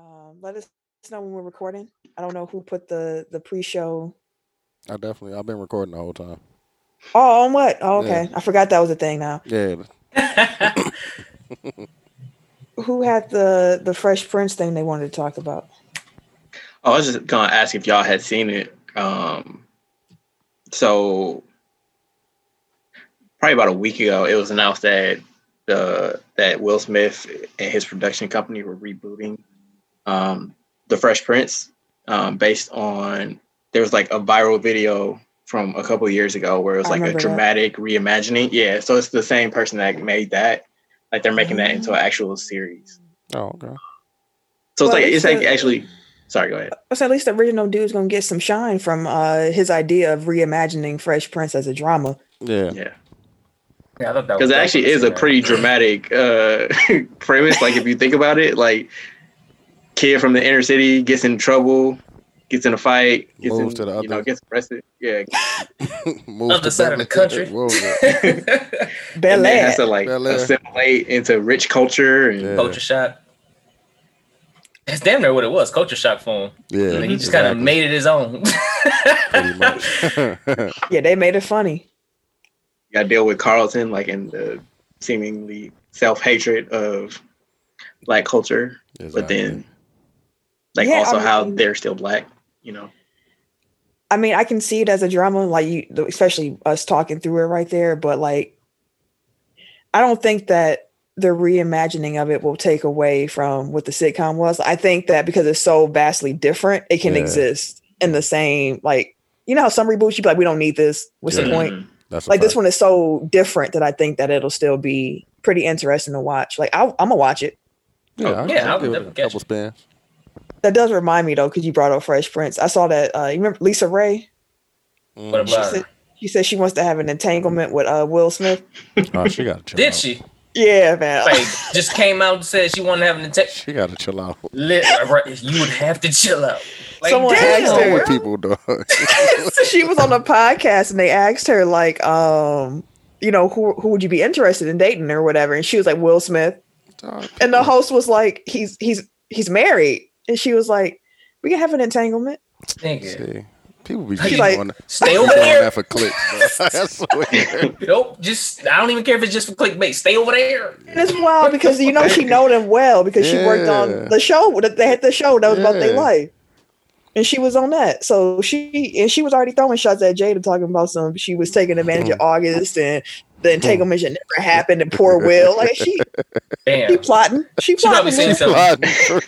Um, let us know when we're recording. I don't know who put the the pre-show. I definitely. I've been recording the whole time. Oh, on what? Oh, okay. I forgot that was a thing. Now, Yeah. who had the the Fresh Prince thing they wanted to talk about? Oh, I was just gonna ask if y'all had seen it. Um, so probably about a week ago, it was announced that the that Will Smith and his production company were rebooting um, the Fresh Prince, um, based on there was like a viral video from a couple of years ago where it was I like a remember that. dramatic reimagining. Yeah, so it's the same person that made that. Like they're making that into an actual series. Oh, okay. So Well, it's like it's it's like a- actually. Sorry, go ahead. So at least the original dude's gonna get some shine from uh his idea of reimagining Fresh Prince as a drama. Yeah. Yeah. Yeah, I thought that because it actually is a pretty dramatic uh premise like if you think about it like kid from the inner city gets in trouble gets in a fight gets Moves in, to the you know gets arrested yeah Move Other to side of the country. Bel and then Air. has to like Bel Air. assimilate into rich culture and Yeah. culture shock. That's damn near what it was. Culture shock for him. Yeah. And he just kind of made it his own. Pretty much. Yeah, they made it funny. you got to deal with carlton like in the seemingly self-hatred of black culture but then like Yeah, also I how they're still black you know I mean, I can see it as a drama, like you, especially us talking through it right there. But like, I don't think that the reimagining of it will take away from what the sitcom was. I think that because it's so vastly different, it can Yeah. exist in the same like. You know how some reboots you be like, we don't need this. What's the point? Mhm. That's Like this one is so different that I think that it'll still be pretty interesting to watch. Like I'll, I'm gonna watch it. Yeah, I- Yeah, I'll I'll give it a couple spins. That does remind me though, because you brought up Fresh Prince. I saw that. Uh, you remember LisaRaye? Mm. What She about said she said she wants to have an entanglement with uh, Will Smith. Oh, she got to chill Did out. she? Yeah, man. Like, just came out and said she wanted to have an attack. She got to chill out. Lit, right, you would have to chill out. Like, Someone damn, asked her- with people, dog? so she was on a podcast and they asked her like, um, you know, who who would you be interested in dating or whatever, and she was like Will Smith, Dog, and the host was like, he's he's he's married, and she was like, we can have an entanglement. nigga. See, people be She just like, doing, Stay be over there. that for clicks. That's weird. Nope, just I don't even care if it's just for clickbait. Stay over there. And it's wild because you know she know them well because she worked on the show that they had the show that was about their Yeah. life. And she was on that. So she and she was already throwing shots at Jada talking about some she was taking advantage of mm. August and the entanglement should never happened and poor Will. Like she she plotting. She She probably plotting. seen something. Plotting.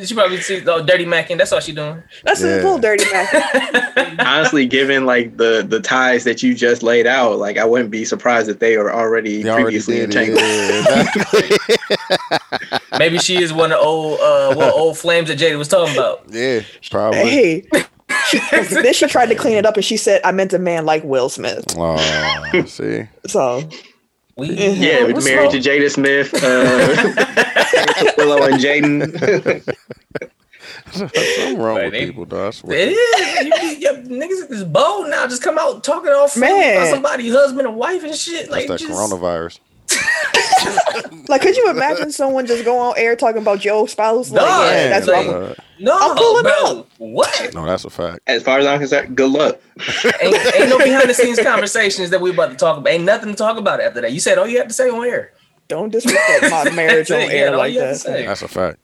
She probably see oh, dirty macking. That's all she doing. That's a little dirty man. honestly given like the the ties that you just laid out like i wouldn't be surprised if they are already They previously did it. entangled Yeah, exactly. Maybe she is one of old uh what old flames that Jada was talking about. yeah, probably. Hey. She, then she tried to clean it up and she said, I meant a man like Will Smith. Oh, see, So We yeah with what's married wrong? to jada smith uh willow and jaden something wrong Right, with they- people, dog. I swear. It is. You, you, your niggas is bold now. Just come out talking all freely Man. about somebody's husband and wife and shit. Like That's that just, coronavirus. like could you imagine someone just go on air talking about your spouse? Like, Dog, yeah, that's like- wrong. No, I'm pulling bro. What? no, that's a fact. as far as i'm concerned good luck ain't, ain't no behind the scenes conversations that we about to talk about. Ain't nothing to talk about after that. You said all you have to say on air. Don't disrespect my marriage on air Yeah, like you have to that. That's a fact.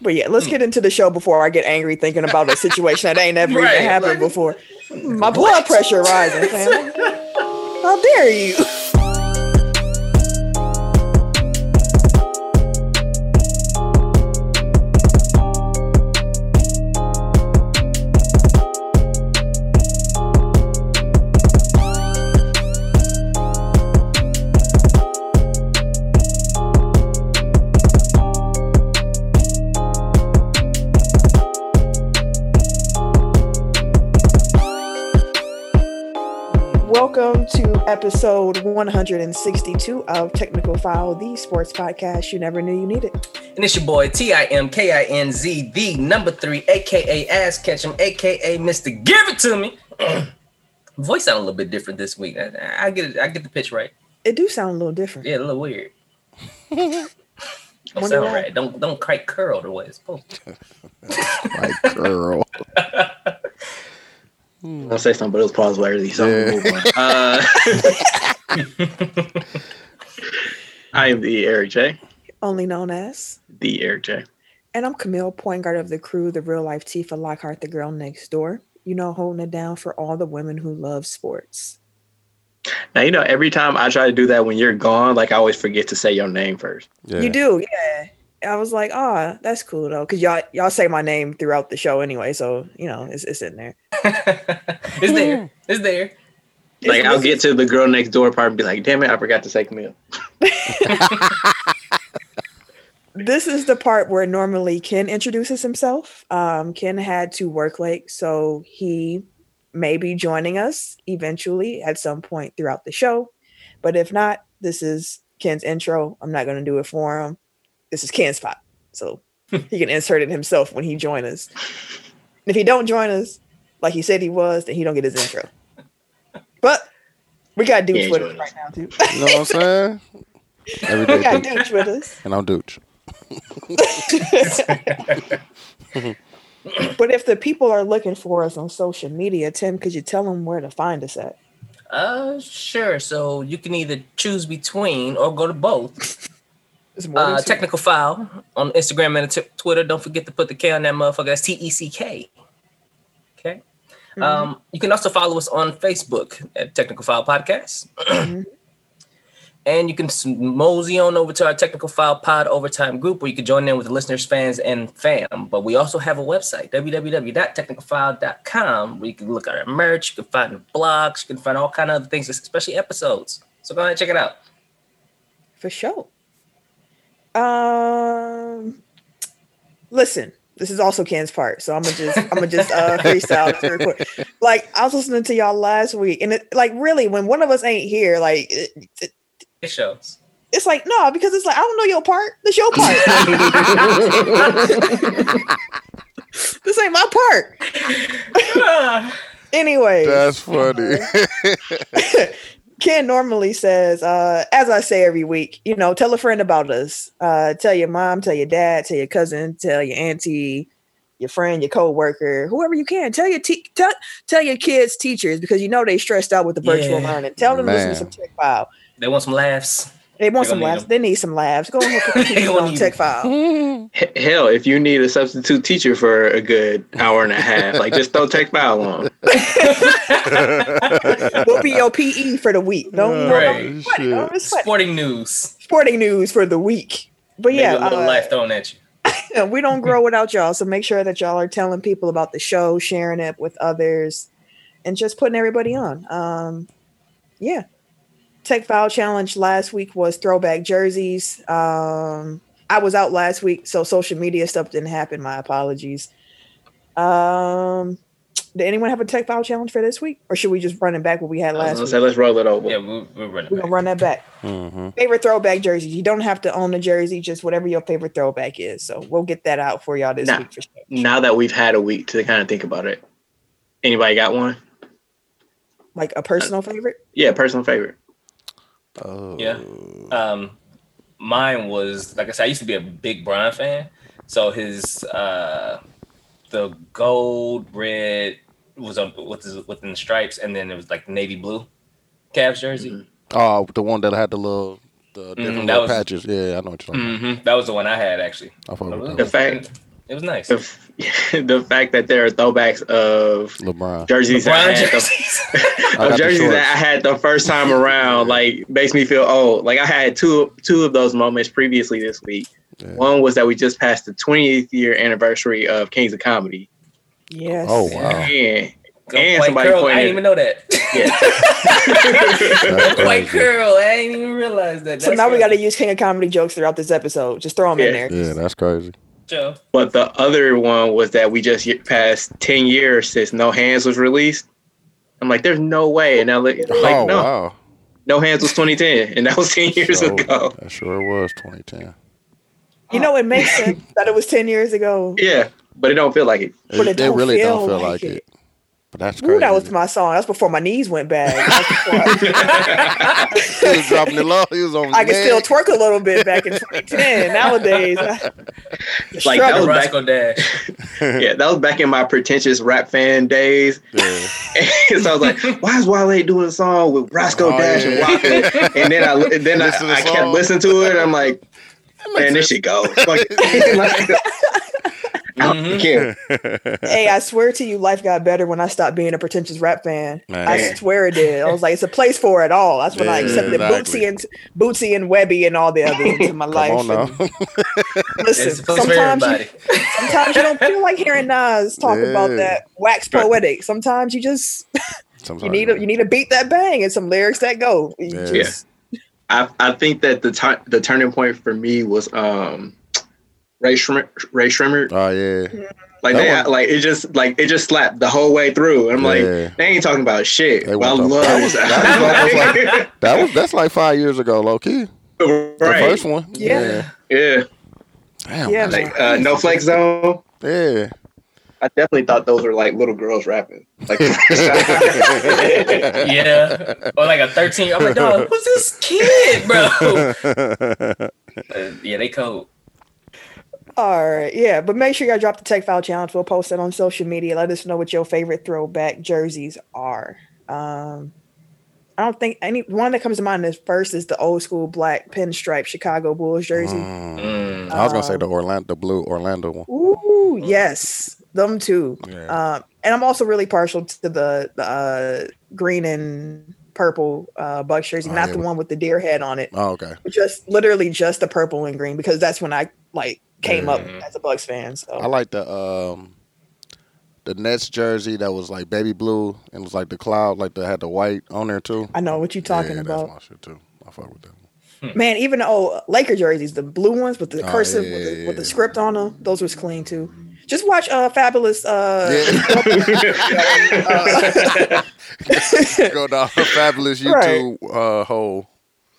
But yeah, let's hmm. get into the show before I get angry thinking about a situation that ain't ever Right, even happened like- before. My blood pressure rising, fam. How dare you? Episode 162 of Technical File, the sports podcast you never knew you needed. And it's your boy T I M K I N Z, the number three, aka Ass Ketchum, aka Mister Give It To Me. Voice sound a little bit different this week. I, I get it. I get the pitch right. It do sound a little different. Yeah, a little weird. Don't Wonder sound why. right. Don't don't quite curl the way it's supposed to. Like girl. I'm gonna say something, but it was pause worthy. So Yeah. I'm gonna move on. Uh, I am the Eric J. Only known as. The Eric J. And I'm Camille, point guard of the crew, the real life Tifa Lockhart, the girl next door. You know, holding it down for all the women who love sports. Now you know every time I try to do that when you're gone, like I always forget to say your name first. Yeah. You do, yeah. I was like, oh, that's cool though, because y'all y'all say my name throughout the show anyway, so you know it's it's in there. it's there. It's there. Like It's- I'll get to the girl next door part and be like, "Damn it, I forgot to say Camille." This is the part where normally Ken introduces himself. Um, Ken had to work late, so he may be joining us eventually at some point throughout the show. But if not, this is Ken's intro. I'm not going to do it for him. This is Ken's spot, so he can insert it himself when he joins us. And if he don't join us, like he said he was, then he don't get his intro. But we got He Dooch ain't with us us. right now too. You know what I'm saying? Every we day, got Dooch. Dooch with us. and I'm Dooch. But if the people are looking for us on social media, Tim, could you tell them where to find us at? Uh, sure. So you can either choose between or go to both. It's more than Uh, technical file on Instagram and t- Twitter. Don't forget to put the K on that motherfucker. That's T E C K. Okay. Mm-hmm. Um, you can also follow us on Facebook at Technical File Podcast. Mhm. And you can mosey on over to our Technical File Pod Overtime group where you can join in with the listeners, fans, and fam. But we also have a website, www.technicalfile.com, where you can look at our merch, you can find blogs, you can find all kind of other things, especially episodes. So go ahead and check it out. For sure. Um, listen, this is also Ken's part, so I'm gonna just I'm gonna just uh freestyle this real quick. Like I was listening to y'all last week, and it, like really, when one of us ain't here, like it, it- It shows. it's like no, because it's like I don't know your part. This your part. this ain't my part. Anyway, That's funny. Ken normally says, uh, as I say every week, you know, tell a friend about us. Uh, tell your mom, tell your dad, tell your cousin, tell your auntie, your friend, your coworker, whoever you can. Tell your te- tell, tell your kids' teachers because you know they stressed out with the virtual Yeah. learning. Tell them to listen to some Man. tech file. They want some laughs. They want some gonna labs. them. They need some labs. Go ahead and put gonna on tech them. file. Hell, if you need a substitute teacher for a good hour and a half, like just throw tech file on. We'll be your PE for the week. Don't Oh, Right. don't sweat it. Don't shit. sweat it. Sporting news. Sporting news for the week. But Yeah, yeah, a little uh, life thrown at you. We don't grow without y'all. So make sure that y'all are telling people about the show, sharing it with others, and just putting everybody on. Um, yeah. Tech File Challenge last week was throwback jerseys. Um, I was out last week, so social media stuff didn't happen. My apologies. Um, did anyone have a Tech File Challenge for this week, or should we just run it back what we had last gonna week? say, let's roll it over. Yeah, we're, we're running. We're Back. gonna run that back. hmm Favorite throwback jerseys. You don't have to own the jersey, just whatever your favorite throwback is. So we'll get that out for y'all this Nah. week for sure. Now that we've had a week to kind of think about it, anybody got one? Like a personal favorite. Yeah, personal favorite. Oh. Yeah. Um, mine was like I said, I used to be a big Brian fan. So his uh, the gold red was on with his, within the stripes, and then it was like navy blue Cavs jersey. Mhm. Oh, the one that had the little, the different Mhm, little was- patches. Yeah, I know what you're talking mm-hmm. That was the one I had actually. about. I fuck with The fact, It was nice. the, f- the fact that there are throwbacks of one. LeBron. jerseys that I LeBron had the, jerseys. I of the jerseys shorts. that I had the first time around, like makes me feel old. Like I had two two of those moments previously this week. Yeah. One was that we just passed the 20th year anniversary of Kings of Comedy, Yes. Oh, wow. and And somebody curl. I didn't even know that. That's white crazy. curl. I didn't even realize that. So That's now we got to use King of Comedy jokes throughout this episode. Just throw them in there. Yeah, that's crazy. Joe. But the other one was that we just passed 10 years since No Hands was released. I'm like, there's no way. And now, like, oh no, wow. No Hands was 2010, and that was 10 years Sure- ago. That sure was 2010. You know, it makes sense that it was 10 years ago. Yeah, but it don't feel like it. But it they don't really don't feel feel like like it. it. But that's crazy. Ooh, that was my song. That's before my knees went bad. I- he was dropping it low. He was on. I could still twerk a little bit back in 2010. Nowadays, I, Like, that was back- on Dash. Yeah, that was back in my pretentious rap fan days. Yeah. so I was like, why is Wale doing a song with Roscoe Oh, Dash and yeah. Wale? And then I and then I, Listen to I kept listening to it. And I'm like, man, this shit go. Like, I don't Mhm. care. hey, I swear to you, life got better when I stopped being a pretentious rap fan. Man. I swear it did. I was like, it's a place for it all. That's when I Yeah, accepted exactly. Boosie and Boosie and Webbie and all the others into my Come life. on now. Listen, sometimes you, sometimes you don't feel like hearing Nas talk about that wax poetic. Sometimes you just Sometimes you need a, you need to beat that bang and some lyrics that go. You Yeah. just- I, I think that the ti the turning point for me was um Rae Sremmurd, Rae Sremmurd. Oh yeah. Like That they, one- like it just like it just slapped the whole way through. And I'm Yeah. like, they ain't talking about shit. They But I love talking- that was- that was that. That was that's like five years ago, low key. The first one. Yeah. Yeah. Damn. Yeah, Like uh, No Flex Zone. yeah. I definitely thought those were like little girls rapping. Like, Yeah. Or like a 13. I'm like, dog, who's this kid, bro? Uh, yeah, they cold. All right, yeah, but make sure y'all drop the Tech File Challenge. We'll post it on social media. Let us know what your favorite throwback jerseys are. Um, I don't think any one that comes to mind is first is the old school black pinstripe Chicago Bulls jersey. Mm. Mm. I was gonna say Um, the Orlando, the blue Orlando one. Ooh, yes, them too. Yeah. Um, and I'm also really partial to the, the uh, green and purple uh, Bucks jersey, Oh, not yeah. the one with the deer head on it. Oh, okay. Just literally just the purple and green because that's when I like came up Mhm. as a Bucks fan. So I like the um the Nets jersey that was like baby blue and was like the cloud, like they had the white on there too. I know what you're talking yeah, about. That's my shit too. I fuck with that one. Man, even the old Laker jerseys, the blue ones with the Oh, cursive yeah, with, the, yeah, with the script on them, those was clean too. Just watch uh Fabulous uh, Yeah. uh Go down the fabulous Right. YouTube uh hole.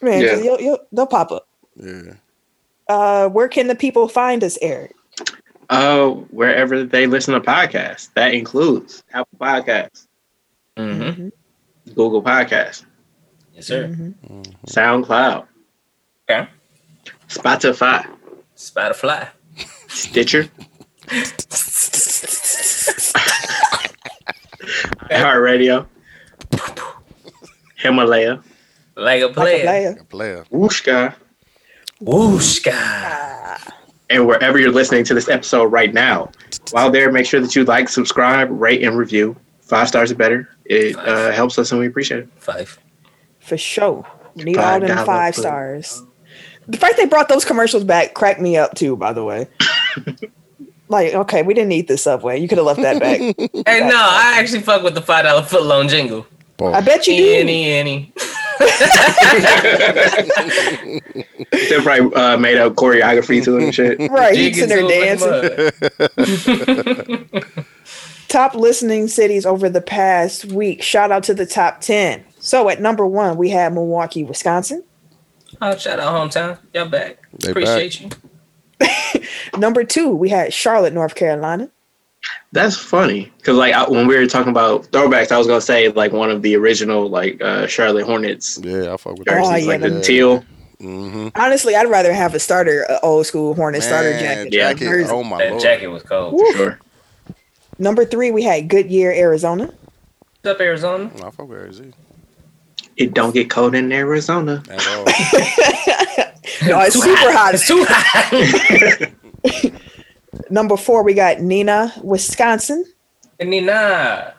man, Yeah. just- you'll, you'll, they'll pop up. Yeah. Uh where can the people find us, Eric? uh, wherever they listen to podcasts, that includes Apple Podcasts, Mm-hmm. Google Podcasts, Yes, sir. Mhm. SoundCloud, Okay. Spotify, Spotify. Stitcher, iHeartRadio, Himalaya, Like a player. player. A player. Wooshka, Whoosh, guy. Ah, and wherever you're listening to this episode right now. While there, make sure that you like, subscribe, rate, and review. Five stars or better. It uh, helps us and we appreciate it. Five. for sure. We Need Five all them five food. stars. The fact they brought those commercials back cracked me up too, by the way. like, okay, we didn't eat the subway. You could have left that back. Hey, no, I actually fuck with the five dollar foot long jingle. Pause. I bet you do. Any, any. They probably uh, made up choreography to it and shit. Right, he's in there dancing. top listening cities over the past week. Shout out to the top 10. So at number one, we had Milwaukee, Wisconsin. Oh, shout out hometown. Y'all back. They Appreciate you. Number two, we had Charlotte, North Carolina. That's funny because like I, when we were talking about throwbacks, I was gonna say like one of the original like uh, Charlotte Hornets Yeah, I fuck with jerseys, Oh, yeah, like the the- teal. Mm-hmm. Honestly, I'd rather have a starter, uh, old school Hornet starter jacket. yeah, like jersey. Oh my That lord. jacket was cold. Woo. Sure. Number three, we had Goodyear, Arizona. What's up, Arizona? I fuck with AZ It don't get cold in Arizona. at all. No, it's super hot. It's too hot. Number four, we got Neenah, Wisconsin. Neenah.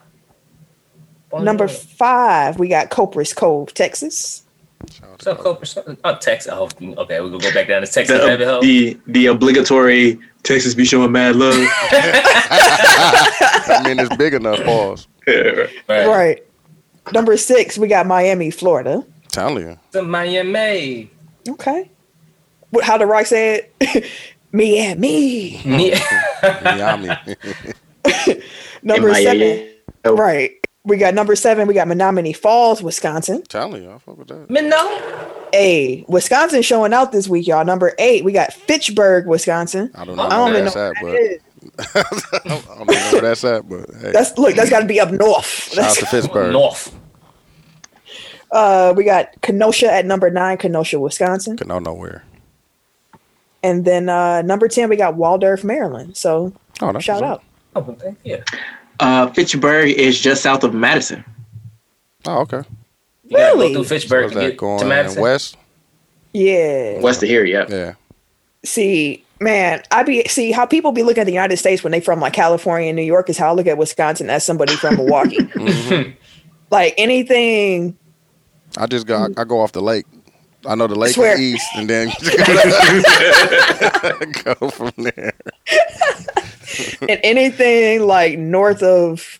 Number five, we got Copperas Cove, Texas. Shout out What's to up, Cooper? Oh, uh, uh, Texas. Oh, okay, we're gonna go back down to Texas, The, baby. the the obligatory Texas be showing mad love. I mean, it's big enough. Pause. Right. Right. Number six, we got Miami, Florida. Telling you. To Miami. Okay. What, how the rock said? me and me. Miami. Number In seven. Miami. Right. We got number seven. We got Menomonee Falls, Wisconsin. Telling you, I fuck with that. Minnow. A Wisconsin showing out this week, y'all. Number eight, we got Fitchburg, Wisconsin. I don't know I I don't where even know that's what at, that but. I don't know where that's at, but hey, That's look. That's got to be up north. shout out That's, to Pittsburgh. North. uh, we got Kenosha at number nine, Kenosha, Wisconsin, Kenosha know nowhere. And then uh, number ten we got Waldorf, Maryland. So Oh, that's shout out. Oh, thank- yeah. Uh, Fitchburg is just south of Madison. Oh, okay. You gotta Really? go through Fitchburg is to get going to Madison. west? Yeah. West of here, yeah. Yeah. See, man, I be see how people be looking at the United States when they from like California and New York is how I look at Wisconsin as somebody from Milwaukee. Mhm. like anything I just go. I, I go off the lake. I know the lake Swear. east, and then go from there. and anything like north of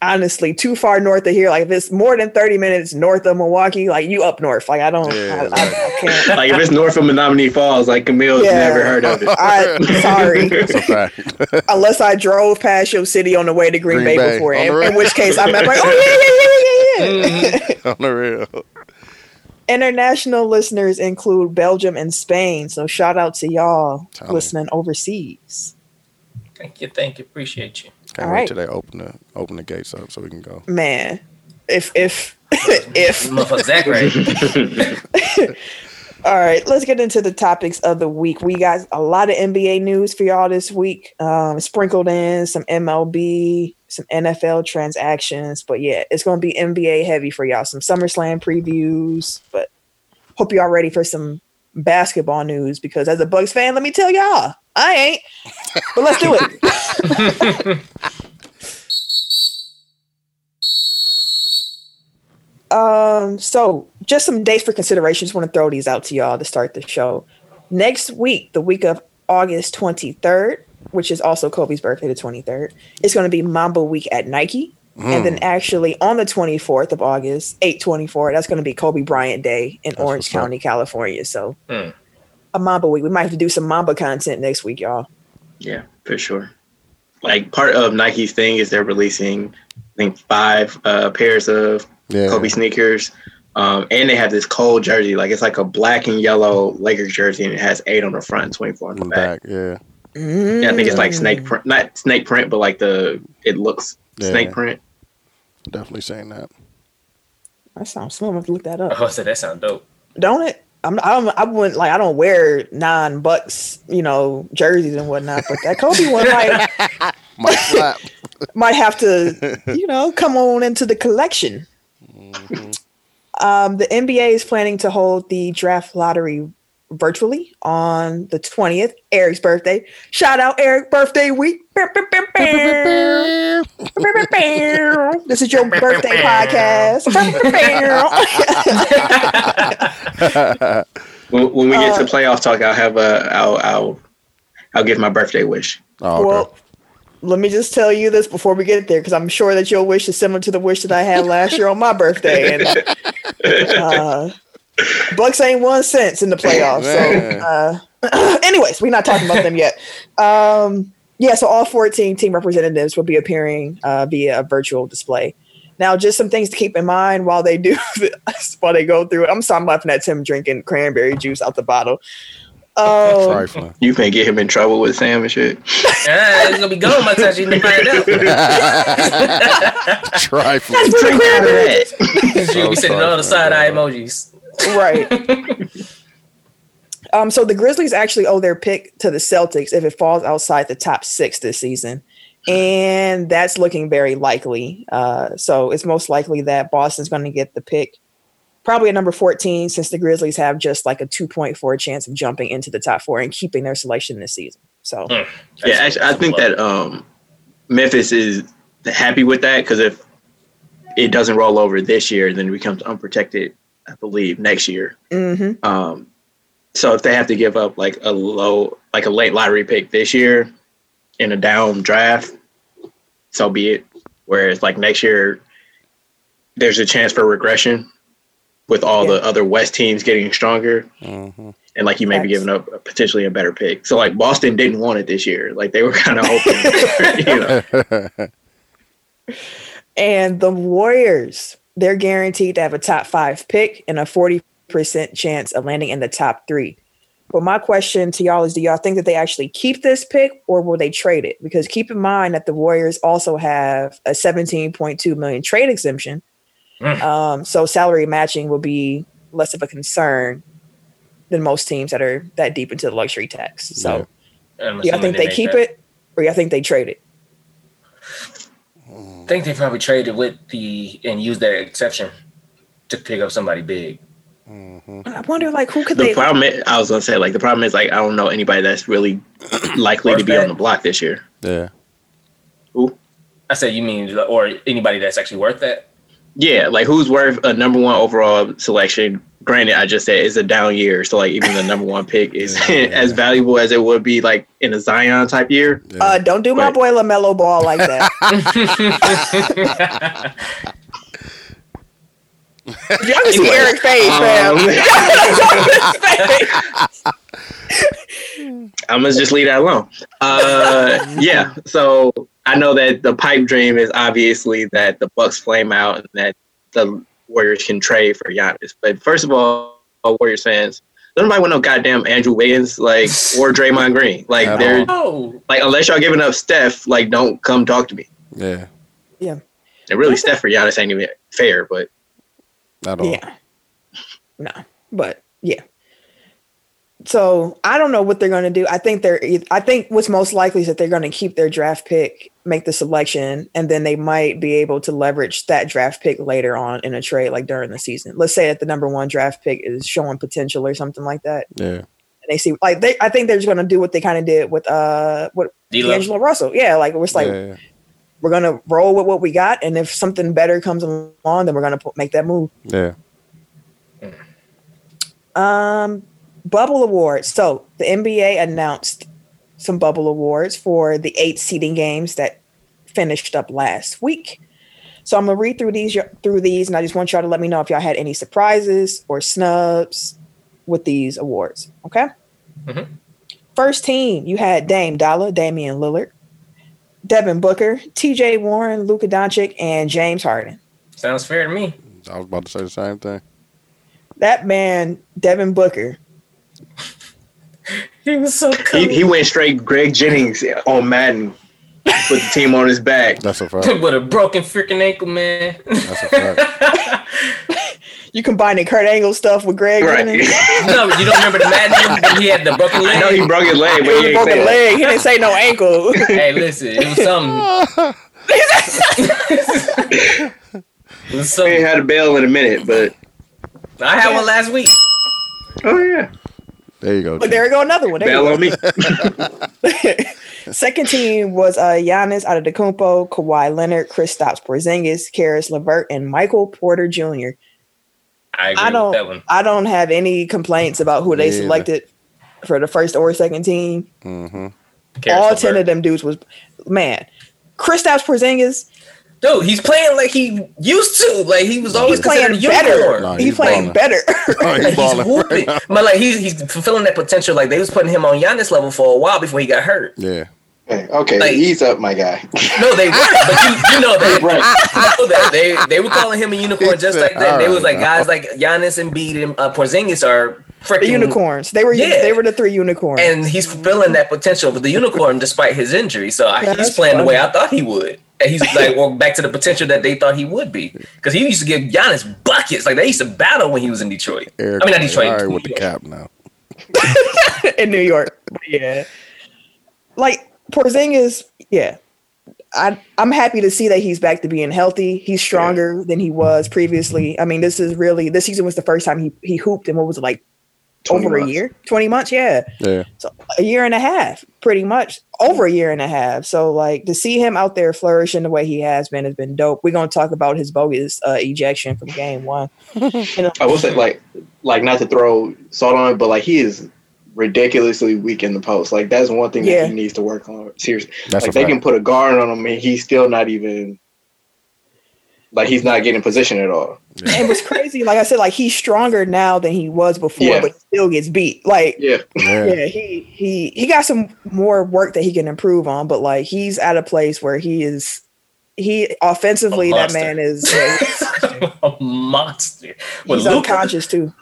honestly too far north of here like if it's more than 30 minutes north of milwaukee like you up north like i don't Yeah, I, I, I can't Like if it's north of Menomonee Falls, like Camille's Yeah. never heard of it. i sorry That's a fact. unless i drove past your city on the way to green, Green bay, Bay, before in, in which case i'm like oh yeah yeah yeah yeah yeah, yeah. On the real. International listeners include belgium and spain so shout out to y'all Tell 'em. listening overseas Thank you, thank you, appreciate you. Can't All wait right. till they open the open the gates up so we can go. man if if if Motherfucker Zach. All right, let's get into the topics of the week. We got a lot of NBA news for y'all this week. Um, sprinkled in some MLB, some NFL transactions, but yeah, it's going to be NBA heavy for y'all. Some SummerSlam previews, but hope y'all ready for some basketball news because as a Bucks fan, let me tell y'all, I ain't. But let's do it. Um, so just some dates for consideration. Just want to throw these out to y'all to start the show. Next week, the week of August 23rd, which is also Kobe's birthday, the 23rd, it's going to be Mamba Week at Nike. And then actually on the 24th of August, 824, that's going to be Kobe Bryant Day in That's Orange what's up. County, California. So Hmm. a Mamba Week. We might have to do some Mamba content next week, y'all. Yeah, for sure. Like part of Nike's thing is they're releasing, I think, five uh, pairs of Yeah. Kobe sneakers. Um, and they have this cold jersey, like it's like a black and yellow Lakers jersey, and it has eight on the front and twenty four on the the back. back. Yeah. Yeah, I think it's like Mm. snake print, not snake print, but like the it looks Yeah. snake print. Definitely saying that. That sounds slow. I'm gonna have to look that up. Oh, so that sounds dope. don't it? I'm, I don't. I wouldn't like. I don't wear nine bucks, you know, jerseys and whatnot. But that Kobe one might Might slap. might have to, you know, come on into the collection. Um, the NBA is planning to hold the draft lottery virtually on the 20th, Eric's birthday. Shout out Eric, birthday week. this is your birthday podcast. When, when we get Uh, to playoff talk, I'll have a I'll I'll I'll give my birthday wish. Oh, okay. Well, let me just tell you this before we get there, because I'm sure that your wish is similar to the wish that I had last year on my birthday. And uh, Bucks ain't won since in the playoffs. Man. So, uh, anyways, we're not talking about them yet. Um, yeah, so all 14 team representatives will be appearing uh, via a virtual display. Now, just some things to keep in mind while they do while they go through it. I'm sorry, I'm laughing at Tim drinking cranberry juice out the bottle. Um, Trifling. You can get him in trouble with Sam and shit. Ah, it's gonna be gone by the time you find out. Trifling. Drink out of that. She'll be So sending all the sorry, side eye bro. emojis. Right. um, so the Grizzlies actually owe their pick to the Celtics if it falls outside the top six this season. And that's looking very likely. Uh, so it's most likely that Boston's going to get the pick probably at number 14 since the Grizzlies have just like a 2.4 chance of jumping into the top four and keeping their selection this season. So Yeah, actually, I think that um, Memphis is happy with that because if it doesn't roll over this year, then it becomes unprotected. I believe next year. mhm. Um, so if they have to give up like a low, like a late lottery pick this year in a down draft, so be it. Whereas like next year, there's a chance for regression with all Yeah. the other West teams getting stronger, Mhm. and like you may be giving up a- potentially a better pick. So like Boston didn't want it this year. Like they were kind of hoping, you know. And the Warriors, they're guaranteed to have a top five pick and a 40% chance of landing in the top three. But my question to y'all is do y'all think that they actually keep this pick or will they trade it? Because keep in mind that the Warriors also have a 17.2 million trade exemption. Mm. Um, so salary matching will be less of a concern than most teams that are that deep into the luxury tax. So I'm do y'all think they make keep that. it or y'all think they trade it? I think they probably traded with the and used that exception to pick up somebody big. Mm-hmm. I wonder like who could The they problem, is, I was gonna say, like the problem is, like I don't know anybody that's really likely to be Worth on the block this year. Yeah. Who? I said you mean or anybody that's actually worth that? Yeah, like who's worth a number one overall selection? Granted, I just said it's a down year, so like even the number one pick is Yeah. as valuable as it would be like in a Zion type year. yeah. uh don't do my Right. boy LaMelo ball like that. Y'all can see Anyway, Eric face, fam. um, I'm gonna just leave that alone. Uh, yeah. So I know that the pipe dream is obviously that the Bucks flame out and that the Warriors can trade for Giannis. But first of all, Warriors fans, nobody want no goddamn Andrew Wiggins like or Draymond Green. Like At they're oh, like unless y'all giving up Steph, like don't come talk to me. yeah. Yeah. And really, Okay. Steph for Giannis ain't even fair. But Not all. Yeah. No, but yeah. So I don't know what they're going to do. I think they're. I think what's most likely is that they're going to keep their draft pick, make the selection, and then they might be able to leverage that draft pick later on in a trade, like during the season. Let's say that the number one draft pick is showing potential or something like that, Yeah. and they see like they. I think they're just going to do what they kind of did with uh what D-Lo. D'Angelo Russell. Yeah, like it was like yeah. we're going to roll with what we got, and if something better comes along, then we're going to make that move. Yeah. Um, bubble awards. So the NBA announced some bubble awards for the eight seeding games that finished up last week. So I'm gonna read through these through these, and I just want y'all to let me know if y'all had any surprises or snubs with these awards. Okay. Mhm. First team, you had Dame Dollar, Damian Lillard, Devin Booker, T.J. Warren, Luka Doncic, and James Harden. Sounds fair to me. I was about to say the same thing. That man, Devin Booker, He was so cool. he, he went straight Greg Jennings on Madden, put the team on his back. That's a fact. with a broken freaking ankle, man. That's a fact. you combining Kurt Angle stuff with Greg. Right. Jennings? no, you don't remember the Madden when he had the broken leg? I know he broke his leg, but It was he a ain't broken say that. leg. He didn't say no ankle. Hey, listen, it was something. it was He ain't had a bail in a minute, but I had one last week. oh yeah, There you go. but there you go, another one. There bail on me. Second team was uh, Giannis Antetokounmpo, Kawhi Leonard, Kristaps Porzingis, Caris LeVert, and Michael Porter Jr. I agree I don't. with that one. I don't have any complaints about who they Me either. selected for the first or second team. Mm-hmm. All LeVert. ten of them dudes was man. Kristaps Porzingis, Dude, he's playing like he used to. Like he was always he's playing considered a better. unicorn. Nah, he's, he's playing balling. better. Oh, Like, he's he's whooping. right but like he's he's fulfilling that potential. Like they was putting him on Giannis level for a while before he got hurt. Yeah. okay, Like- ease up, my guy. No, they weren't. But you, you know that. Right. You know that. They they were calling him a unicorn just like that. They was like guys like Giannis and Embiid and uh, Porzingis are freaking the unicorns. They were Yeah. they were the three unicorns. and he's fulfilling that potential with the unicorn despite his injury. So I, Yeah, he's that's playing the way. I thought he would. And he's like, well, back to the potential that they thought he would be. Because he used to give Giannis buckets. Like they used to battle when he was in Detroit. Eric, I mean, not Detroit. All right with the cap now. in New York. Yeah. Like Porzingis, yeah. I I'm happy to see that he's back to being healthy. He's stronger than he was previously. I mean, this is really this season was the first time he he hooped in what was it like over months. a year? 20 months, yeah. Yeah. So a year and a half, pretty much. Over a year and a half. So like to see him out there flourishing the way he has been has been dope. We're gonna talk about his bogus uh, ejection from game one. You know, I will say, like, like not to throw salt on it, but like he is ridiculously weak in the post. Like that's one thing Yeah. that he needs to work on. Seriously, That's like they fact. can put a guard on him, and he's still not even like he's not getting position at all. and what's crazy, like I said, like he's stronger now than he was before, Yeah. but still gets beat. Like Yeah, Yeah. yeah, he he he got some more work that he can improve on, but like he's at a place where he is he offensively that man is, is- a monster. With, he's Luka, unconscious too.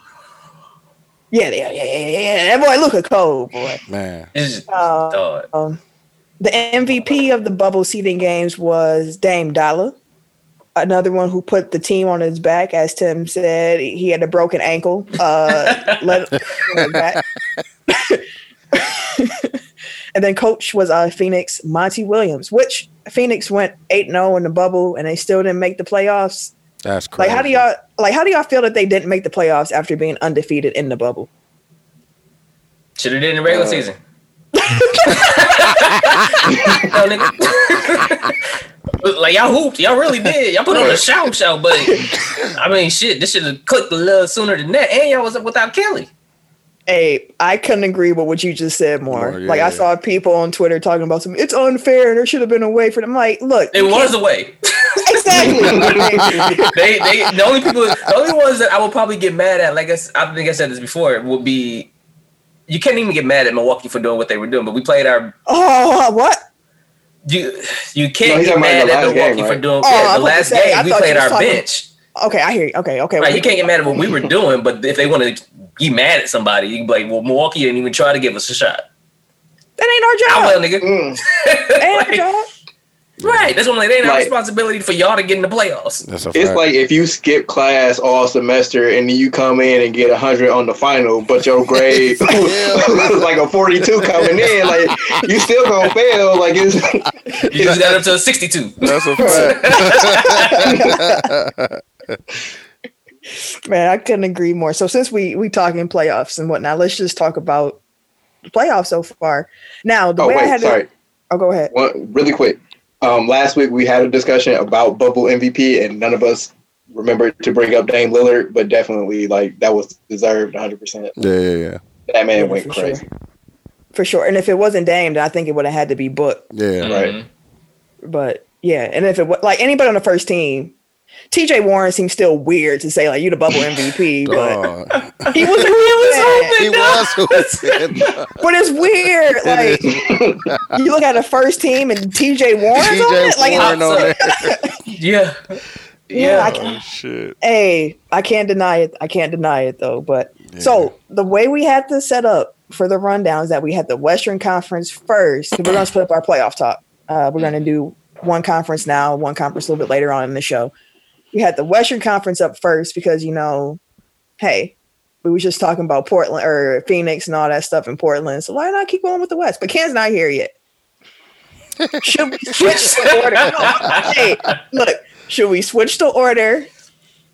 Yeah, yeah, yeah, yeah, yeah. That boy Luka cold, boy. Man, Uh. Um, the MVP of the bubble seeding games was Dame Dollar. Another one who put the team on his back, as Tim said, he had a broken ankle. Uh, let let back. and then coach was uh, Phoenix Monty Williams, which Phoenix went eight zero in the bubble, and they still didn't make the playoffs. that's crazy. Like, how do y'all like? How do y'all feel that they didn't make the playoffs after being undefeated in the bubble? Should have did in the regular Uh, season. No, nigga. like y'all hooped, y'all really did. Y'all put on a shout show, but I mean, shit, this should have clicked a little sooner than that. And y'all was up without Kelly. Hey, I couldn't agree with what you just said more. More, yeah, like I yeah. saw people on Twitter talking about some. It's unfair. And there should have been a way for them. I'm like, look, It was a way. exactly. they, they, the only people, the only ones that I will probably get mad at, like I, I think I said this before, would be you can't even get mad at Milwaukee for doing what they were doing, but we played our oh, what? You you can't he's get mad at Milwaukee game, for doing Oh, yeah, the last say, I game we played our talking- bench. Okay, I hear you. Okay, okay. Right, you can't get mad at what we were doing, but if they want to be mad at somebody, you can be like, well, Milwaukee didn't even try to give us a shot. That ain't our will, job. nigga. Mm. That ain't Like, our job. Right, that's what I'm like. They ain't our Like- responsibility for y'all to get in the playoffs. That's a It's like if you skip class all semester and then you come in and get hundred on the final, but your grade was like a forty-two coming in, like you still gonna fail. Like it's You just got up to a 62. That's a fact. Man, I couldn't agree more. So since we we talking playoffs and whatnot, let's just talk about the playoffs so far. Now, the oh way I wait, had sorry. to, oh, go ahead. One really quick. Um, last week we had a discussion about bubble MVP, and none of us remembered to bring up Dame Lillard, but definitely like that was deserved 100. percent yeah, yeah, yeah, That man Yeah, went for crazy. Sure. For sure. And if it wasn't Dame, then I think it would have had to be Book. yeah. Right. Mhm. But yeah, and if it was like anybody on the first team, TJ Warren seems still weird to say like you the bubble MVP, but Dog. he was really he was who said. But it's weird. Like you look at the first team and TJ Warren's on TJ it. Like, Warren on there. Yeah. Yeah, I Yeah. can- Oh, shit. hey, I can't deny it. I can't deny it though. But Yeah. so the way we had to set up for the rundown is that we had the Western Conference first. We're going to split up our playoff talk. Uh, we're going to do one conference now, one conference a little bit later on in the show. We had the Western Conference up first because you know, hey, we was just talking about Portland or Phoenix and all that stuff in Portland. So why not keep going with the West? But Ken's not here yet. Should we switch the order? No, hey, look, should we switch the order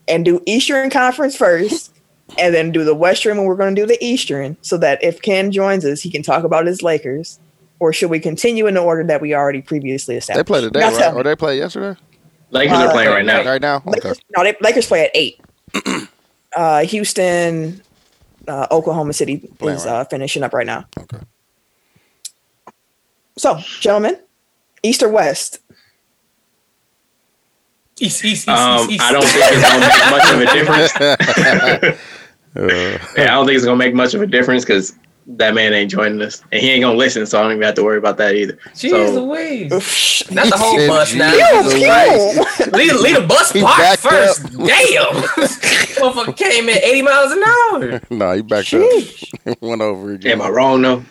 and do Eastern Conference first, and then do the Western when we're going to do the Eastern, so that if Ken joins us, he can talk about his Lakers? Or should we continue in the order that we already previously established? They played today, right? me. Or they played yesterday? Lakers Uh, are playing right now. Right now? Okay. Lakers, no, they, Lakers play at eight. uh, Houston, uh, Oklahoma City Playing is right. uh, finishing up right now. Okay. So, gentlemen, East or West? East, east, east, Um, east, east. I don't think it's gonna make much of a difference. Uh, Yeah, I don't think it's gonna make much of a difference because that man ain't joining us, and he ain't gonna listen, so I don't even have to worry about that either. Jeez So- Louise. Oof. Not the whole Said bus now. Jesus Jesus Pew, Christ. pew. Leave, leave the bus He parked first. up. Damn. Motherfucker came in 80 miles an hour. no, he backed Sheesh. up. Went over again. Am I wrong though?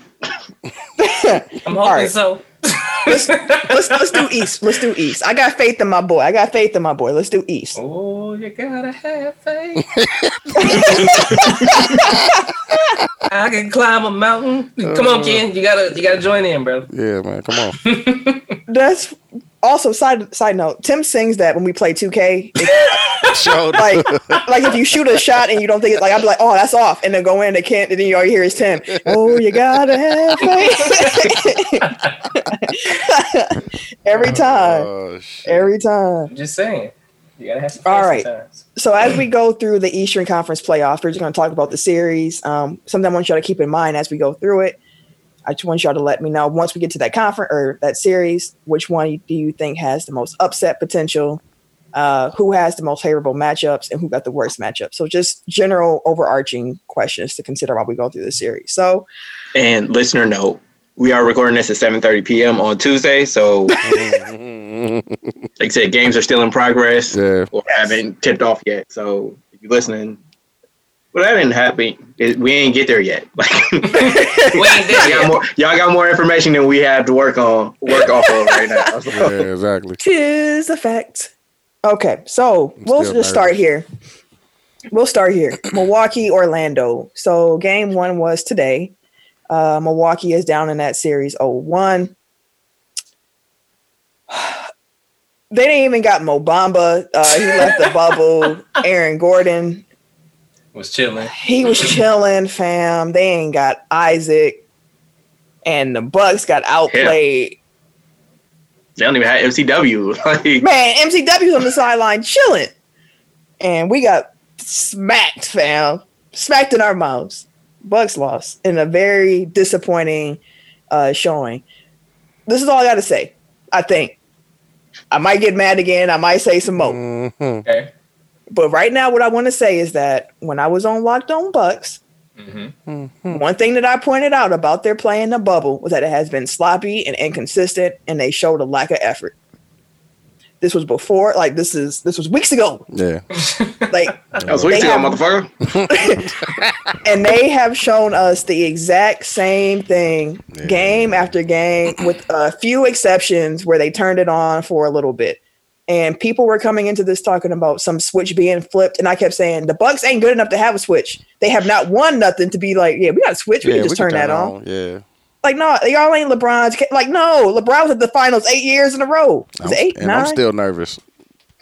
I'm hoping right. so. Let's, let's let's do East. Let's do East. I got faith in my boy. I got faith in my boy. Let's do East. Oh, you gotta have faith. I can climb a mountain. Come on, uh-huh. Ken. You gotta you gotta join in, bro. Yeah, man. Come on. That's also side side note. Tim sings that when we play 2K. It- like like if you shoot a shot and you don't think it, like I'd be like, oh, that's off, and then go in, they can't, and then you all you hear is Tim. Oh, you gotta have faith. Every time, Oh, every time. I'm just saying. You gotta have some All faith right. sometimes. So as we go through the Eastern Conference playoff, we're just going to talk about the series. Um, something I want y'all to keep in mind as we go through it. I just want y'all to let me know once we get to that conference or that series, which one do you think has the most upset potential? Uh, who has the most favorable matchups and who got the worst matchups? So just general overarching questions to consider while we go through the series. So And listener note, we are recording this at 7:30 p.m. on Tuesday, so like I said, games are still in progress yeah. or haven't tipped off yet. So if you're listening, Well, that didn't happen. It- we ain't get there yet. Like, We ain't y'all, there got more, y'all got more information than we have to work on, work off of right now. So, Yeah, exactly. Tis a fact. Okay, so I'm we'll still just start here. We'll start here. Milwaukee, Orlando. So game one was today. Uh, Milwaukee is down in that series 0-1. They didn't even got Mo Bamba. Uh, he left the bubble. Aaron Gordon. Was chilling. He was chilling, fam. They ain't got Isaac. And the Bucks got outplayed. they don't even have MCW. Like, Man, MCW's on the sideline chilling. And we got smacked, fam. Smacked in our mouths. Bucks lost in a very disappointing uh, showing. This is all I got to say. I think. I might get mad again. I might say some more. Mhm. Okay. But right now, what I want to say is that when I was on Locked On Bucks, hmm one thing that I pointed out about their play in the bubble was that it has been sloppy and inconsistent, and they showed a lack of effort. This was before, like this is this was weeks ago. Yeah. Like that was weeks They ago, have- motherfucker. and they have shown us the exact same thing Yeah. game after game with a few exceptions where they turned it on for a little bit and people were coming into this talking about some switch being flipped and i kept saying the bucks ain't good enough to have a switch they have not won nothing to be like yeah we got a switch we yeah, can just turn that on. Yeah. like no y'all ain't lebron's like no lebron was at the finals eight years in a row I'm- eight and nine I'm still nervous.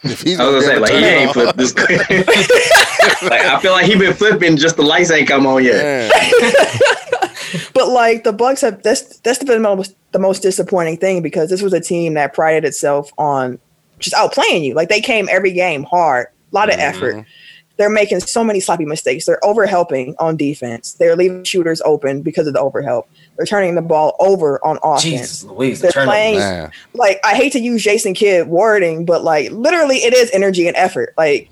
If he's I was gonna say, like, he ain't flipped this. like, I feel like he been flipping, just the lights ain't come on yet. but like the Bucks have that's that's the most the most disappointing thing because this was a team that prided itself on just outplaying you. Like they came every game hard, a lot of mm-hmm. effort. They're making so many sloppy mistakes. They're overhelping on defense. They're leaving shooters open because of the overhelp. They're turning the ball over on offense. Jesus Louise, They're turnover. playing- Man. Like I hate to use Jason Kidd wording, but like literally it is energy and effort. Like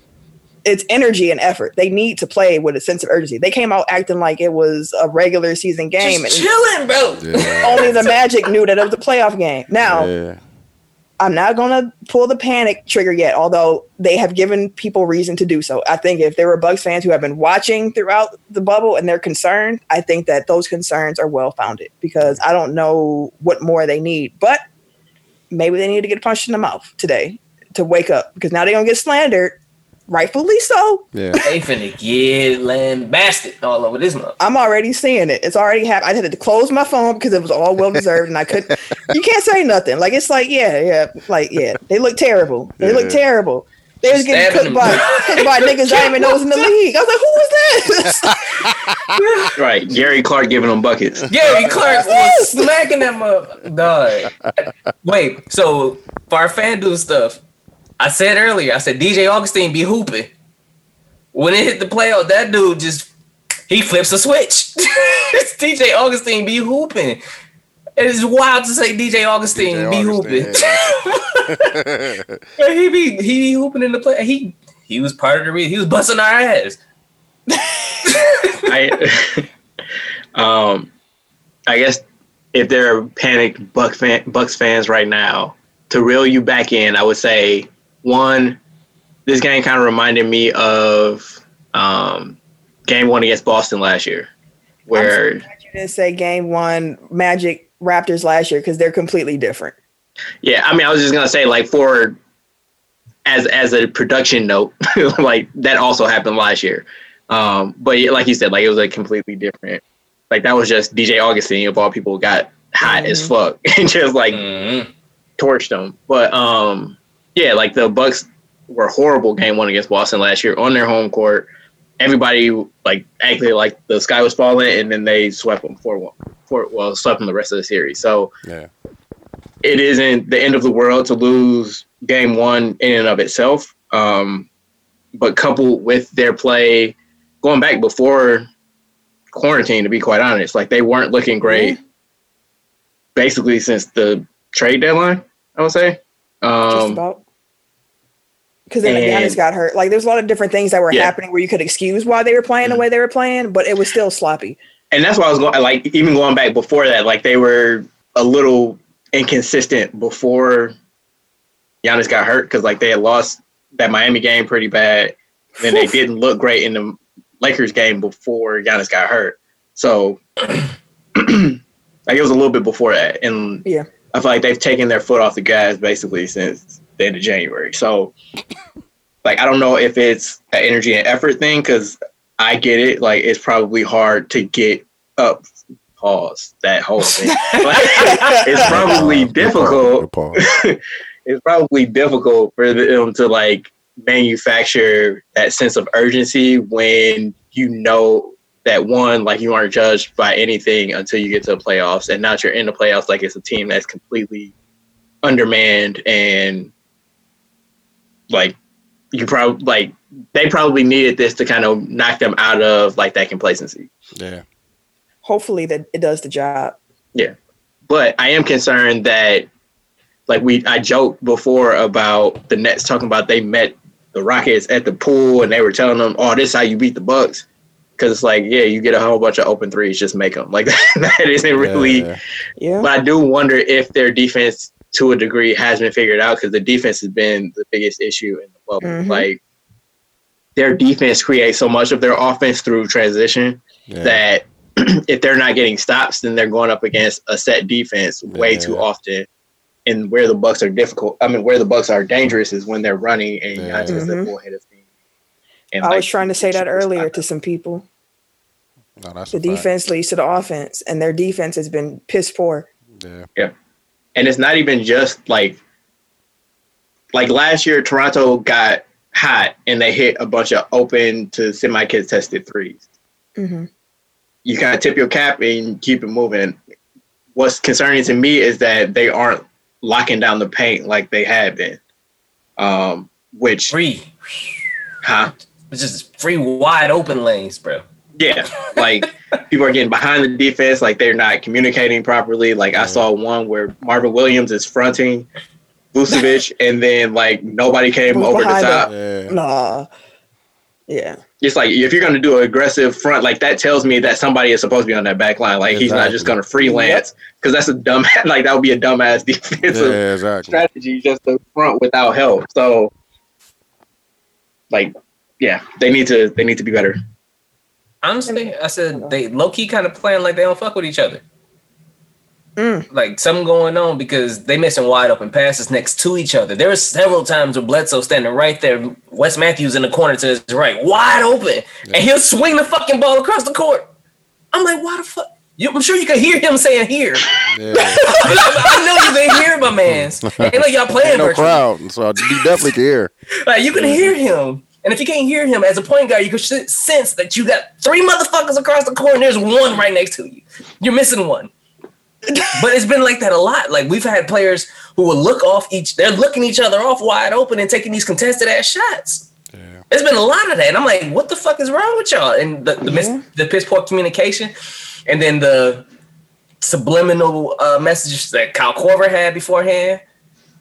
it's energy and effort. They need to play with a sense of urgency. They came out acting like it was a regular season game. Just and- chilling, bro. Yeah. only the Magic knew that it was a playoff game. Now, yeah. I'm not going to pull the panic trigger yet, although they have given people reason to do so. I think if there were Bucks fans who have been watching throughout the bubble and they're concerned, I think that those concerns are well founded because I don't know what more they need. But maybe they need to get punched in the mouth today to wake up because now they're going to get slandered, rightfully so. Yeah. They finna get lambasted all over this month. I'm already seeing it. It's already happened. I had to close my phone because it was all well deserved, and I couldn't. You can't say nothing. Like it's like yeah, yeah, like yeah. They look terrible. They look terrible. They was getting Stabbing cooked by them. cooked by niggas I even know was in the league. I was like, who was this? Right, Gary Clark giving them buckets. Gary Clark was smacking that mother. Dog. Wait, so for our FanDuel stuff, I said earlier, I said DJ Augustin be hooping. When it hit the playoff, that dude just he flips a switch. DJ Augustin be hooping. It is wild to say DJ Augustin DJ be Augustin, hooping. he be he be hooping in the play. He he was part of the reason. He was busting our ass. I, um, I guess if there are panicked Buck fan, Bucks fans right now, to reel you back in, I would say one, this game kind of reminded me of um, game one against Boston last year, where You didn't say game one Magic Raptors last year because they're completely different. Yeah, I mean, I was just gonna say, like, for as as a production note, like that also happened last year. Um, but like you said, like it was a completely different. Like that was just DJ Augustin of all people got hot as fuck and just like Mhm. torched them. But um, yeah, like the Bucks were horrible game one against Boston last year on their home court. Everybody like acted like the sky was falling, and then they swept them four one. Four, well, swept them the rest of the series. So yeah. it isn't the end of the world to lose game one in and of itself. Um, but coupled with their play going back before quarantine, to be quite honest, like they weren't looking great basically since the trade deadline, I would say. Just Um, about. Because then Giannis got hurt. Like there's a lot of different things that were Yeah. happening where you could excuse why they were playing the mm-hmm. way they were playing, but it was still sloppy. and that's why I was going, like, even going back before that, like they were a little inconsistent before Giannis got hurt because like they had lost that Miami game pretty bad. Then they didn't look great in the Lakers game before Giannis got hurt. So like it was a little bit before that. And Yeah. I feel like they've taken their foot off the gas basically since the end of January. So like I don't know if it's an energy and effort thing because I get it. Like it's probably hard to get up pause that whole thing. Like, it's probably Pause. Difficult pause. It's probably difficult for them to like manufacture that sense of urgency when you know that one like you aren't judged by anything until you get to the playoffs and now that you're in the playoffs like it's a team that's completely undermanned and like you probably like they probably needed this to kind of knock them out of like that complacency Yeah. Hopefully that it does the job. Yeah. But I am concerned that like we I joked before about the Nets talking about they met the Rockets at the pool and they were telling them, "Oh, this is how you beat the Bucks." Because it's like, yeah, you get a whole bunch of open threes, just make them. Like that isn't really. Yeah. Yeah. But I do wonder if their defense, to a degree, has been figured out because the defense has been the biggest issue in the bubble. Mhm. Like their defense creates so much of their offense through transition Yeah. that if they're not getting stops, then they're going up against a set defense way too often. And where the Bucks are difficult, I mean, where the Bucks are dangerous is when they're running and Yeah. Giannis is the Mhm. full head of steam. And I like, was trying to say that earlier to some people. No, that's The a fact. defense leads to the offense, and their defense has been piss poor. Yeah. And it's not even just like like last year Toronto got hot and they hit a bunch of open to semi contested threes. hmm You kind of tip your cap and keep it moving. What's concerning to me is that they aren't locking down the paint like they had been. Um, which, Free. huh? It's just free wide open lanes, bro. Yeah, like people are getting behind the defense, like they're not communicating properly. Like I saw one where Marvin Williams is fronting Vucevic, and then like nobody came Who's over the behind top. Yeah. Nah. Yeah. It's like if you're going to do an aggressive front, like that tells me that somebody is supposed to be on that back line. Like he's not just going to freelance because that's a dumb. Like that would be a dumbass defensive Yeah, exactly. strategy just to front without help. So, like, yeah, they need to they need to be better. Honestly, I said they low key kind of playing like they don't fuck with each other. Mm. Like something going on because they missing wide open passes next to each other. There were several times where Bledsoe standing right there, Wes Matthews in the corner to his right, wide open, and he'll swing the fucking ball across the court. I'm like, why the fuck? You, I'm sure you could hear him saying here. Yeah. I know you can hear my man's. Ain't like y'all playing Ain't no virtually. crowd, so you definitely can hear. Like you can hear him, and if you can't hear him as a point guard, you can sense that you got three motherfuckers across the court, and there's one right next to you. You're missing one. but it's been like that a lot. Like we've had players who will look off each. They're looking each other off wide open and taking these contested ass shots. Yeah. There's been a lot of that, and I'm like, what the fuck is wrong with y'all? And the the, mis- the piss poor communication, and then the subliminal uh, messages that Kyle Korver had beforehand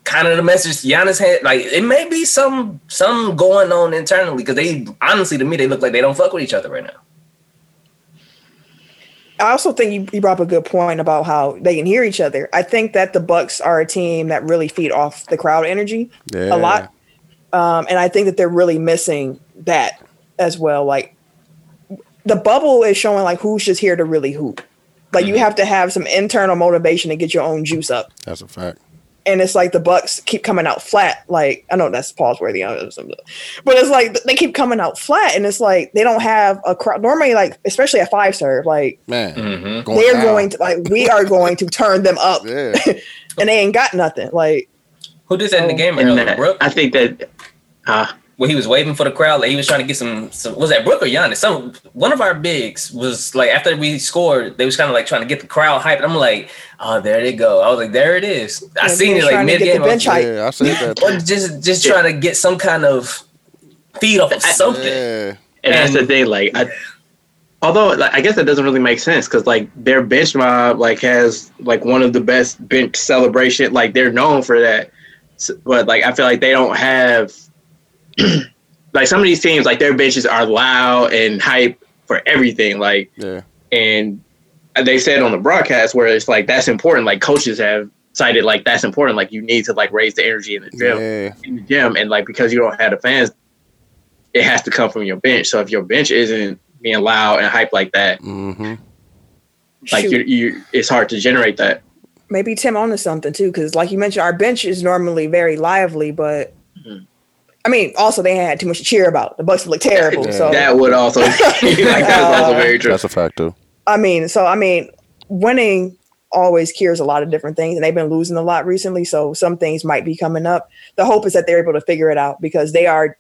kind of the message Giannis had. Like it may be some some going on internally because they honestly to me they look like they don't fuck with each other right now. I also think you, you brought up a good point about how they can hear each other. I think that the Bucks are a team that really feed off the crowd energy Yeah. a lot, um, and I think that they're really missing that as well. Like the bubble is showing like who's just here to really hoop. Like you have to have some internal motivation to get your own juice up, That's a fact. And it's like the Bucks keep coming out flat. Like I know that's pause worthy, but it's like they keep coming out flat, and it's like they don't have a crowd. Normally, like especially a five serve, like Man. Mm-hmm. Going they're down. going to like we are going to turn them up Yeah. and they ain't got nothing like Who did that in the game earlier? that, I think that uh, where he was waving for the crowd, like he was trying to get some. some was that Brook or Giannis? Some one of our bigs was like after we scored, they was kind of like trying to get the crowd hyped. I'm like, oh, there they go. I was like, there it is. I Yeah, seen it like mid get game. bench. Yeah, I said that. Or too. just just trying to get some kind of feed off of something. Yeah. and that's the And- thing. Like, I, although like, I guess that doesn't really make sense because like their bench mob like has like one of the best bench celebration. Like they're known for that, S- but like I feel like they don't have like some of these teams like their benches are loud and hype for everything. Like Yeah. and they said on the broadcast where it's like that's important. Like coaches have cited like that's important. Like you need to like raise the energy in the gym Yeah. in the gym, and like because you don't have the fans, it has to come from your bench. So if your bench isn't being loud and hype like that. Mm-hmm. Like you, you, it's hard to generate that. maybe Tim on to something too, because like you mentioned, our bench is normally very lively, but. I mean, also they had too much to cheer about. The Bucks look terrible, Yeah. so That would also like that's also very true. That's a fact too. I mean, so I mean, winning always cures a lot of different things, and they've been losing a lot recently. So some things might be coming up. The hope is that they're able to figure it out because they are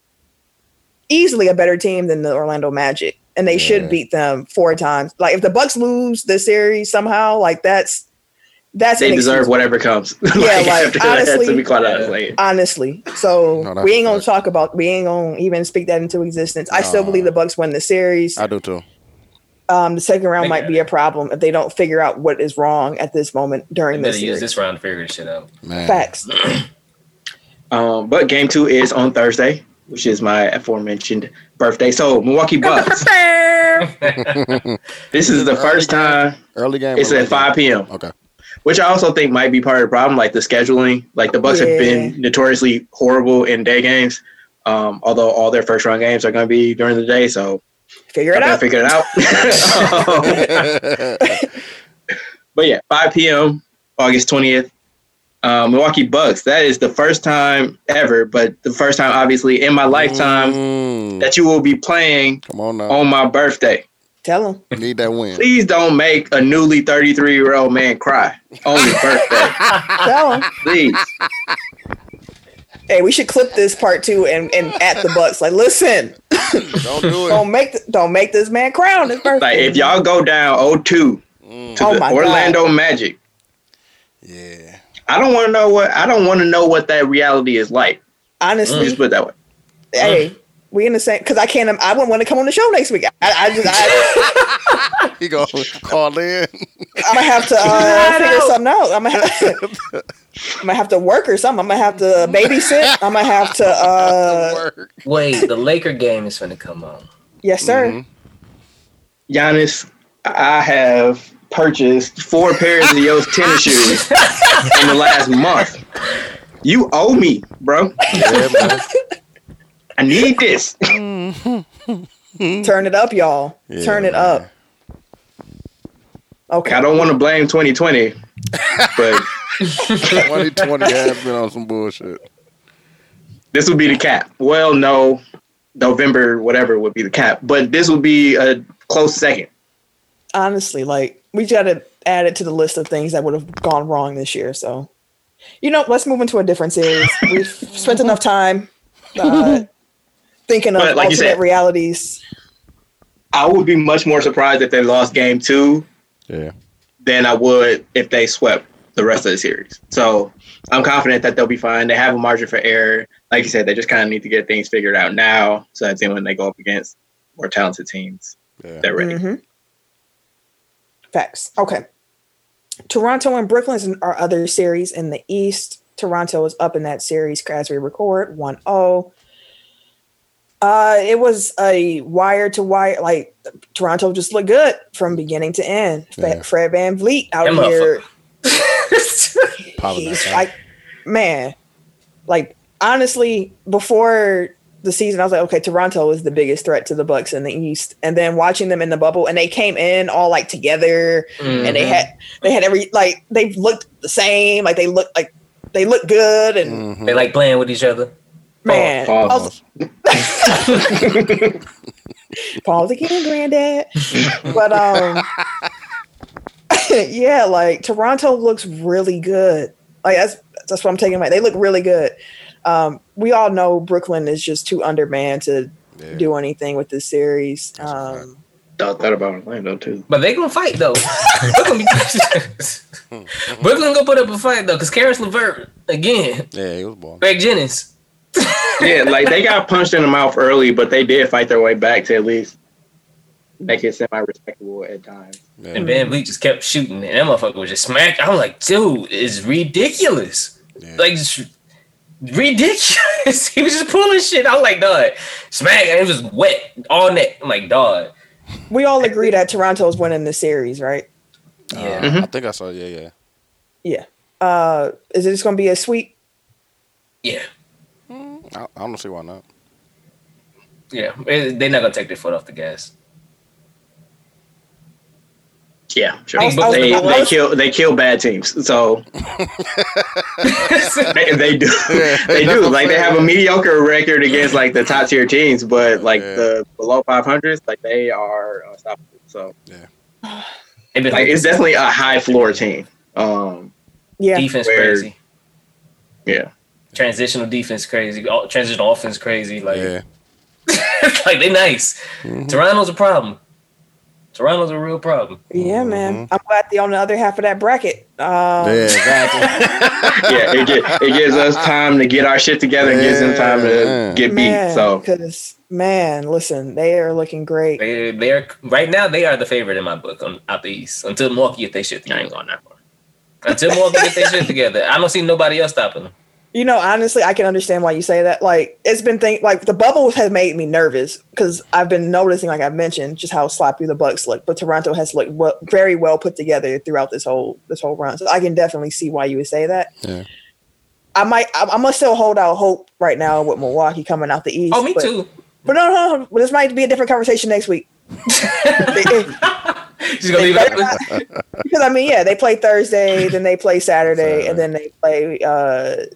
easily a better team than the Orlando Magic, and they Yeah. should beat them four times. Like if the Bucks lose the series somehow, like that's that's They inexcusable. deserve whatever comes. Yeah, like, after that, honestly- to be quite honest, like, honestly. So No, we ain't gonna talk about we ain't gonna even speak that into existence. I still believe the Bucks win the series. I do too. Um, the second round They might got be a problem if they don't figure out what is wrong at this moment during better this use this round to figure this shit out. Man. Facts. Um, but game two is on Thursday, which is my aforementioned birthday. So Milwaukee Bucks. this is the first time. Early game. It's or at late 5 p.m. Okay. Which I also think might be part of the problem, like the scheduling. Like the Bucks have been notoriously horrible in day games. Um, although all their first round games are going to be during the day, so Figure it out. figure it out. but yeah, 5 p.m. August 20th. Um, Milwaukee Bucks. That is the first time ever, but the first time, obviously, in my lifetime Mm. that you will be playing Come on now. on my birthday. Tell them. Need that win. Please don't make a newly 33 year old man cry on his birthday. Tell them. Please. Hey, we should clip this part too and, and at the Bucks. Like, listen, Don't do it. don't make th- don't make this man cry on his birthday. Like if y'all go down 0-2 Mm. to Oh the my Orlando Magic, Yeah. I don't want to know what I don't want to know what that reality is like. honestly, Just put it that way. hey, we in the same because I can't. I wouldn't want to come on the show next week. I, I just I, He go call in. I'm gonna have to uh, figure something out. I'm gonna have, I'm gonna have to work or something. I'm gonna have to babysit. I'm gonna have to. Uh, Work. Wait, the Laker game is gonna come on. yes, sir. Mhm. Giannis, I have purchased four pairs of your tennis shoes in the last month. You owe me, bro. Yeah, man. I need this. Turn it up, y'all. Yeah, Turn it man. up. Okay. I don't want to blame 2020, but 2020 has been on some bullshit. this would be the cap. Well, no, November, whatever would be the cap, but this would be a close second. Honestly, like we got to add it to the list of things that would have gone wrong this year. So, you know, let's move into a different series. We've spent enough time uh, thinking of But like you alternate said- realities. I would be much more surprised if they lost game two Yeah. than I would if they swept the rest of the series. So I'm confident that they'll be fine. They have a margin for error. Like you said, they just kind of need to get things figured out now so that then when they go up against more talented teams, Yeah. they're ready. Mhm. Facts. Okay. Toronto and Brooklyn is our other series in the East. Toronto is up in that series as we record 1 0. Uh, it was a wire to wire, like Toronto just looked good from beginning to end. Yeah. Fred VanVleet out That here. Popping He's that like, man, like honestly, before the season, I was like, okay, Toronto is the biggest threat to the Bucks in the East. And then watching them in the bubble, and they came in all like together, and they Mhm. had they had every like they looked the same, like they looked like they looked good, and Mhm. They like playing with each other. Man, Pause. I was- pause again, granddad. but um, yeah, like Toronto looks really good. Like that's that's what I'm taking. Away. They look really good. Um, we all know Brooklyn is just too undermanned to Yeah. do anything with this series. That's a fact. Um, Thought that about Orlando too. But they gonna fight though. Brooklyn, Brooklyn gonna put up a fight though, because Caris LeVert again, Yeah, he was born. Greg Jennings. Yeah, like they got punched in the mouth early, but they did fight their way back to at least make it semi respectable at times. Yeah. And Van Vliet just kept shooting, and that motherfucker was just smacked. I'm like, dude, it's ridiculous. Yeah. Like, just ridiculous. he was just pulling shit. I was like, dog, smack, and it was wet all net. I'm like, dog. we all agree that Toronto's winning the series, right? Yeah. Uh, Mhm. I think I saw. Yeah, yeah. Uh, is it just going to be a sweep? Yeah. I, I don't see why not. Yeah. They're not gonna take their foot off the gas. Yeah, sure. Was- I was- they, they kill they kill bad teams. So they, they do Yeah, they do like I'm they have a mediocre record against like the top tier teams, but like Yeah. the below 500s, like they are unstoppable. So They've like it's definitely a high floor team. Um, Yeah. defense Where- crazy. yeah, Transitional defense crazy. Transitional offense crazy. Like, Yeah. like they nice. Mhm. Toronto's a problem. Toronto's a real problem. Yeah, man. I'm glad they on the other half of that bracket. Um, Yeah, exactly. yeah, it, get, it gives us time to get our shit together and gives them time Yeah. to get beat. Man, So because man, listen, they are looking great. They they're right now they are the favorite in my book on out the East until Milwaukee get their shit I ain't going that far. Until Milwaukee get their shit together, I don't see nobody else stopping them. You know, honestly, I can understand why you say that. Like, it's been think like the bubble has made me nervous because I've been noticing, like I mentioned, just how sloppy the Bucks look. But Toronto has looked well, very well put together throughout this whole this whole run. So I can definitely see why you would say that. Yeah. I might, I, I'm gonna still hold out hope right now with Milwaukee coming out the East. Oh, me but, too. But no, no, no, this might be a different conversation next week. She's gonna leave it. because I mean, yeah, they play Thursday, then they play Saturday, Saturday. and then they play uh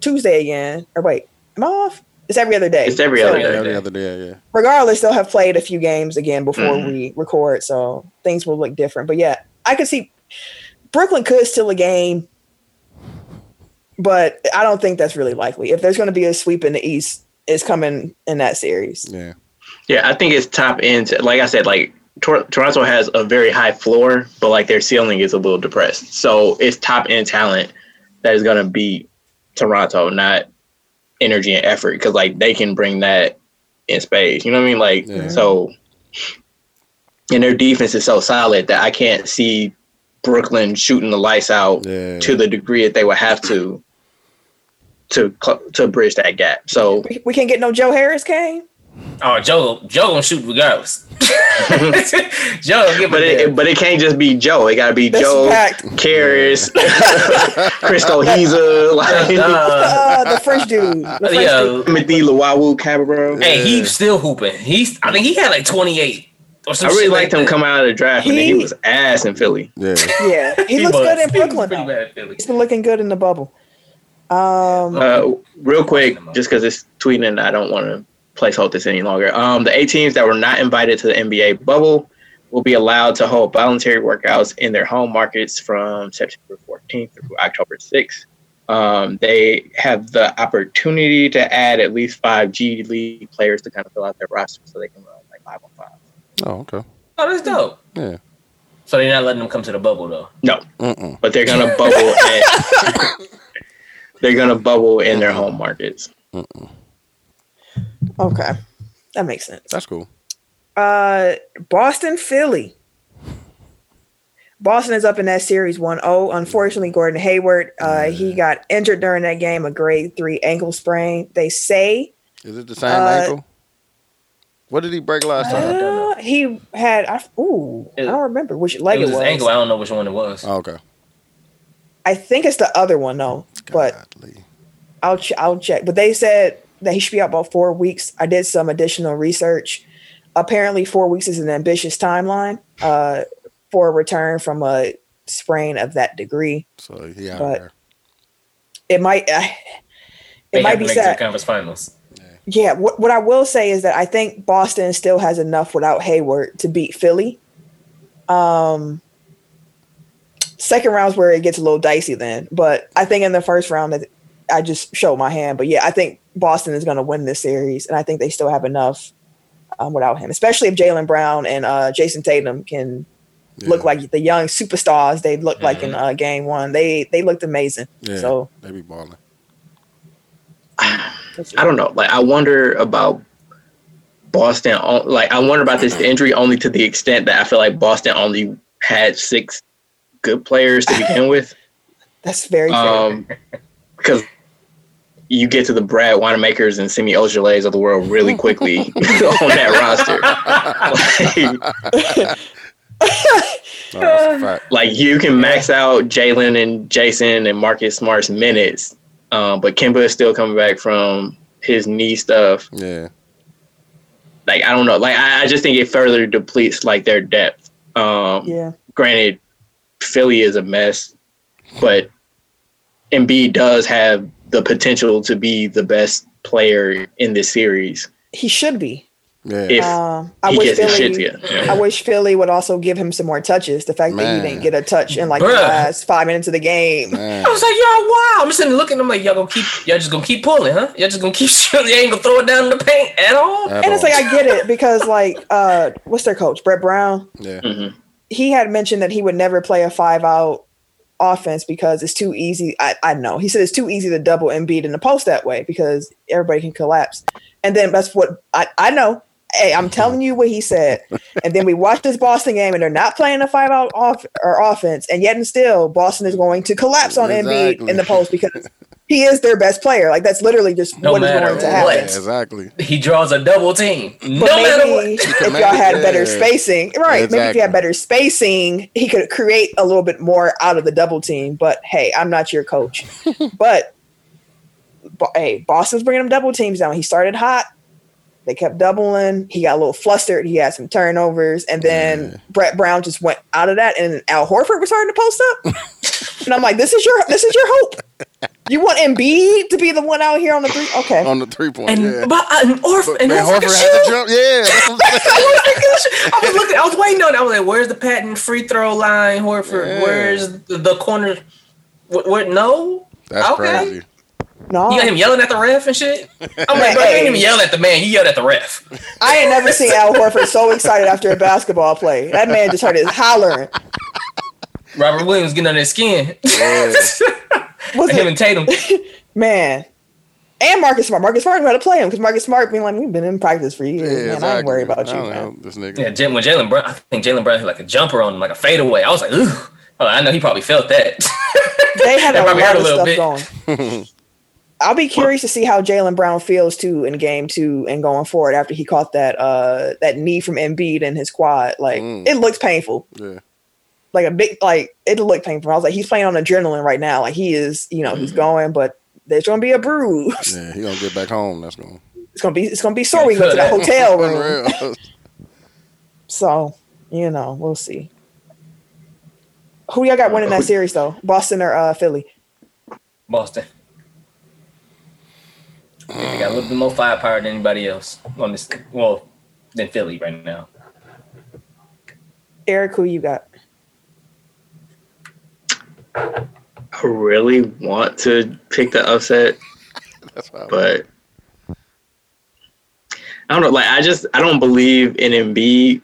Tuesday again. Or wait, am I off? It's every other day. It's every So, other day. Every other day, yeah. Regardless, they'll have played a few games again before Mhm. we record, so things will look different. But yeah, I could see Brooklyn could steal a game, but I don't think that's really likely. If there's going to be a sweep in the East, it's coming in that series. Yeah. Yeah, I think it's top end. Like I said, like Tor- Toronto has a very high floor, but like their ceiling is a little depressed. So it's top end talent that is going to beat Toronto, not energy and effort, because like they can bring that in space. You know what I mean? Like Yeah. so, and their defense is so solid that I can't see Brooklyn shooting the lights out Yeah. to the degree that they would have to to cl- to bridge that gap. So We, we can't get no Joe Harris, Kane. Oh, Joe, Joe gonna shoot regardless. Joe, give But it, but it can't just be Joe. It got to be That's Joe, packed. Caris, Chris Chiozza, like uh, Uh, the French dude. The French yeah. dude. Timothy Luwawu Cabarrot. Hey, he's still hooping. He's. I think he had like twenty eight or I really liked like him coming out of the draft, and then he He- was ass in Philly. Yeah. Yeah, he, He looks was. good in He was Brooklyn. pretty bad at Philly. He's been looking good in the bubble. Um, Uh, real quick, just because it's tweeting, I don't want to placehold this any longer. Um, the eight teams that were not invited to the NBA bubble will be allowed to hold voluntary workouts in their home markets from September 14th through October 6th. Um, they have the opportunity to add at least five G League players to kind of fill out their roster so they can run like five on five. Oh, okay. Oh, that's dope. Yeah. So they're not letting them come to the bubble though. No, Mm-mm. but they're gonna bubble. at, they're gonna bubble in their home markets. Okay, that makes sense. That's cool. Uh, Boston, Philly. Boston is up in that series 1-0. Unfortunately, Gordon Hayward, uh, he got injured during that game, a grade three ankle sprain. They say Is it the same Uh, ankle? What did he break last time? don't know. uh, he had. I, ooh, I don't remember which It leg was it his was. ankle. I don't know which one it was. Oh, okay. I think it's the other one though, but I'll ch- I'll check. But they said that he should be out about four weeks. I did some additional research. Apparently, four weeks is an ambitious timeline uh, for a return from a sprain of that degree. So yeah, But- there. It might uh, They it might be to make it to the sad. conference finals. Yeah, what, what I will say is that I think Boston still has enough without Hayward to beat Philly. Um, second round's where it gets a little dicey then, but I think in the first round that I just showed my hand. But yeah, I think Boston is going to win this series, and I think they still have enough um, without him, especially if Jaylen Brown and uh, Jayson Tatum can look like the young superstars they looked like in uh, Game One. They they looked amazing. Yeah. So They be balling. I don't know. Like I wonder about Boston. Like I wonder about this injury only to the extent that I feel like Boston only had six good players to begin with. that's very fair. Um, because you get to the Brad Wanamakers and Semi Ojeleyes of the world really quickly on that roster. Like, No, that's a fact. like you can max out Jaylen and Jayson and Marcus Smart's minutes, um, but Kemba is still coming back from his knee stuff. Yeah. Like I don't know. Like I, I just think it further depletes like their depth Um, Yeah. Granted, Philly is a mess, but Embiid does have the potential to be the best player in this series He should be. Yeah. if Um, I he wish gets his shit Philly. together. I wish Philly would also give him some more touches. The fact that he didn't get a touch in like the last five minutes of the game. Man. I was like, y'all, wow. I'm just sitting looking. I'm like, y'all gonna keep, y'all just gonna keep pulling, huh? Y'all just gonna keep shooting. You ain't gonna throw it down in the paint at all. At And it's like I get it because like uh what's their coach? Brett Brown. yeah. Mhm. He had mentioned that he would never play a five out offense because it's too easy. I, I know. He said it's too easy to double Embiid in the post that way because everybody can collapse. And then that's what I, I know. Hey, I'm telling you what he said. And then we watched this Boston game and they're not playing a five out off or offense. And yet and still Boston is going to collapse on Embiid in the post because he is their best player. Like that's literally just No what is matter going to what. happen. Yeah, exactly. He draws a double team. No But matter what. if y'all had better spacing, right? Maybe if you had better spacing, he could create a little bit more out of the double team. But hey, I'm not your coach. but, but hey, Boston's bringing him double teams down. He started hot. They kept doubling. He got a little flustered. He had some turnovers, and then Yeah. Brett Brown just went out of that, and Al Horford was starting to post up. and I'm like, this is your this is your hope. You want Embiid to be the one out here on the three? Okay. On the three point. And yeah. but uh, and Orf But and man, Horford, Horford had to jump. Yeah. I'm saying. I was looking. I was waiting on. it. I was like, "Where's the patent free throw line, Horford? Yeah. Where's the, the corner? What? what no, That's Okay. crazy. No, you got him yelling at the ref and shit. I'm like, Man, bro, he hey. didn't even yell at the man. He yelled at the ref. I ain't never seen Al Horford so excited after a basketball play. That man just started hollering. Robert Williams getting on his skin. Yeah. Was him it and Tatum. man? And Marcus Smart. Marcus Smart had to play him because Marcus Smart being like, we've been in practice for years, Yeah, man. I ain't worried exactly. about I you, man. This nigga. Yeah, J- when Jaylen Brown, I think Jaylen Brown had like a jumper on him, like a fadeaway. I was like, ooh. Oh, I know he probably felt that. They had That a probably lot hurt a of little stuff bit. going. I'll be curious to see how Jaylen Brown feels too in game two and going forward after he caught that uh that knee from Embiid in his quad. Like Mm. it looks painful. Yeah. Like a big like it looked painful. I was like, he's playing on adrenaline right now. Like he is, you know, Mm-hmm. he's going, but there's gonna be a bruise. Yeah. He gonna get back home. That's gonna. It's gonna be it's gonna be sore when we go to that feel hotel room. Unreal. So, you know, we'll see. Who y'all got winning that series though? Boston or uh, Philly? Boston. They got a little bit more firepower than anybody else on this. Well, than Philly right now. Eric, who you got? I really want to pick the upset, That's but I don't know. Like I just I don't believe in Embiid,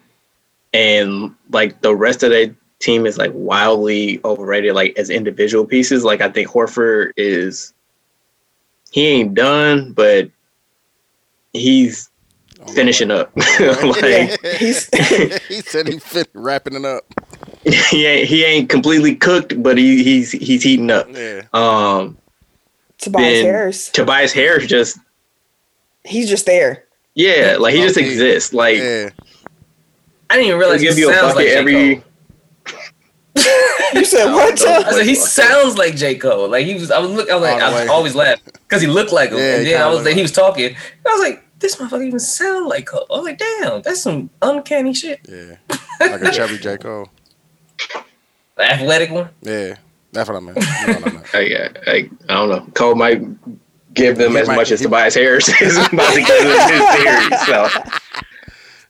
and like the rest of the team is like wildly overrated. Like as individual pieces, like I think Horford is he ain't done, but he's oh, finishing up. like he's he said he fit wrapping it up. he ain't he ain't completely cooked, but he, he's he's heating up. Yeah. Um, Tobias Then- Harris. Tobias Harris just He's just there. yeah, like he just Okay. exists. Like Yeah. I didn't even he'll realize he give you a sounds bucket like every. You said what? I said he sounds like J. Cole. Like he was. I was look. I was like. I way. always laugh because he looked like him. Yeah, and then I was look like, he was talking. I was like, this motherfucker even sound like Cole. I was like, damn, that's some uncanny shit. Yeah. Like a chubby J Cole. The athletic one. Yeah. That's what I meant. You know I. I, I, I don't know. Cole might give them He as might- much as he- Tobias Harris is about to give them his series. So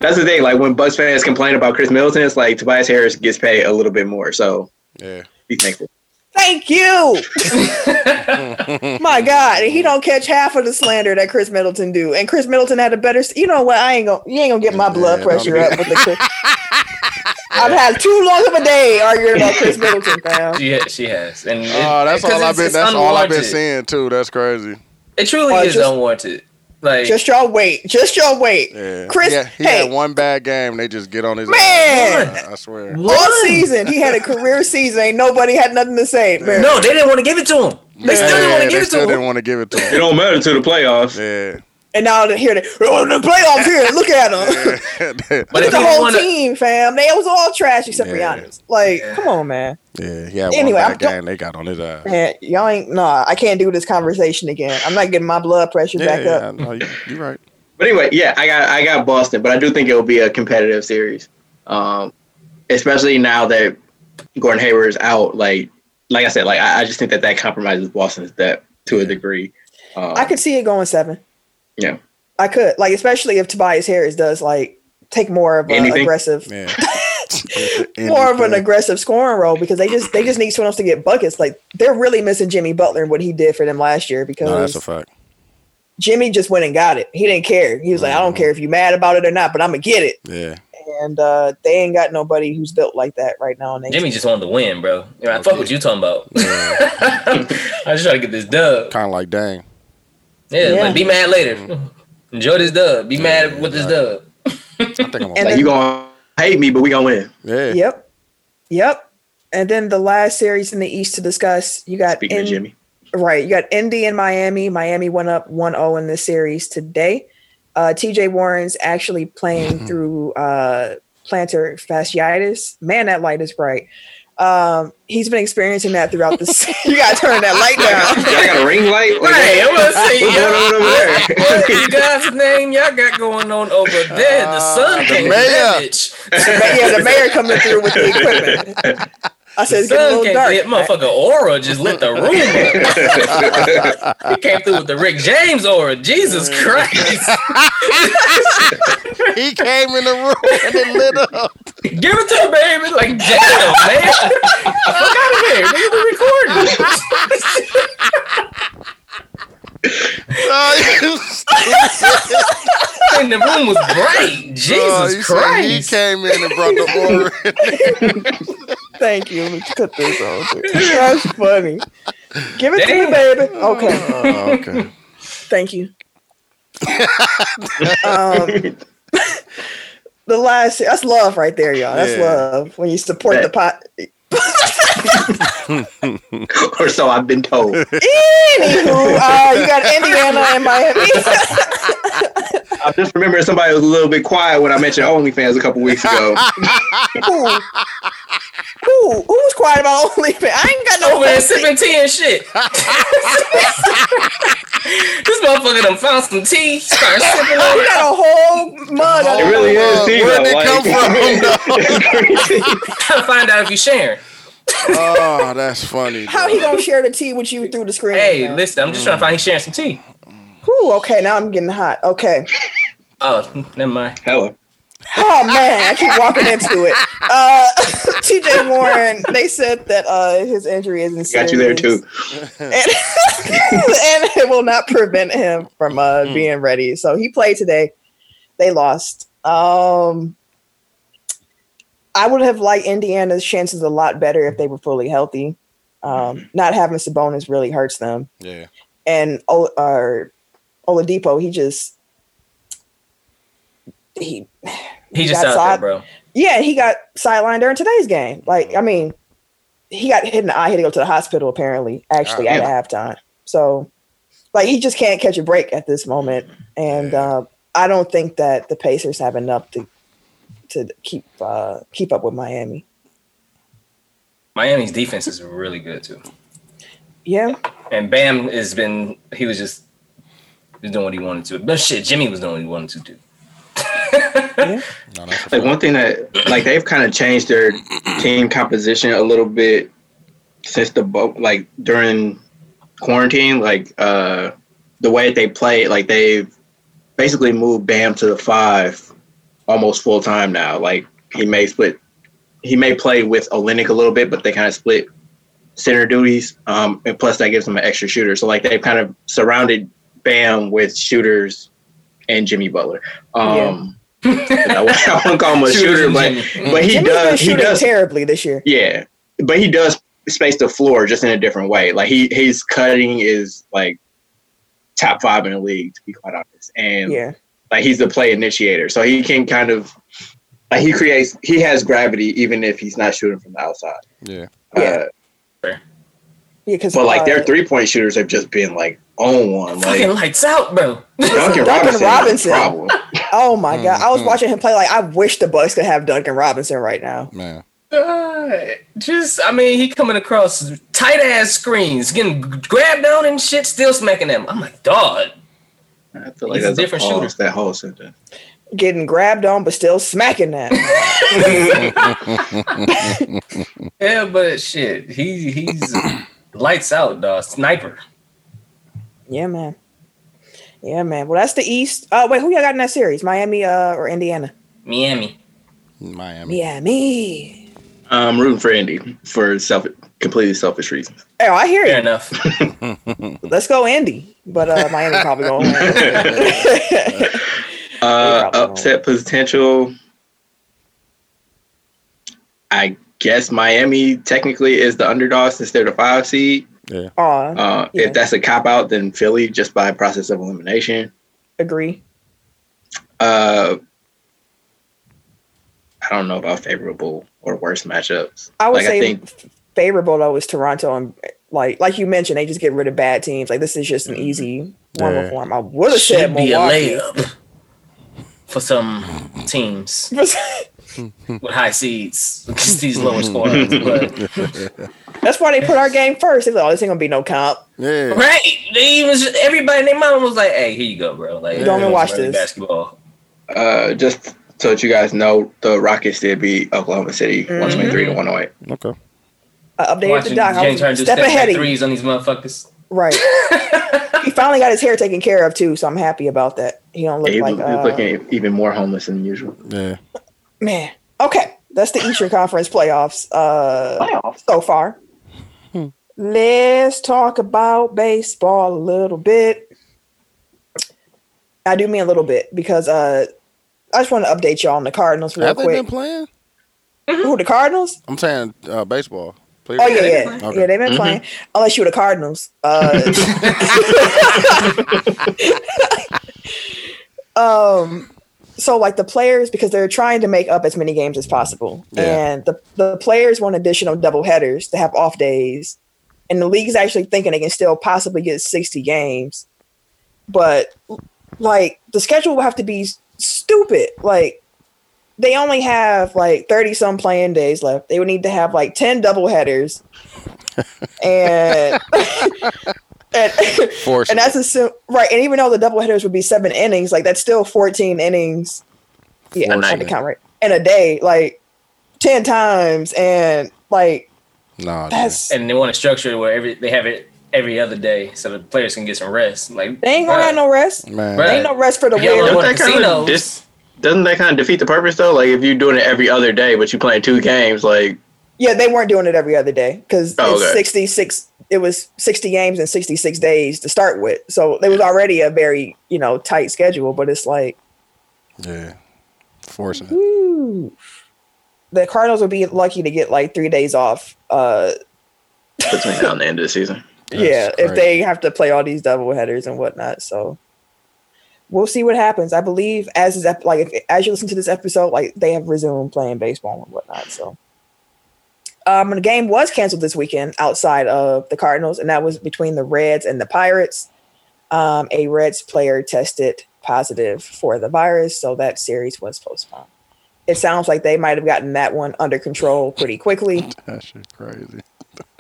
that's the thing. Like when Bucks fans complain about Khris Middleton, it's like Tobias Harris gets paid a little bit more. So Yeah. be thankful. Thank you. My God, he don't catch half of the slander that Khris Middleton do, and Khris Middleton had a better. You know what? I ain't gonna. You ain't gonna get my blood Yeah, pressure up with the. Khris. I've had too long of a day arguing about Khris Middleton, fam. She ha- she has, and it- Oh, that's all I've been. it's That's all I've been seeing too. That's crazy. It truly Oh, is just- unwarranted. Like Just y'all wait. Just y'all wait. Yeah. Khris, Yeah. He hey, had one bad game. They just get on his Man! ass. I swear. all One. season he had a career season. Ain't nobody had nothing to say. Man. no, they didn't want to give it to him. They still didn't want to give it still to didn't him. want to give it to It don't matter to the playoffs. Yeah. And now to hear that oh, the playoffs here. Look at them. yeah. But the if he didn't whole wanna- team, fam. They was all trash except for Yeah. Giannis. Like, Yeah. come on, man. yeah. He had Anyway, one I'm bad game. They got on his ass. Man, y'all ain't nah. I can't do this conversation again. I'm not getting my blood pressure Yeah, back yeah, up. no, you, you're right. But anyway, yeah, I got I got Boston, but I do think it will be a competitive series. Um, especially now that Gordon Hayward is out. Like, like I said, like I, I just think that that compromises Boston's depth to a degree. Um, I could see it going seven. Yeah. I could like, especially if Tobias Harris does like take more of an aggressive, Yeah. more of an aggressive scoring role because they just they just need someone else to get buckets. Like they're really missing Jimmy Butler and what he did for them last year because No, that's a fact. Jimmy just went and got it. He didn't care. He was like, I don't Mhm. care if you're mad about it or not, but I'm gonna get it. Yeah. And uh, they ain't got nobody who's built like that right now. in their Jimmy just wanted to win, bro. You know, I fuck Okay. what you talking about. Yeah. I just try to get this dub. kind of like Dame. Yeah, Yeah. like be mad later. Enjoy this dub. Be mad with this dub. I think I'm. And like then- you gonna hate me, but we gonna win. yeah. Yep. Yep. And then the last series in the East to discuss, you got Speaking in- Jimmy, Right. You got Indy and Miami. Miami went up 1 0 in this series today. Uh, TJ Warren's actually playing through uh, plantar fasciitis. Man, that light is bright. Um, he's been experiencing that throughout the se- You got to turn that light down. y'all got a ring light. Like, Right, I'm gonna say, What's going on over there? What you guys' name y'all got going on over there? The sun Uh, the came mayor. that bitch. yeah, the mayor coming through with the equipment. I said, it's The getting a little dark. That motherfucker aura just lit the room up. He came through with the Rick James aura. Jesus Christ. He came in the room and it lit up. Give it to the baby. Like, damn, man. Fuck out of here. Nigga, we recording. Oh, you stupid. And the room was bright. Oh, Jesus he said He came in and brought the aura. Thank you. Let's cut this on. dude. That's funny. Give it Damn. to me, baby. Okay. Oh, okay. Thank you. um, the last that's love right there, y'all. That's Yeah. love when you support the pot. or so I've been told. Anywho, uh, you got Indiana and Miami. I just remember somebody was a little bit quiet when I mentioned OnlyFans a couple weeks ago. who, who, who was quiet about OnlyFans? I ain't got no Over there sipping tea and shit. this motherfucker done found some tea, started sipping on We got a whole mug. It of really is. Tea, where'd though, it like- come from, It's crazy. Trying to find out if you sharing. Oh, that's funny. How he gonna share the tea with you through the screen? Hey, man? listen, I'm just trying to find he's sharing some tea. Whew, okay, now I'm getting hot. Okay. Oh, never mind. Hella. Oh man, I keep walking into it. Uh, TJ Warren, they said that uh, his injury isn't Got you there too. and, and it will not prevent him from uh, being ready. So he played today. They lost. Um, I would have liked Indiana's chances a lot better if they were fully healthy. Um, not having Sabonis really hurts them. Yeah. And o- or Oladipo, he just he He just got out side- there, bro. yeah, he got sidelined during today's game. Like, I mean, he got hit in the eye. He had to go to the hospital apparently, actually Oh, at yeah. halftime. So, like, he just can't catch a break at this moment, and uh, I don't think that the Pacers have enough to to keep uh, keep up with Miami. Miami's defense is really good too. Yeah, And Bam has been he was just just doing what he wanted to. But shit, Jimmy was doing what he wanted to do. yeah. No, Like one thing that like they've kind of changed their team composition a little bit since the bo- like during quarantine. Like uh the way that they play, like they've basically moved Bam to the five almost full time now. Like he may split, he may play with Olynyk a little bit, but they kind of split center duties. Um, and plus that gives him an extra shooter. So like they've kind of surrounded Bam with shooters and Jimmy Butler. Um, I wouldn't I wouldn't call him a shooter, but Jimmy. but he Jimmy's does he does terribly this year. yeah, but he does space the floor just in a different way. Like he his cutting is like top five in the league to be quite honest, and Yeah, like he's the play initiator, so he can kind of like he creates he has gravity even if he's not shooting from the outside. Yeah. Yeah. Uh, because but like uh, their three point shooters have just been like on one. Fucking Like lights out, bro. Duncan, Duncan Robinson, Robinson. is a problem. Oh my god, I was Mhm. watching him play. Like, I wish the Bucks could have Duncan Robinson right now. Man. Uh, just, I mean, he coming across tight ass screens, getting grabbed on and shit, still smacking them. I'm like, dog. I feel like He's a that's a different different shooter. That whole sentence. getting grabbed on, but still smacking that. Yeah, but shit, he he's lights out, dog. Sniper. yeah, man. Yeah, man. Well, that's the East. Oh, wait, who y'all got in that series? Miami uh, or Indiana? Miami. Miami. Miami. I'm rooting for Indy for self completely selfish reasons. Oh, I hear Fair you. enough. Let's go Andy. But uh, Miami probably going to win. Uh, probably upset potential. I guess Miami technically is the underdog since they're the five seed. Yeah. Aw, Uh, Yeah. If that's a cop out, then Philly just by process of elimination. agree. Uh, I don't know about favorable or worse matchups. I would Like, I say think- f- favorable though is Toronto and like like you mentioned, they just get rid of bad teams. Like this is just an easy one Yeah. for them. I would have said Should be a layup for some teams with high seeds against these lower squads. But That's why they put our game first. They thought, oh, this ain't gonna be no comp. Yeah. right, they even everybody and their mom was like, "Hey, here you go, bro." Like, Don't even watch this. basketball. Uh, just so that you guys know, the Rockets did beat Oklahoma City Mm-hmm. 123 to 108. Okay. I updated the Watching doc. I James was Harden step step ahead of threes on these motherfuckers. Right. he finally got his hair taken care of too, so I'm happy about that. He don't look He like was uh, looking even more homeless than usual. Yeah. man. Okay, that's the Eastern Conference playoffs. Uh, Playoffs? so far. Let's talk about baseball a little bit. I do mean a little bit because uh, I just want to update y'all on the Cardinals real Have they quick. been playing? Who the Cardinals? I'm saying uh, baseball. Please. Oh yeah, they yeah, Okay. yeah. They've been Mhm. playing. Unless you were the Cardinals. Uh, um. So like the players, because they're trying to make up as many games as possible, Yeah. and the the players want additional double headers to have off days, and the league's actually thinking they can still possibly get sixty games, but like the schedule will have to be stupid. Like they only have like 30 some playing days left. They would need to have like 10 double headers. and and, and that's assume right. And even though the double headers would be seven innings, like that's still 14 innings. Yeah, I'm trying to count right. In a day, like 10 times. And like no, that's And they want to structure it where every they have it every other day so the players can get some rest. Like they ain't gonna bruh, have no rest. man. Right. Ain't no rest for the Yeah, weird. well, Doesn't that kind casinos. of dis- doesn't that kind of defeat the purpose though? Like if you're doing it every other day, but you playing two games, like Yeah, they weren't doing it every other day because Oh, it's okay. 66. It was 60 games in 66 days to start with. So there was already a very, you know, tight schedule, but it's like, Yeah. Forcing it. woo. The Cardinals would be lucky to get like three days off. Uh, between now and the end of the season. That's yeah, if they have to play all these double headers and whatnot. So we'll see what happens. I believe as is like if, as you listen to this episode, like they have resumed playing baseball and whatnot. So um, the game was canceled this weekend outside of the Cardinals, and that was between the Reds and the Pirates. Um, a Reds player tested positive for the virus, so that series was postponed. It sounds like they might have gotten that one under control pretty quickly. That's crazy.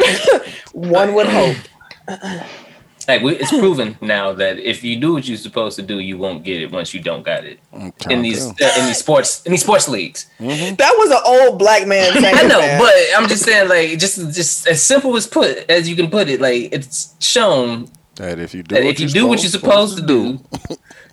One would hope. like we, it's proven now that if you do what you're supposed to do, you won't get it once you don't got it I'm in these uh, in these sports in these sports leagues. That was an old black man saying I know, that. but I'm just saying, like, just just as simple as put as you can put it, like it's shown that if you do that what if you you're do what you're supposed to do,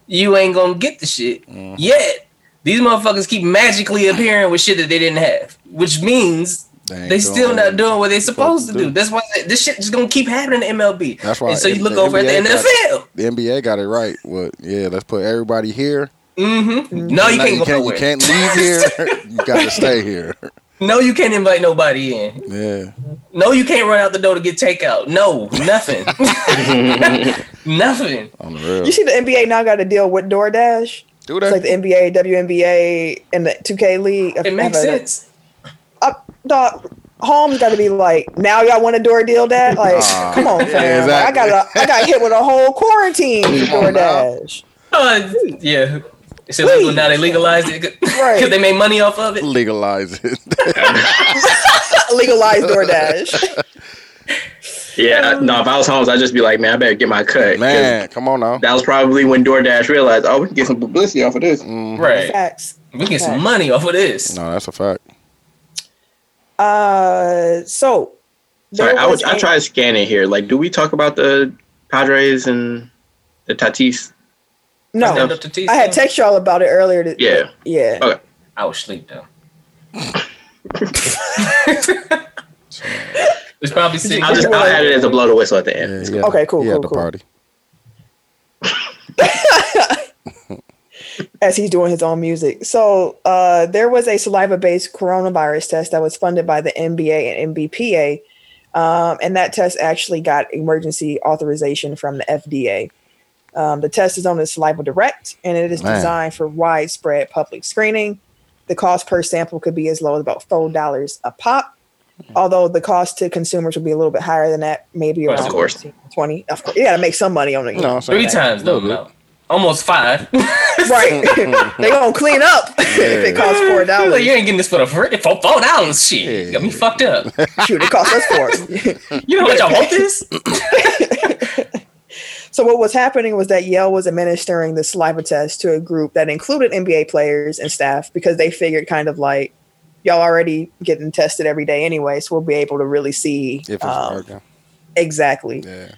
you ain't gonna get the shit. Mm-hmm. Yet these motherfuckers keep magically appearing with shit that they didn't have, which means ain't they still not doing what they're supposed supposed to to do. do. That's why this shit is gonna keep happening in MLB. That's why And so you look the over at the NBA got- NFL. The NBA got it right. What? Yeah, let's put everybody here. Mm-hmm. No, you Now can't go you can't leave here. you got to stay here. No, you can't invite nobody in. Yeah. No, you can't run out the door to get takeout. No, nothing. nothing. On the real. You see, the NBA now got to deal with DoorDash. do It's like the NBA, WNBA, and the 2K League. It makes have a- sense. Uh, dog, Holmes got to be like, now y'all want a door deal, Dad? Like, Ah, come on, yeah, fam. Like, I got a, I got hit with a whole quarantine for on now. DoorDash. Uh, yeah. It's illegal now. They legalized it because Right. they made money off of it. Legalize it. Legalize DoorDash. Yeah, no. If I was Holmes, I'd just be like, man, I better get my cut. Man, come on now. That was probably when DoorDash realized, oh, we can get some publicity off of this. Mhm. Right. Facts. We get some money off of this. No, that's a fact. Uh, so Sorry, there I was would I a- tried scanning here. Like, do we talk about the Padres and the Tatis? No, Stand up to T I had text y'all about it earlier. To, Yeah. yeah. Okay. I was asleep though. It's probably sitting. I'll just I'll add it as a blow the whistle at the end. he had- Okay, cool, He had cool, the cool. party. As he's doing his own music. So uh, there was a saliva-based coronavirus test that was funded by the NBA and NBPA, um, and that test actually got emergency authorization from the FDA. Um, the test is known as Saliva Direct, and it is Man. designed for widespread public screening. The cost per sample could be as low as about four dollars a pop, although the cost to consumers would be a little bit higher than that, maybe Of course. 15, twenty. Of course, you got to make some money on it. No, know. I'm saying- Three times though, no. Almost five. right? they gonna clean up if it costs four Like, dollars. you ain't getting this for the free for four dollars. Shit, Yeah. got me fucked up. Shoot, it costs us four. You know what y'all want this? so what was happening was that Yale was administering the saliva test to a group that included NBA players and staff because they figured kind of like y'all already getting tested every day anyway, so we'll be able to really see If it's um, exactly. Yeah.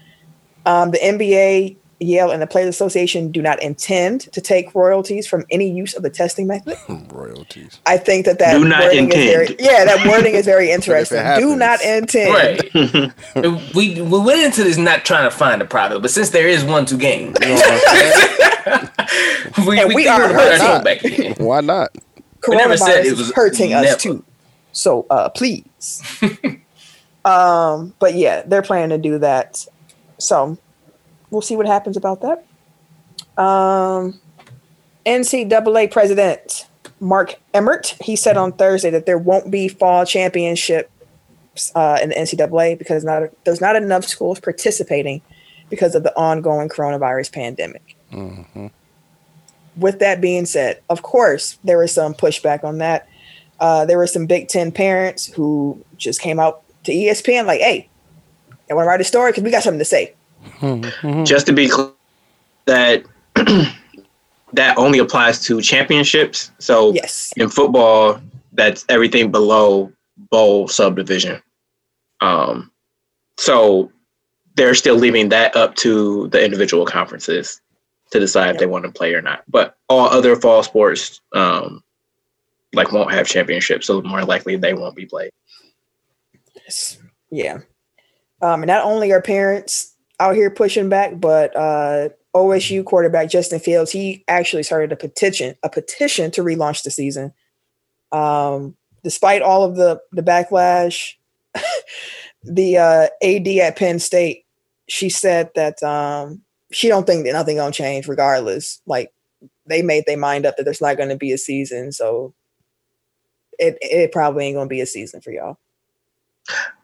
Um, the NBA, Yale, and the Players Association do not intend to take royalties from any use of the testing method. Royalties. I think that that Do not wording is very, yeah, that wording is very interesting. Do not intend. Right. we we went into this not trying to find a product, but since there is one to gain, You know what I'm we, And we, we are to put our hurting. back. Why not? We never said coronavirus it was is hurting us too. So uh please. um, but yeah, they're planning to do that. So we'll see what happens about that. Um NCAA president Mark Emmert, he said on Thursday that there won't be fall championships uh, in the NCAA because not there's not enough schools participating because of the ongoing coronavirus pandemic hmm with that being said, of course, there was some pushback on that. Uh, there were some Big Ten parents who just came out to ESPN like, "Hey, I want to write a story because we got something to say." Just to be clear, that that only applies to championships. So Yes, in football, that's everything below bowl subdivision. Um, so they're still leaving that up to the individual conferences to decide if they want to play or not. But all other fall sports, um, like won't have championships, so more likely they won't be played. Yes. yeah. Um, and not only are parents out here pushing back, but uh, OSU quarterback Justin Fields he actually started a petition a petition to relaunch the season. Um, despite all of the the backlash, the uh, AD at Penn State she said that um, she don't think that nothing gonna change regardless. Like they made their mind up that there's not to be a season, so it it probably ain't gonna be a season for y'all.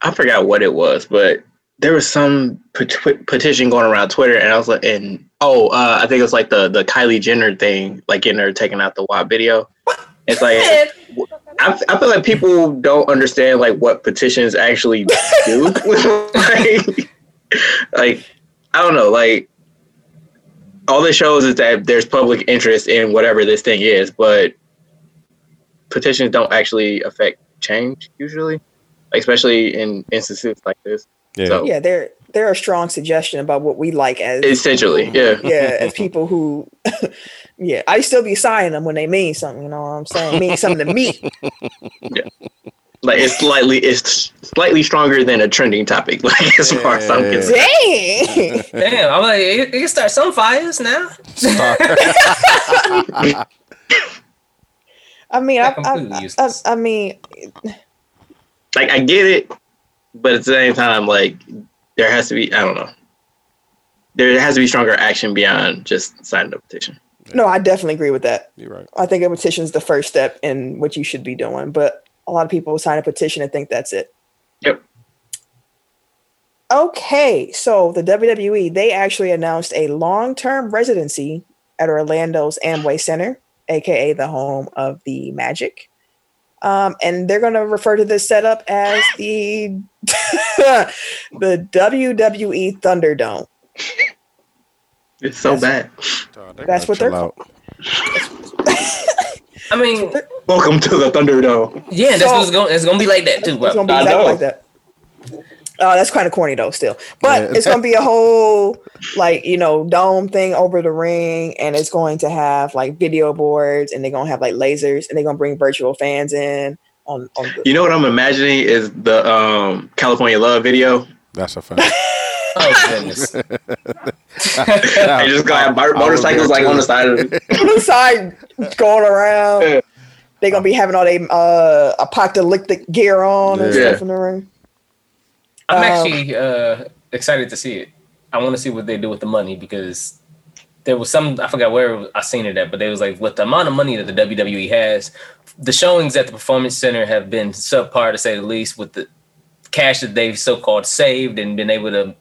I forgot what it was, but there was some pet- petition going around Twitter, and I was like, and oh, uh, I think it was like the the Kylie Jenner thing, like getting her taking out the WAP video. It's like I, I feel like people don't understand like what petitions actually do. like, like I don't know, like all this shows is that there's public interest in whatever this thing is, but petitions don't actually affect change usually, like, especially in instances like this. Yeah. So yeah, they're they're a strong suggestion about what we like as essentially, yeah. yeah, as people who yeah, I still be signing them when they mean something, you know what I'm saying? Mean something to me. Yeah, Like it's slightly it's slightly stronger than a trending topic, like as far as I'm Yeah. concerned. Dang. Damn, I'm like, you, it can start some fires now. I mean, I, They're I, I. I mean, Like I get it, but at the same time, like there has to be I don't know. There has to be stronger action beyond just signing a petition. no, I definitely agree with that. You're right. I think a petition is the first step in what you should be doing, but a lot of people sign a petition and think that's it. Yep. Okay, so the WWE they actually announced a long-term residency at Orlando's Amway Center, aka the home of the Magic. Um, and they're going to refer to this setup as the the WWE Thunderdome. It's so bad. Dog, they what they're chill out. I mean, Welcome to the Thunderdome. yeah, that's So- what's going. It's gonna be like that too, It's gonna be exactly like that. Uh, that's kind of corny though, still. But Yeah. it's gonna be a whole like you know dome thing over the ring, and it's going to have like video boards, and they're gonna have like lasers, and they're gonna bring virtual fans in on on. The- You know what I'm imagining is the um, California Love video. That's a fact. Oh goodness. They just gonna have I motorcycles like on the side of the side going around. Yeah. They're gonna be having all their uh, apocalyptic gear on and stuff in the ring. I'm Um, actually uh, excited to see it. I want to see what they do with the money because there was some I forgot where I seen it at, but they was like with the amount of money that the WWE has, the showings at the Performance Center have been subpar to say the least. With the cash that they've so called saved and been able to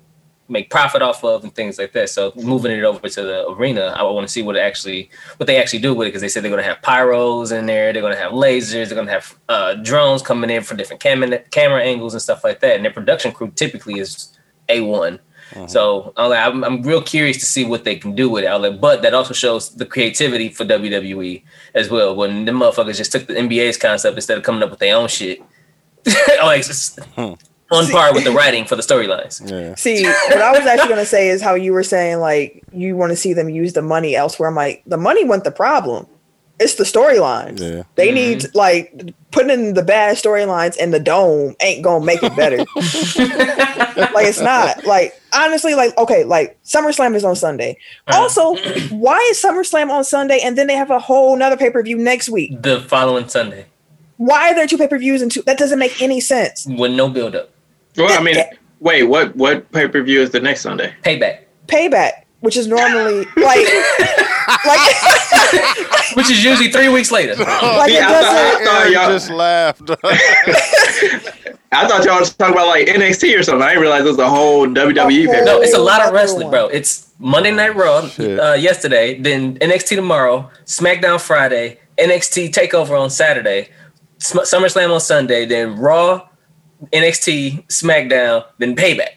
make profit off of and things like that. So moving it over to the arena, I want to see what actually what they actually do with it because they said they're going to have pyros in there, they're going to have lasers, they're going to have uh, drones coming in for different camera camera angles and stuff like that. And their production crew typically is a one. So I'm, like, I'm, I'm real curious to see what they can do with it. Like, but that also shows the creativity for WWE as well. When the motherfuckers just took the NBA's concept instead of coming up with their own shit, like it's Hmm. On par with the writing for the storylines. Yeah. See, what I was actually gonna say is how you were saying like you want to see them use the money elsewhere. I'm like, the money wasn't the problem. It's the storylines. Yeah. They need like putting in the bad storylines in the dome ain't gonna make it better. like it's not. Like honestly, like okay, like SummerSlam is on Sunday. Uh-huh. Also, why is SummerSlam on Sunday and then they have a whole nother pay per view next week? The following Sunday Why are there two pay per views and two? That doesn't make any sense. with no build up, Well, I mean, wait, what what pay per view is the next Sunday? payback, Payback, which is normally like like which is usually three weeks later. like See, it I doesn't. thought- Aaron y'all- just laughed. I thought y'all was talking about like NXT or something. I didn't realize it was a whole WWE pay. No, it's a Oh, lot of wrestling, bro. It's Monday Night Raw uh, yesterday, then NXT tomorrow, SmackDown Friday, NXT Takeover on Saturday, Sm- SummerSlam on Sunday, then Raw, NXT, SmackDown, then Payback.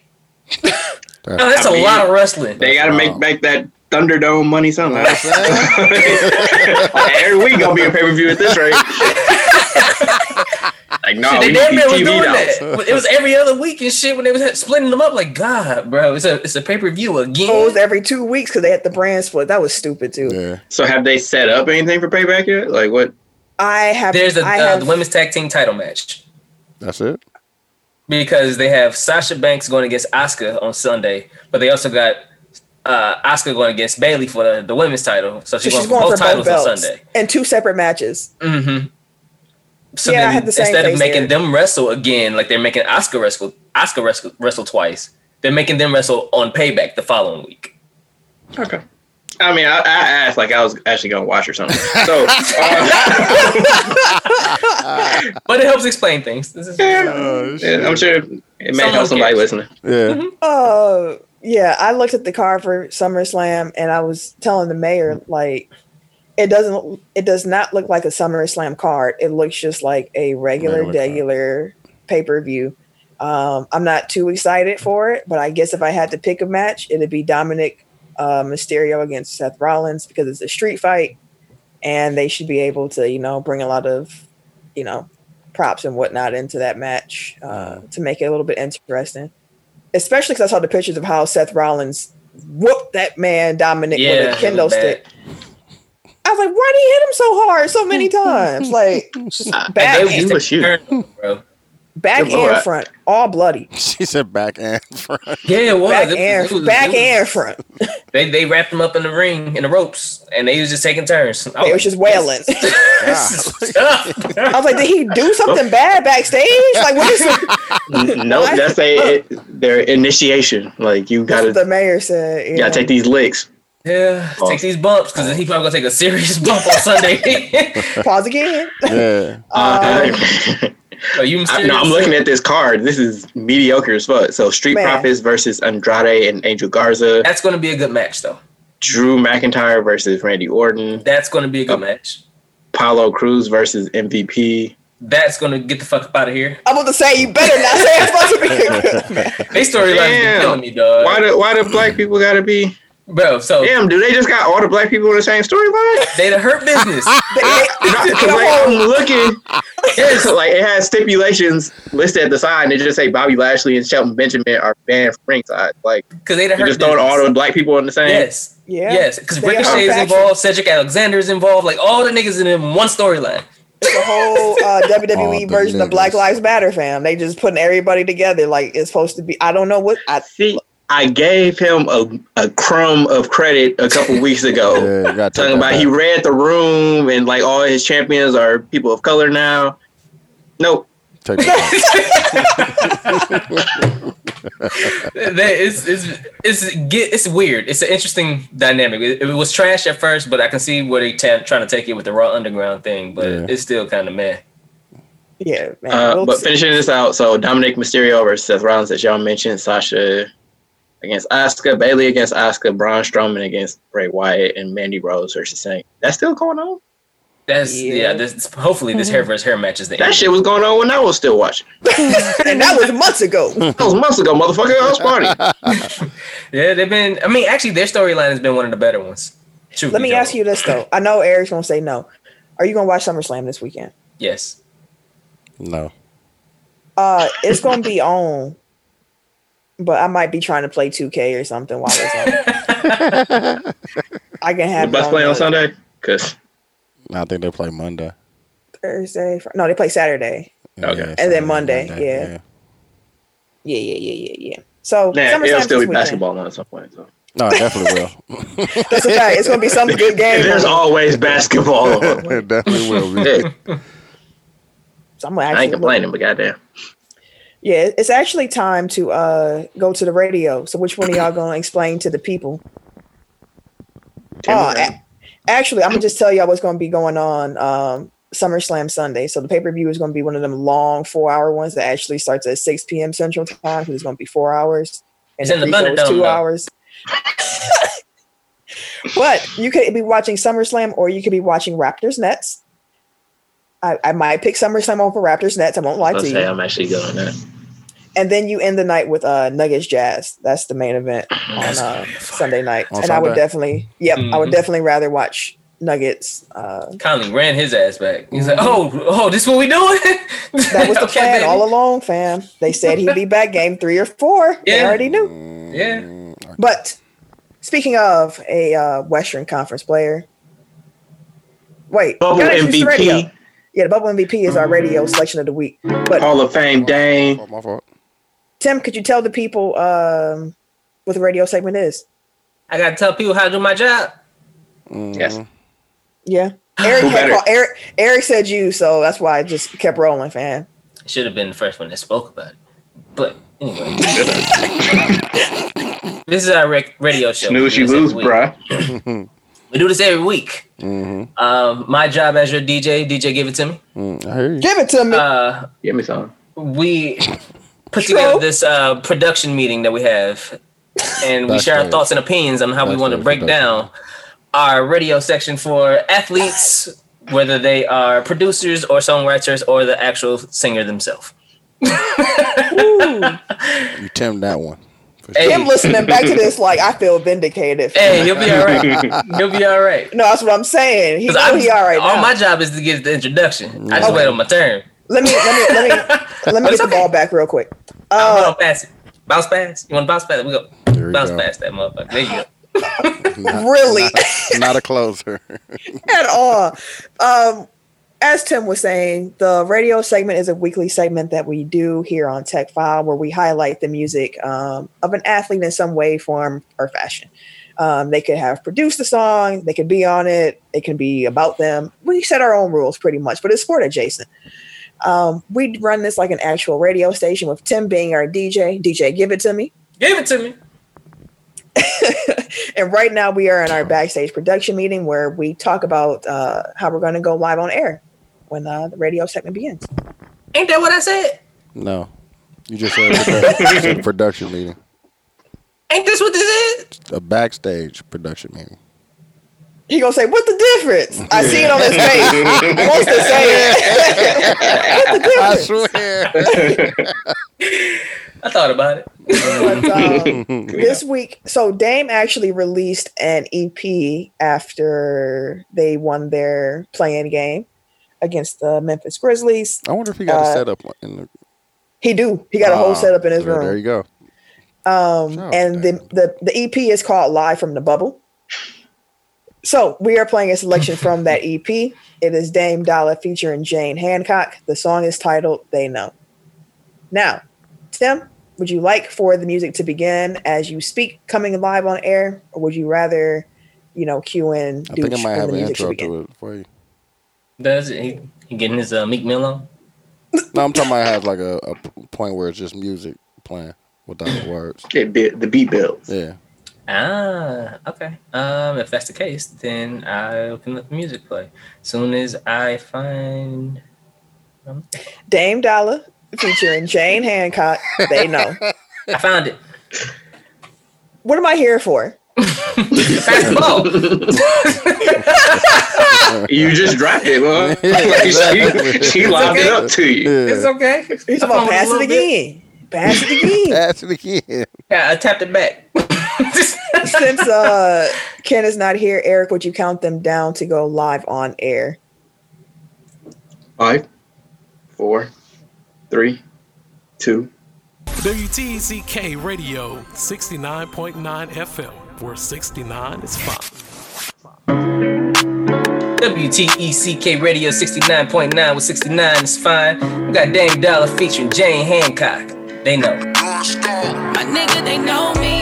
Oh, that's I a mean, lot of wrestling. They got to Wow. make back that Thunderdome money somehow. That's Every week gonna be a pay per view at this rate. like no, Shit, they damn need near was doing now. that. But It was every other week and shit when they was splitting them up. Like, God, bro, it's a it's a pay per view again. It was every two weeks because they had the brand split. That was stupid too. yeah. So have they set up anything for payback yet? Like what? I have. There's a, I uh, have, the women's tag team title match. That's it. Because they have Sasha Banks going against Asuka on Sunday, but they also got uh, Asuka going against Bayley for the, the women's title. So so she's, she's going, going for both for both titles on belts Sunday. and two separate matches. Mm-hmm. So Yeah, I had the same instead of making there. them wrestle again, like they're making Asuka wrestle, Asuka wrestle, wrestle twice. They're making them wrestle on Payback the following week. Okay. I mean, I, I asked like I was actually gonna watch or something. So uh, But it helps explain things. This is, Oh, yeah, I'm sure it may Someone help somebody cares. listening. Yeah. Uh, yeah, I looked at the card for SummerSlam and I was telling the mayor like it doesn't it does not look like a SummerSlam card. It looks just like a regular Regular regular pay-per-view. Um, I'm not too excited for it, but I guess if I had to pick a match, it'd be Dominic uh, Mysterio against Seth Rollins because it's a street fight and they should be able to, you know, bring a lot of, you know, props and whatnot into that match uh, to make it a little bit interesting. Especially because I saw the pictures of how Seth Rollins whooped that man Dominic yeah, with a it kendo stick. I was like, why did he hit him so hard so many times? Like just Uh, back, they- and, he was shooting. bro. back Good lord. and front, all bloody. She said back and front. Yeah, it was. Back It was- and it was- back it was- and front. They they wrapped him up in the ring in the ropes, and they was just taking turns. I They was just wailing. I was like, did he do something bad backstage? Like, what is it? no, that's a it, their initiation. Like you gotta the mayor said. you gotta take these licks. Yeah, take these bumps because he probably gonna take a serious bump on Sunday. Pause again. Yeah. Um, Are you I, no, I'm looking at this card. This is mediocre as fuck. So Street Man. Profits versus Andrade and Angel Garza. That's gonna be a good match, though. Drew McIntyre versus Randy Orton. That's gonna be a good uh, match. Apollo Crews versus MVP. that's gonna get the fuck up out of here. I'm about to say you better not say it's supposed to be a good man. They storyline's been killing me, dog. Why do why do black people gotta be? Bro, so Damn, do they just got all the black people in the same storyline? they the hurt business. They- they- Because the like, I'm looking, it's like it has stipulations listed at the side, and it just say Bobby Lashley and Shelton Benjamin are banned from ringside. Like Because they the you hurt just throwing all the black people in the same. Yes. Yeah. Yes. Because They Ricochet is involved, Cedric Alexander is involved, like all the niggas in them one storyline. It's the whole uh, WWE All the version of Black. Lives Matter, fam. They just putting everybody together like it's supposed to be. I don't know what. I See, I gave him a, a crumb of credit a couple weeks ago. Yeah, you gotta take Talking that about he read the room and like all his champions are people of color now. Nope. Take that They- it's it's it's get it's weird. It's an interesting dynamic. It, it was trash at first, but I can see where they ta- trying to take it with the Raw Underground thing. But Yeah. it's still kind of meh. yeah, man. Uh, we'll but see. finishing this out, so Dominic Mysterio versus Seth Rollins, as y'all mentioned, Sasha against Asuka, Bayley against Asuka, Braun Strowman against Bray Wyatt, and Mandy Rose versus Saint. That's still going on. That's Yeah. yeah. this hopefully this hair versus hair match is the That end. shit was going on when I was still watching. and that was months ago. That was months ago, motherfucker. I was partying. Yeah, they've been. I mean, actually, their storyline has been one of the better ones. Truth Let me told. ask you this though. I know Eric's gonna say no. Are you gonna watch SummerSlam this weekend? Yes. No. Uh, it's gonna be on, but I might be trying to play 2K or something while it's on. I can have it bus play on Sunday? Because I think they play Monday. Thursday. Fr- No, they play Saturday. Okay. Yeah, And then Saturday, Monday, yeah. Yeah, yeah, yeah, yeah, yeah. So nah, SummerSlam's it'll still be weekend. basketball on at some point. So. No, it definitely will. That's a fact. It's gonna be some good game. There's always basketball. it definitely will be. So I'm gonna I actually ain't look- complaining, but goddamn. Yeah, it's actually time to uh go to the radio. So which one of y'all gonna explain to the people? Tim, Oh, a- actually, I'm gonna just tell y'all what's gonna be going on um SummerSlam Sunday. So the pay per view is gonna be one of them long four hour ones that actually starts at 6 p.m. Central Time because it's gonna be four hours. And It's in the pre-show is Thunderdome, two though. hours. but you could be watching SummerSlam or you could be watching Raptors Nets. I, I might pick SummerSlam over Raptors Nets. I won't lie Let's to say you. I'm actually going on that. And then you end the night with uh, Nuggets Jazz. That's the main event on uh, gonna be fire. Sunday night. On and I would definitely, yep, I would Mhm. definitely rather watch Nuggets. Uh, Conley ran his ass back. He's like, "Oh, oh, this what we doing?" that was the Okay, plan baby. all along, fam. They said he'd be back game three or four. They already knew. Yeah. But speaking of a uh, Western Conference player, wait, Bubble gotta introduce the radio. MVP, Yeah, the Bubble MVP is our radio selection of the week. But Hall of Fame Dame. Oh, my fault. Tim, could you tell the people um, what the radio segment is? I gotta tell people how to do my job. Mhm. Yes. Yeah. Eric, had better? called, Eric Eric said you, so that's why I just kept rolling, fam. Should have been the first one that spoke about it. But anyway, this is our rec- radio show. Snooze, you lose, bruh. We do this every week. Mhm. Um, my job as your DJ, DJ, give it to me. Mm, I hear you. Give it to me. Uh, Give me some. we put True. together this uh, production meeting that we have, and we share our thoughts and opinions on how we want to break production. down our radio section for athletes, whether they are producers or songwriters or the actual singer themselves. Ooh. You Tim that one. For Hey. sure. Him listening back to this, like I feel vindicated. Hey, you'll be all right. You'll be all right. No, that's what I'm saying. He 'Cause know I'm- he all right all now. my job is to get the introduction. I just Okay. wait on my turn. Let me let me let me let me get it's the ball back real quick. Uh, I'll pass it. Bounce pass. You want to bounce pass? We go. We Bounce go. past that motherfucker. There you go. Not- really not, not a closer. at all. Um, as Tim was saying, the radio segment is a weekly segment that we do here on Tech File, where we highlight the music um, of an athlete in some way, form, or fashion. Um, they could have produced the song, they could be on it, it can be about them. We set our own rules pretty much, but it's sport adjacent. Um, we run this like an actual radio station with Tim being our DJ. DJ, give it to me. Give it to me. and right now we are in our backstage production meeting where we talk about uh, how we're going to go live on air when uh, the radio segment begins. Ain't that what I said? No. You just said, you said production meeting. Ain't this what this is? A backstage production meeting. He gonna say, "What the difference?" I see it on his face. He wants to say it. what the difference? I swear. I thought about it. But, um, this week, so Dame actually released an EP after they won their playing game against the Memphis Grizzlies. I wonder if he got a Uh, setup in the. He do. He got a whole Ah, setup in his there- room. There you go. Um, Oh, and the, the the EP is called Live from the Bubble. So we are playing a selection from that EP. It is Dame Dollar featuring Jane Hancock. The song is titled "They Know." Now, Tim, would you like for the music to begin as you speak, coming live on air, or would you rather, you know, cue in? I think I Dooch might when have an intro to it for you. Does? He, he getting his uh, Meek Mill on? No, I'm talking about have like a point where it's just music playing without the words. Okay, bit, the beat builds. Yeah. Ah, okay. Um, if that's the case, then I can let the music play. Soon as I find, um, Dame Dollar featuring Jane Hancock. They know. I found it. What am I here for? Pass the ball. You just dropped it, man. she, she lobbed it up to you. It's okay. He's I about fumbled a pass it little bit. again. Pass it again. Pass it again. Yeah, I tapped it back. Since uh Ken is not here, Eric, would you count them down to go live on air? Five, four, three, two. WTCK Radio 69.9 FM, where 69 is fine. WTECK Radio 69.9 with 69 is fine. We got Dame Dollar featuring Jane Hancock. They know. My nigga, they know me.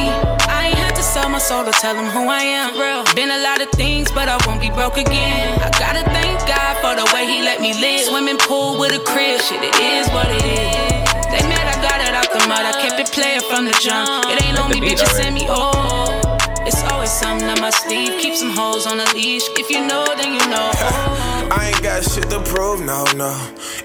Sell my soul to tell them who I am. Real. Been a lot of things, but I won't be broke again. I gotta thank God for the way he let me live. Swimming pool with a crib, shit, it is what it is. They mad I got it out the mud, I kept it playing from the jump. It ain't on me, bitches send me oh. It's always something up my sleeve. Keep some hoes on a leash. If you know, then you know. I ain't got shit to prove, no, no.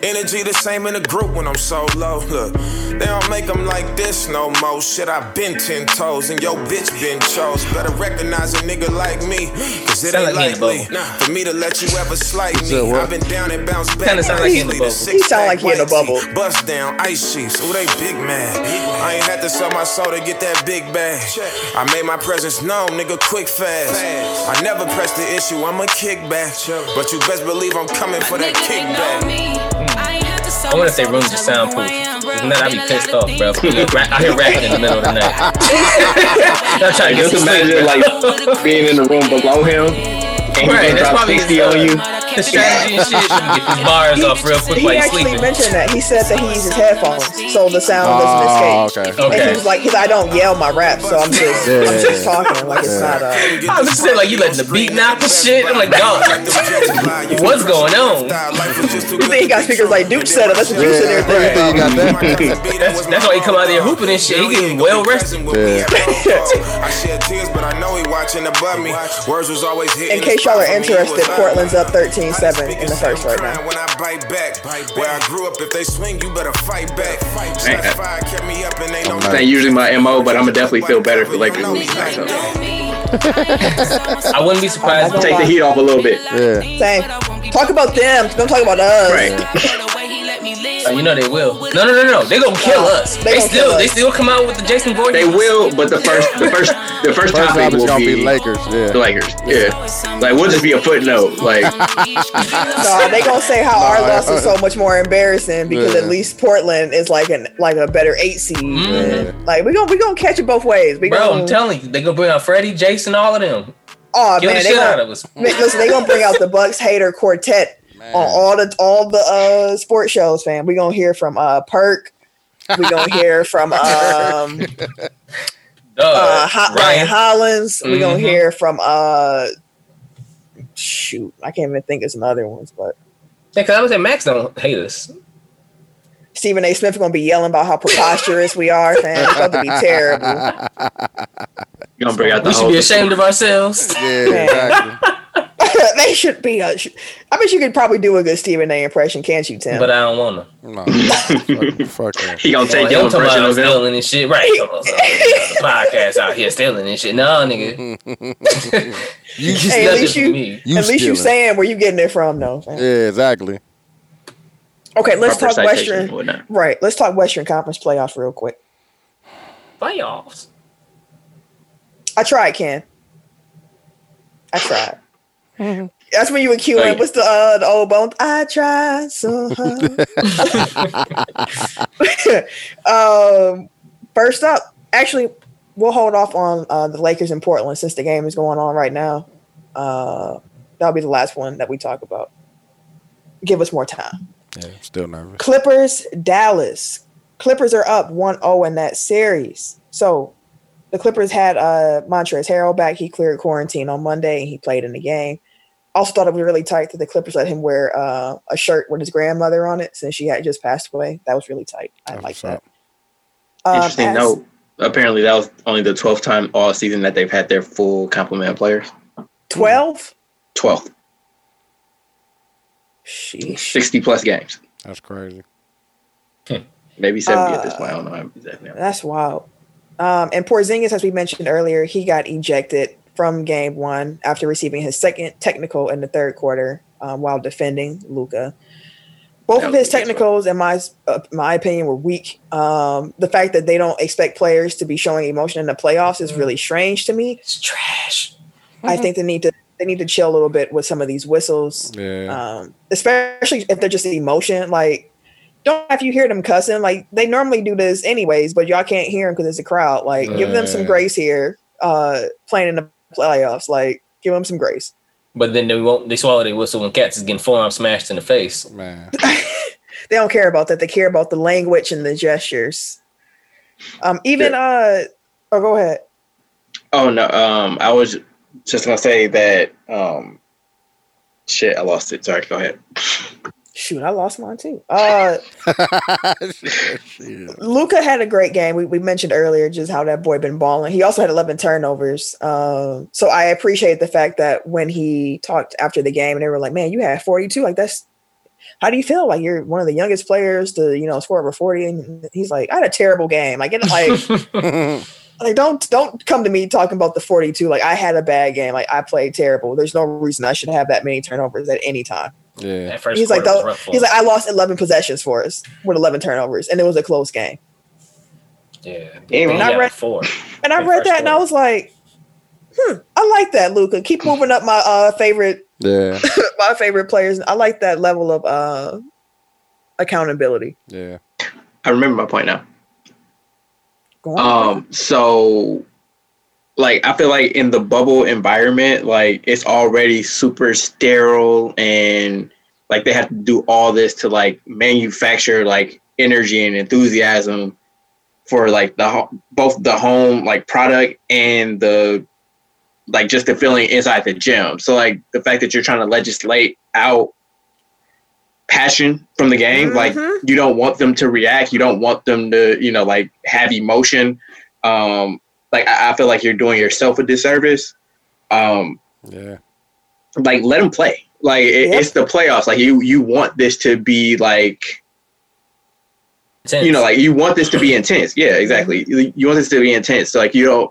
Energy the same in the group when I'm solo. Look, they don't make them like this no more. Shit, I been ten toes and yo bitch been chose. Better recognize a nigga like me, cause it Sound ain't like he in the likely bubble. for me to let you ever slight me. what? I've been down and bounced back. Kinda sound like he in the bubble. He sound like he in a bubble. white Bust down, ice sheets, ooh, they big mad. I ain't had to sell my soul to get that big bag. I made my presence known, nigga, quick fast. I never press the issue, I'm a kickback. But you best believe I'm coming for that Nigga, kickback. Hmm. I ain't had to sell I wonder if they soul rooms to are tell them who soundproof. I am, If not, I'd be pissed off, bro. I hear rapping in the middle of the night. I'm trying to get Just some sleep. imagine like being in the room below him and Right, he that's drop probably 60 on you. The strategy and shit. Get these bars off real quick He while you actually sleeping. mentioned that. He said that he uses headphones, so the sound Oh, doesn't escape. okay. And Okay. he was like, "Cause I don't yell my rap, so I'm just, Yeah, I'm just talking like it's not uh, a." I was just saying, like, you letting the beat knock and shit. I'm like, dog, what's going on? You think he got speakers like Duke set up? That's what you sit there Yeah, thinking. you think you got that? That's, that's why he come out there hooping and shit. He getting well rested. Yeah. I shed tears, but I know he watching above me. Words was always hitting In case y'all are the spot for me, interested, Portland's up ugly. 13-7 in the first right now. When I bite back, where I grew up, if they swing, you better fight back. Shots fired kept me up and ain't no That's not usually my MO, but I'ma definitely feel better if the Lakers lose I wouldn't be surprised. to take the heat off a little bit. Yeah. Same. Talk about them. Don't talk about us. Right. Uh, you know they will. No, no, no, no. They gonna kill us. They They, still, kill they still come out with the Jason Voorhees. They will, but the first, the first, the first First topic off, it's will gonna be be Lakers. the Yeah. Lakers. Yeah, like we'll just be a footnote. Like No, they gonna say how our No, loss is uh, so much more embarrassing because Yeah. at least Portland is like an like a better eight seed. Yeah. Like we gonna we gonna catch it both ways. We Bro, gonna, I'm telling you, they gonna bring out Freddie, Jason, all of them. oh Kill man, the they shit out gonna, of us. man, listen, they gonna bring out the Bucks hater quartet on all the all the uh sports shows, fam. We gonna hear from uh Perk. We gonna hear from um Uh, uh Hot Ryan Hollins. We gonna Mhm. hear from uh shoot, I can't even think of some other ones, but Yeah, cause I was at Max don't hate us. Stephen A. Smith gonna be yelling about how preposterous we are, fam. It's about to be terrible. you gonna bring out the We should be ashamed of ourselves. Yeah, exactly. they should be. Uh, a, I bet you could probably do a good Stephen A. impression, can't you, Tim? But I don't want to. No, fuck, fuck that. He gonna take Well, your him talking impression about of him. stealing and shit, right? Come the podcast out here stealing and shit. No, nigga. you just Hey, at nothing least you- me. You At least you stealing. saying where you getting it from, though. fam. Yeah, exactly. Okay, let's talk Western. Right, let's talk Western Conference playoffs real quick. Playoffs. I tried, Ken. I tried. That's when you were queuing. Oh, yeah. What's the uh, the old bone? I tried so hard. um, first up, actually, we'll hold off on uh, the Lakers in Portland since the game is going on right now. Uh, that'll be the last one that we talk about. Give us more time. Yeah, still nervous. Clippers, Dallas. Clippers are up 1-0 in that series. So the Clippers had uh Montrezl Harrell back. He cleared quarantine on Monday and he played in the game. Also thought it was really tight that the Clippers let him wear uh, a shirt with his grandmother on it since she had just passed away. That was really tight. I like that. up. Um, Interesting as- note. Apparently, that was only the twelfth time all season that they've had their full complement of players. 12? Twelfth, Sheesh. sixty plus games, That's crazy. maybe seventy at this Uh, point. I don't know how exactly. That's wild. Um, and Porzingis, as we mentioned earlier, he got ejected from game one after receiving his second technical in the third quarter um, while defending Luka. Both of his technicals, in my uh, my opinion, were weak. Um, the fact that they don't expect players to be showing emotion in the playoffs is really strange to me. It's trash. I think they need to they need to chill a little bit with some of these whistles Yeah. um, especially if they're just emotion. Like, don't have you hear them cussing. Like, they normally do this anyways, but y'all can't hear them because it's a crowd. Like, give them some grace here. Uh, playing in the playoffs, like, give them some grace. But then they won't. They swallow their whistle when cats is getting forearm smashed in the face. Man. They don't care about that. They care about the language and the gestures. Um, even uh, oh, go ahead. Oh no, um, I was just gonna say that. Um, shit, I lost it. Sorry, go ahead. Shoot, I lost mine too. Uh, Luka had a great game. We, we mentioned earlier just how that boy been balling. He also had 11 turnovers. Um, so I appreciate the fact that when he talked after the game and they were like, man, you had 42. Like that's, how do you feel? Like you're one of the youngest players to, you know, score over 40. And he's like, I had a terrible game. Like, it, like, like don't, don't come to me talking about the 42. Like I had a bad game. Like I played terrible. There's no reason I should have that many turnovers at any time. yeah. He's like, quarter though, he's like, I lost 11 possessions for us with 11 turnovers and it was a close game. yeah. Yeah, He I read- four. And I read first that and I was like, hmm, I like that, Luka. Keep moving up my uh favorite Yeah. my favorite players. I like that level of uh accountability. Yeah. I remember my point now. Um, so like I feel like in the bubble environment, like it's already super sterile and like they have to do all this to like manufacture like energy and enthusiasm for like the both the home like product and the like just the feeling inside the gym. So like the fact that you're trying to legislate out passion from the game, like Mhm. you don't want them to react, you don't want them to, you know, like have emotion. Um, like I, I feel like you're doing yourself a disservice. Um, Yeah. like let them play. Like it, Yep. it's the playoffs. Like you, you want this to be like Intense. you know, like you want this to be intense. Yeah, exactly. You you want this to be intense. So like you don't.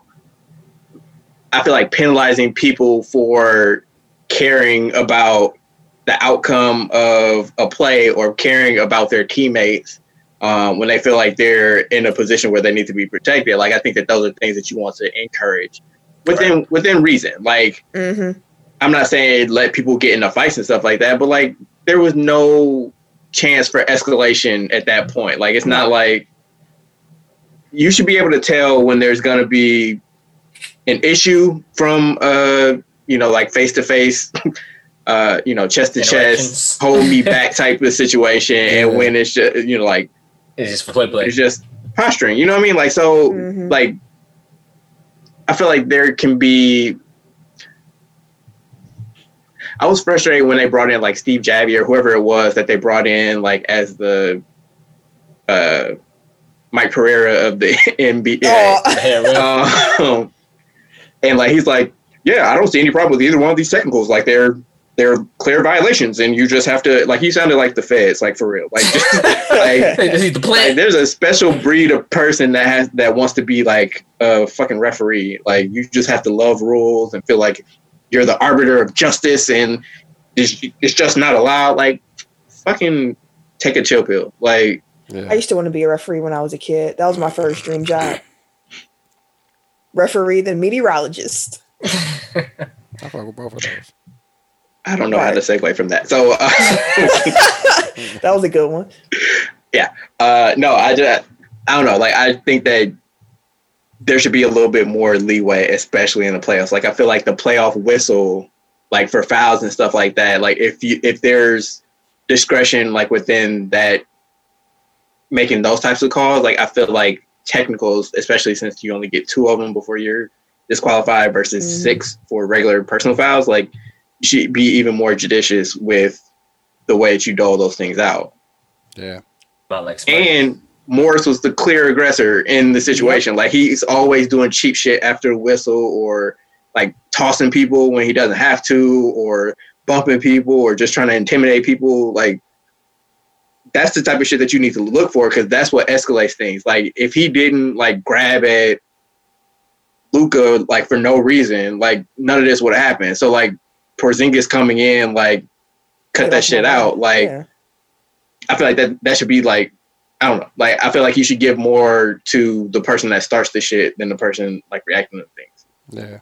I feel like penalizing people for caring about the outcome of a play or caring about their teammates um, when they feel like they're in a position where they need to be protected. Like I think that those are things that you want to encourage within within reason. Like Mhm. I'm not saying let people get into fights and stuff like that, but like there was no chance for escalation at that point. Like it's not like you should be able to tell when there's going to be an issue from uh you know like face to face uh you know chest to chest hold me back type of situation Yeah. and when it's just you know like It's just for play play. it's just posturing you know what I mean like so Mhm. like I feel like there can be I was frustrated when they brought in like Steve Javie or whoever it was that they brought in like as the uh Mike Pereira of the NBA. Oh, Um, and like he's like, yeah, I don't see any problem with either one of these technicals. Like they're there are clear violations, and you just have to like. He sounded like the feds, like for real, like just like They just need to like, there's a special breed of person that has that wants to be like a fucking referee. Like you just have to love rules and feel like you're the arbiter of justice, and it's, it's just not allowed. Like fucking take a chill pill. Like Yeah. I used to want to be a referee when I was a kid. That was my first dream job. Referee, then meteorologist. I fuck with both of those. I don't know how to segue from that. So uh, That was a good one. Yeah. Uh, no, I just I don't know. Like I think that there should be a little bit more leeway, especially in the playoffs. Like I feel like the playoff whistle, like for fouls and stuff like that. Like if you if there's discretion like within that making those types of calls, like I feel like technicals, especially since you only get two of them before you're disqualified versus Mhm. six for regular personal fouls, like should be even more judicious with the way that you dole those things out. Yeah. About like And Morris was the clear aggressor in the situation. Like he's always doing cheap shit after the whistle or like tossing people when he doesn't have to or bumping people or just trying to intimidate people. Like that's the type of shit that you need to look for because that's what escalates things. Like if he didn't like grab at Luka like for no reason, like none of this would have happened. So like Porzingis coming in, like cut that shit out. Like Yeah. I feel like that that should be like I don't know. Like I feel like you should give more to the person that starts the shit than the person like reacting to things. Yeah.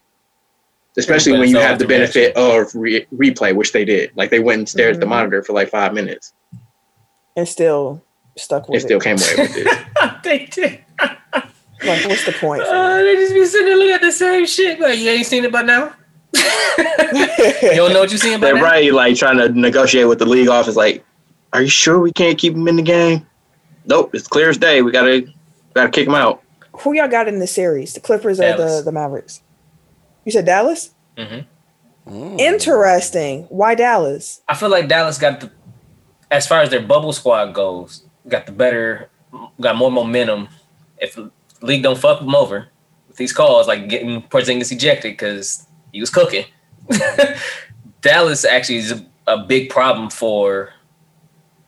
Especially Yeah, when you have the the reaction. benefit of re- replay, which they did. Like they went and stared at the Mhm. monitor for like five minutes And still stuck with and still it. came away with it. they did. Like, what's the point? Uh, they just be sitting there looking at the same shit. Like, you ain't seen it by now? you don't know what you're by They're now? right, like trying to negotiate with the league office. Like, are you sure we can't keep him in the game? Nope, it's clear as day. We gotta gotta kick him out. Who y'all got in the series? The Clippers or the, the Mavericks? You said Dallas? hmm Mm. Interesting. Why Dallas? I feel like Dallas got the, as far as their bubble squad goes, got the better, got more momentum. If league don't fuck them over with these calls, like getting Porzingis ejected because he was cooking, Dallas actually is a, big problem for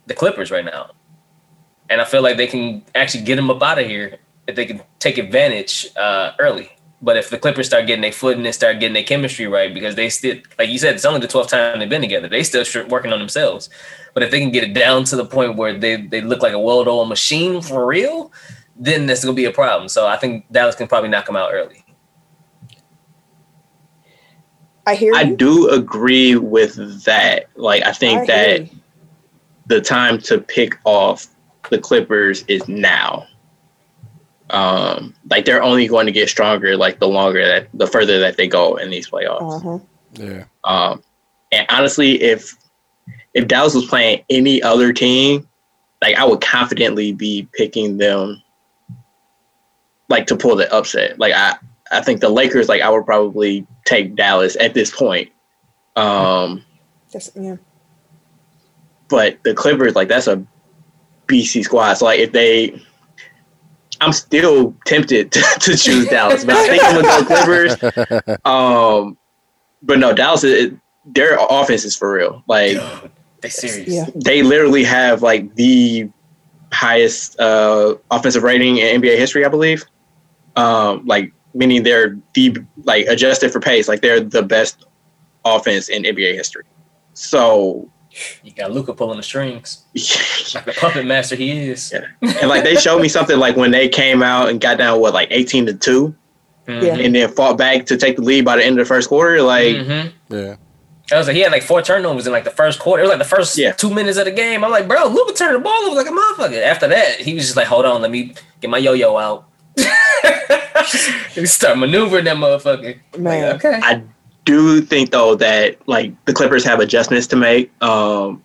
the Clippers right now, and I feel like they can actually get him up out of here if they can take advantage uh, early. But if the Clippers start getting their footing and start getting their chemistry right, because they still, like you said, it's only the 12th time they've been together. They still working on themselves. But if they can get it down to the point where they, they look like a well-oiled machine for real, then that's going to be a problem. So I think Dallas can probably knock them out early. I hear I you. do agree with that. Like, I think I that you. the time to pick off the Clippers is now. Um, like they're only going to get stronger like the longer that the further that they go in these playoffs. Uh-huh. Yeah. Um, and honestly, if if Dallas was playing any other team, like I would confidently be picking them like to pull the upset. Like I I think the Lakers like I would probably take Dallas at this point. Um, That's, yeah. but the Clippers, like that's a BC squad. So like if they, I'm still tempted to, to choose Dallas, but I think I'm gonna go Clippers. Um, but no, Dallas, is, their offense is for real. Like They serious. Yeah. they literally have like the highest uh, offensive rating in NBA history, I believe. Um, like meaning they're the like adjusted for pace, like they're the best offense in NBA history. So You got Luka pulling the strings like the puppet master he is. Yeah. and like they showed me something like when they came out and got down what like 18 to 2 Mhm. And then fought back to take the lead by the end of the first quarter like Mhm. Yeah. I was like, he had like four turnovers in like the first quarter. It was like the first Yeah. two minutes of the game. I'm like, bro, Luka turned the ball over like a motherfucker. After that, he was just like, hold on, let me get my yo-yo out. he start maneuvering that motherfucker. Man. Like, okay. I do think though that like the Clippers have adjustments to make. Um,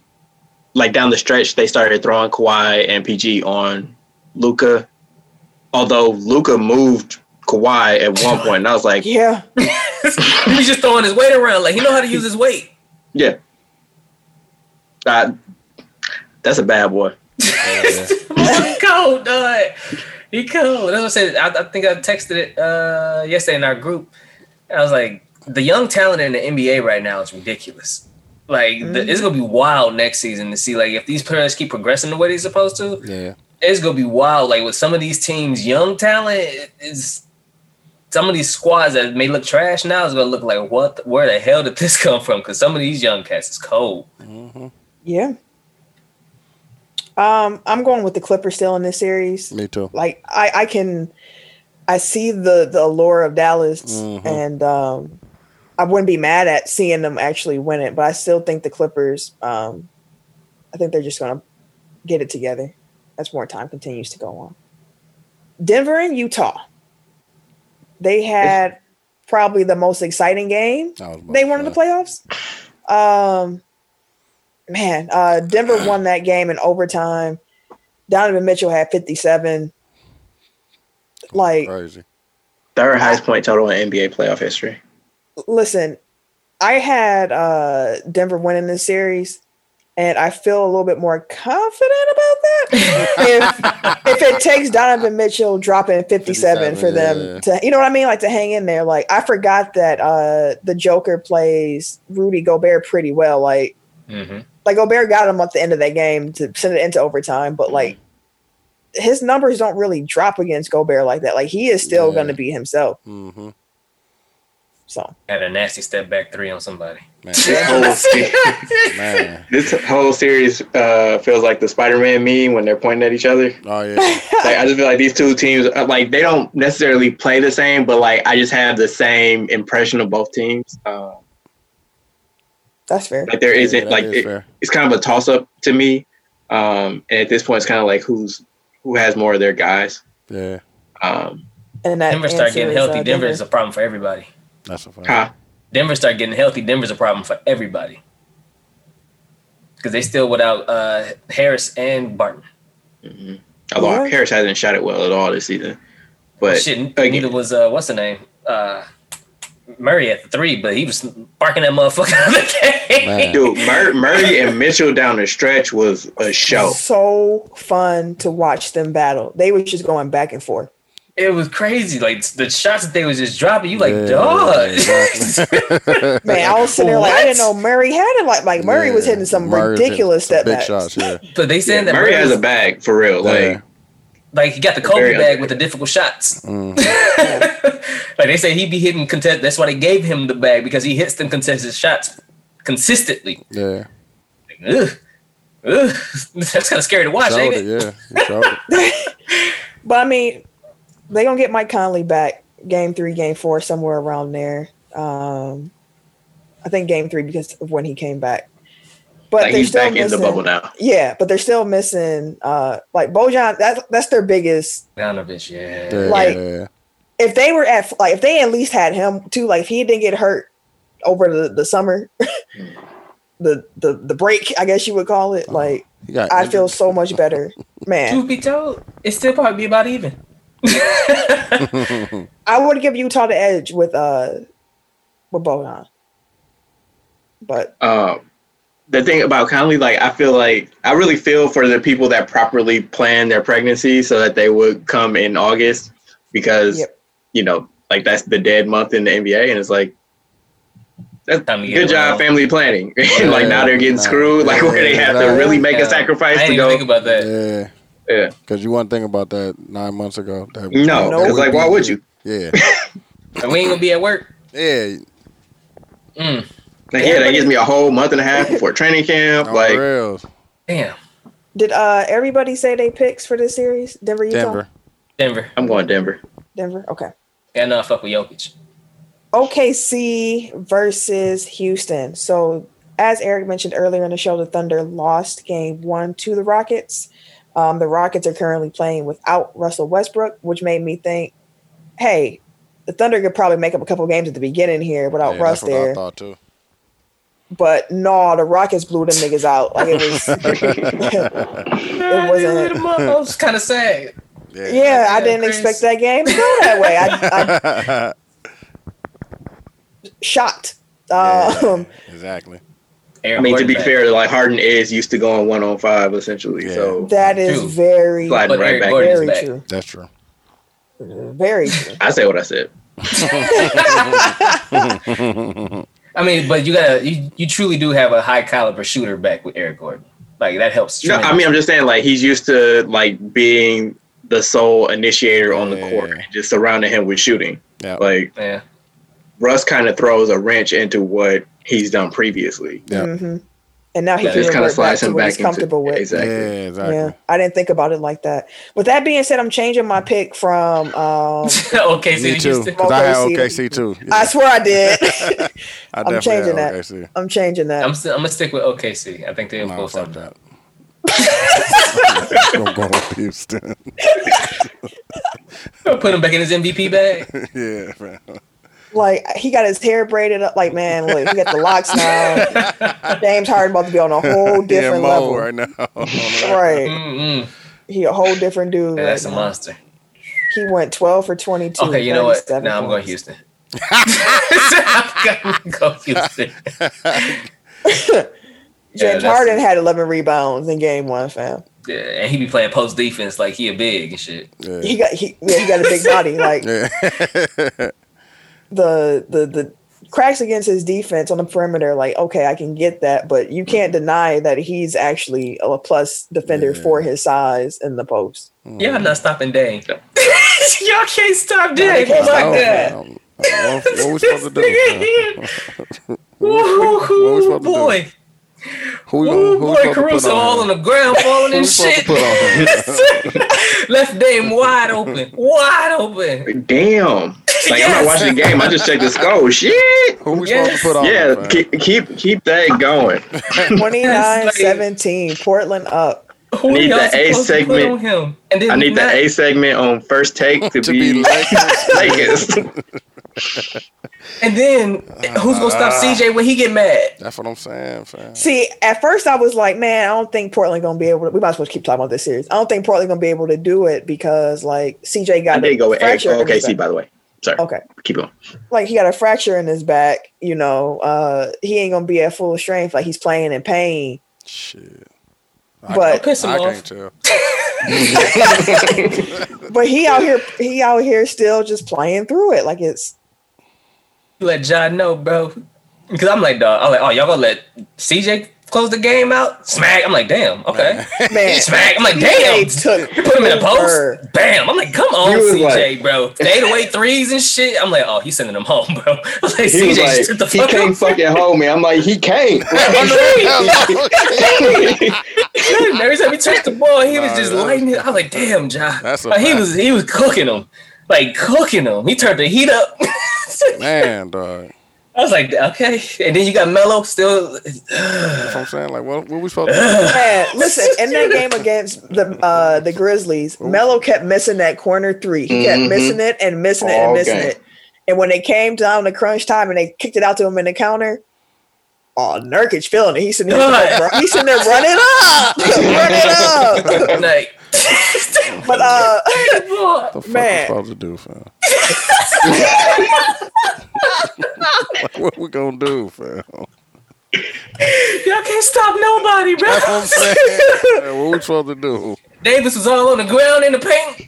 like down the stretch, they started throwing Kawhi and PG on Luka. Although Luka moved Kawhi at one point, and I was like, Yeah. he was just throwing his weight around. Like he know how to use his weight. yeah, Uh, that's a bad boy. he cold, dog. He cold. That's what I said. I, I think I texted it uh, yesterday in our group. I was like, the young talent in the NBA right now is ridiculous. Like the, it's gonna be wild next season to see like if these players keep progressing the way they're supposed to. Yeah. It's gonna be wild. Like with some of these teams, young talent is some of these squads that may look trash now is gonna look like what? Where the hell did this come from? Because some of these young cats is cold. Yeah. Um, I'm going with the Clippers still in this series. Me too. Like I, I can, I see the the allure of Dallas, Mhm. and um, I wouldn't be mad at seeing them actually win it. But I still think the Clippers. Um, I think they're just going to get it together as more time continues to go on. Denver and Utah. They had probably the most exciting game I was about they won in the playoffs. Um, man, uh, Denver won that game in overtime. Donovan Mitchell had 57. Like, Crazy. Third highest point total in NBA playoff history. listen, I had uh, Denver winning this series, and I feel a little bit more confident about that. if, if it takes Donovan Mitchell dropping 57, for them yeah. to, you know what I mean? Like to hang in there. Like, I forgot that uh, the Joker plays Rudy Gobert pretty well. Like, Mm-hmm. Like Gobert got him at the end of that game to send it into overtime, but like his numbers don't really drop against Gobert like that. Like he is still Yeah. going to be himself. Mm-hmm. So Had a nasty step back three on somebody. Man, This whole, se- man. this whole series uh, feels like the Spider-Man meme when they're pointing at each other. Oh yeah. Like I just feel like these two teams, uh, like they don't necessarily play the same, but like I just have the same impression of both teams. Uh, that's fair. like there isn't Yeah, like is it- it's kind of a toss-up to me. Um, and at this point, it's kind of like who's who has more of their guys. Yeah. Um, And that Denver start getting healthy. uh, Denver is a problem for everybody. That's a fact. huh? Denver start getting healthy. Denver's a problem for everybody because they still without uh, Harris and Barton. Mm-hmm. Although Yeah. Harris hasn't shot it well at all this season, but Shit, again- neither was uh, what's the name uh, Murray at the three, but he was barking that motherfucker out of the game. Man. dude, Mur- Murray and Mitchell down the stretch was a show. So fun to watch them battle. They were just going back and forth. It was crazy. Like the shots that they was just dropping, you like, Yeah, dog. exactly. Man, I was sitting there like I didn't know Murray had it. Like like Murray was hitting some Murray ridiculous some step big backs. shots. Yeah. but they saying that Murray Murray has was- a bag for real. Yeah. Like like he got the Kobe bag with the difficult shots. Mm. like they say he'd be hitting contest. That's why they gave him the bag because he hits them contested shots consistently. Yeah. Ugh. Ugh. That's kind of scary to watch, ain't it. it? Yeah. He showed it. But I mean, they gonna get Mike Conley back game three, game four, somewhere around there. Um, I think game three because of when he came back. But like they're he's still back in the missing- bubble now. Yeah, but they're still missing uh like Bojan. That's that's their biggest. Donovich, yeah. Yeah. Like- yeah. If they were at like if they at least had him too, like if he didn't get hurt over the the summer, the the the break, I guess you would call it. Like I feel so much better, man. Truth be told, it still probably be about even. I would give Utah the edge with uh with Bojan, but Um, the thing about Conley, like I feel like I really feel for the people that properly plan their pregnancy so that they would come in August because Yep. you know, like that's the dead month in the NBA, and it's like that's Time to good job around. family planning. and like now they're getting Yeah. screwed, like where they have to really make Yeah. a sacrifice I to didn't even go. think about that. Yeah. yeah, Because you wasn't think about that nine months ago. That no, No. because like why would you? Yeah. And we ain't gonna be at work. Yeah. Mm, Like yeah, that gives me a whole month and a half before training camp. On like the rails. damn, did uh everybody say they picks for this series? Denver, Utah, Denver. Denver. I'm going Denver. Denver. Okay. Yeah, no, fuck with Jokic. OKC versus Houston. So, as Eric mentioned earlier in the show, the Thunder lost game one to the Rockets. Um, the Rockets are currently playing without Russell Westbrook, which made me think, hey, the Thunder could probably make up a couple games at the beginning here without Yeah, Russ that's what I there. thought too. But no, the Rockets blew them niggas out. Like it was, it wasn't. I was kind of sad. Yeah. Yeah, I didn't Chris. expect that game to go that way. I, I shocked. Um, exactly. I mean, to be fair, like Harden is used to going one on five essentially. Yeah. So that is Dude. very, sliding But right Eric back. Gordon- very back. true. That's true. Very true. I say what I said. I mean, but you gotta you, you truly do have a high caliber shooter back with Eric Gordon. Like that helps. No, I mean, I'm just saying, like he's used to like being the sole initiator on the court, Yeah. and just surrounding him with shooting. Yeah. Like yeah. Russ kind of throws a wrench into what he's done previously. Yeah. hmm And now he Yeah, can Just kind of revert back slides to him what back he's comfortable into with. exactly. Yeah, exactly. Yeah, I didn't think about it like that. With that being said, I'm changing my pick from. Um, okay, so Me too. Houston. Because I had OKC. OKC too. I swear I did. I I'm changing that. had OKC. I'm changing that. I'm still, I'm gonna stick with OKC. I think they'll No, pull fuck something. that. I'm going with Houston. Put him back in his MVP bag. yeah, man. Like he got his hair braided up. Like man, look, he got the locks now. James Harden about to be on a whole different yeah, level. Right now. Right, Mm-mm. he a whole different dude. Yeah, that's right a monster. He went 12 for 22. Okay, you know what? 37 Now I'm going points. Houston. I'm gonna go Houston. James Yeah, that's- Harden had 11 rebounds in game one, fam. Yeah, and he be playing post defense like he a big and shit. Yeah. He got he, yeah, he got a big body. Like yeah. The the the cracks against his defense on the perimeter, like okay, I can get that, but you can't deny that he's actually a plus defender Yeah. for his size in the post. Yeah, I'm not stopping Dame. Y'all can't stop they Dame. can't Fuck that. What, what we supposed to do? man? Ooh, What we supposed to do? boy. Who we Ooh, who boy, supposed to put Caruso all on the ground, falling and shit. to put on him? Left Dame wide open, wide open. Damn. Like I'm not watching the game. I just checked the score. Shit. Who we Yes. supposed to put on? Yeah, man? keep keep keep that going. 29 17, Portland up. Who need the A supposed to put segment. on him? And then I need the A segment on first take to, to be, be Lakers. Lakers. And then who's gonna stop Ah. CJ when he get mad? That's what I'm saying, fam. See, at first I was like, man, I don't think Portland gonna be able to. We might as well keep talking about this series. I don't think Portland gonna be able to do it because like CJ got I did a go with A. fracture. In his OKC, by the way. Sorry. Okay, Keep going. like he got a fracture in his back. You know, uh, he ain't gonna be at full strength. Like he's playing in pain. Shit. But- Piss him I off. can't tell. But he out here, he out here still just playing through it. Like it's You let John know, bro. Because I'm like, dog. I'm like, oh, y'all gonna let CJ close the game out? Smack. I'm like, damn. Okay. man. Smack. I'm like, CJ damn. took You put him in a over. post. Bam. I'm like, come on, He was CJ, bro. The eight away threes and shit. I'm like, oh, he's sending them home, bro. I'm like, He CJ, was shut the like, he fuck can't fucking hold me. I'm like, he can't. Every time he touched the ball, he was just that- lighting it. I was like, damn, John. That's Like, he was he was cooking him. Like cooking him. He turned the heat up. Man, dog. I was like, okay. And then you got Melo still. That's what I'm saying. Like, what, what we supposed to do? Man, listen, in that game against the uh the Grizzlies, Melo kept missing that corner three. He kept Mhm. missing it and missing it and missing game. it. And when they came down to crunch time and they kicked it out to him in the counter, oh Nurkic feeling it. He's sitting there, he's sitting there running up, running up. like, But uh, What the fuck Man. we supposed to do, fam? like, what we gonna do, fam? y'all can't stop nobody, bro. That's what I'm saying. Man, what we supposed to do? Davis was all on the ground in the paint.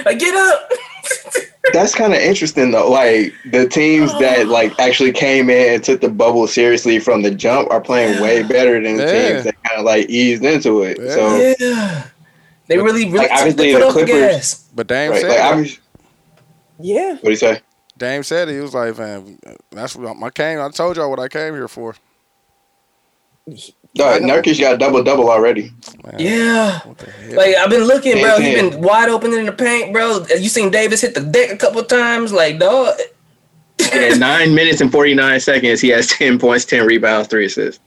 like, get up. That's kind of interesting though. Like the teams that like actually came in and took the bubble seriously from the jump are playing way better than the Yeah. teams that kind of like eased into it. Yeah. So Yeah. They really, really Like, took obviously the the the Clippers- gas. But Dame right, said, like it. I was, yeah, what do you say? Dame said it. He was like, "Man, that's what I came. I told y'all what I came here for." No, Nurkic got double double already. Man, Yeah. What the hell? Like I've been looking, bro. He Damn. been wide open in the paint, bro. You seen Davis hit the deck a couple times, like dog. In nine minutes and forty nine seconds, he has ten points, ten rebounds, three assists.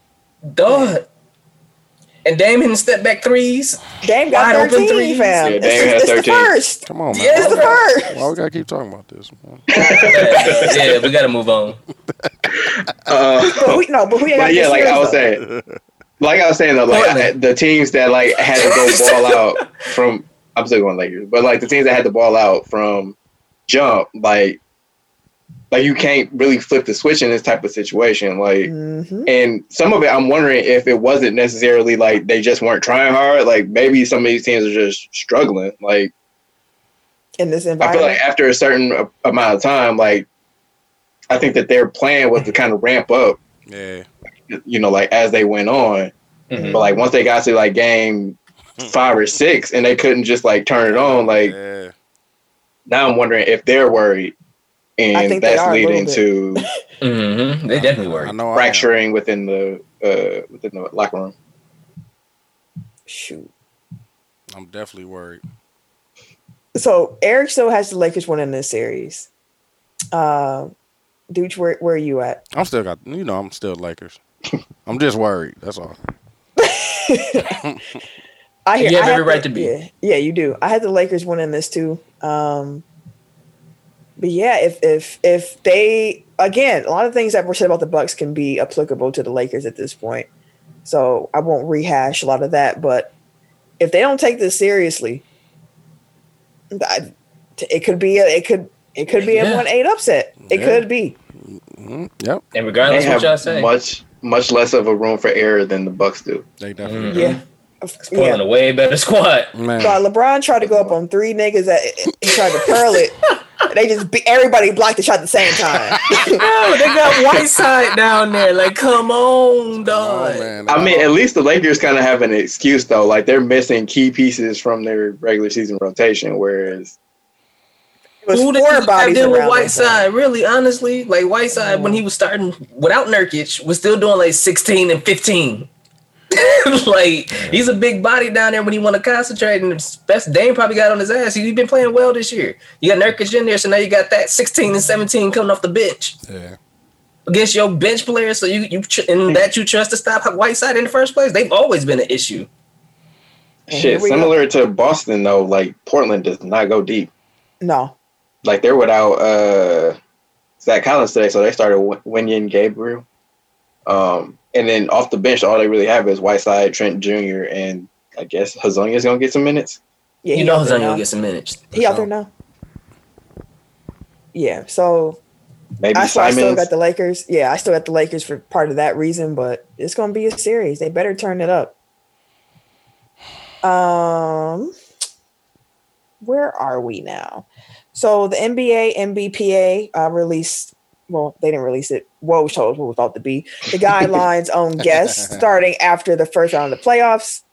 Dog. And Dame hitting step back threes. Dame got Wide open 13, threes. fam. Yeah, Dame the, had it's the 13. first. Come on, man. Yeah, It's the first. Why we gotta keep talking about this, man? yeah, we gotta move on. Uh, But we no, but we ain't but yeah, like I was though. saying, like I was saying though, like I, the teams that like had to go ball out from, I'm still going Lakers, but like the teams that had to ball out from jump, like, like you can't really flip the switch in this type of situation, like. Mhm. And some of it, I'm wondering if it wasn't necessarily like they just weren't trying hard. Like maybe some of these teams are just struggling. Like in this environment. I feel like after a certain amount of time, like I think that their plan was to kind of ramp up, Yeah. you know, like as they went on. Mhm. But like once they got to like game five or six, and they couldn't just like turn it on, like Yeah. now I'm wondering if they're worried, I and think they that's are leading little to Mhm. They definitely I were. know. I am. fracturing within the uh within the locker room. Shoot. I'm definitely worried. So Eric still has the Lakers winning this series. Uh, Dooch, where where are you at? I'm still got. You know, I'm still Lakers. I'm just worried. That's all. I hear. You have I every the- right to be. Yeah, yeah, you do. I had the Lakers winning this too. Um, but yeah, if if if they again, a lot of things that were said about the Bucks can be applicable to the Lakers at this point. So I won't rehash a lot of that. But if they don't take this seriously, I, it could be a, it could it could be a one eight upset. It Yeah. could be. Mhm. Yep. And They regardless of what y'all say, much much less of a room for error than the Bucks do. They definitely. Mhm. do. Yeah. A way better squad. Man. God, LeBron tried to go up on three niggas that he tried to curl it. They just be, everybody blocked the shot at the same time. Oh, they got Whiteside down there. Like, come on, Oh, dog. man. I mean, at least the Lakers kind of have an excuse though. Like they're missing key pieces from their regular season rotation, whereas was Who did four you bodies deal with. Whiteside? Really, honestly, like Whiteside when he was starting without Nurkic was still doing like sixteen and fifteen. like he's a big body down there when he want to concentrate, and the best Dame probably got on his ass. He's been playing well this year. You got Nurkic in there, so now you got that sixteen and seventeen coming off the bench Yeah. against your bench players. So you you tr- and that you trust to stop Whiteside in the first place. They've always been an issue. And shit, we go. similar to Boston though, like Portland does not go deep. No. Like they're without uh Zach Collins today, so they started Win- Wenyen Gabriel. Um, and then off the bench, all they really have is Whiteside, Trent Jr., and I guess Hezonja's gonna get some minutes. Yeah, You know out he's there only now. gonna get some minutes. He out there now. Yeah, so Maybe I, so I still got the Lakers. Yeah, I still got the Lakers for part of that reason, but it's gonna be a series. They better turn it up. Um, where are we now? So the NBA NBPA uh, released. Well, they didn't release it. Told us what we thought to be the guidelines on guests starting after the first round of the playoffs.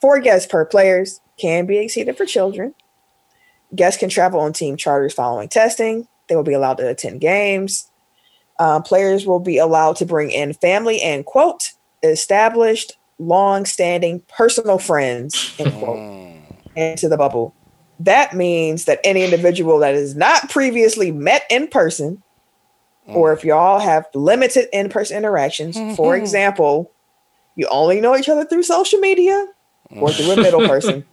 Four guests per players can be exceeded for children. Guests can travel on team charters following testing. They will be allowed to attend games. Uh, players will be allowed to bring in family and quote established, long-standing personal friends end quote Mm. into the bubble. That means that any individual that is not previously met in person, or if mm-hmm. y'all have limited in-person interactions, for mm-hmm. example, you only know each other through social media or through a middle mm. person,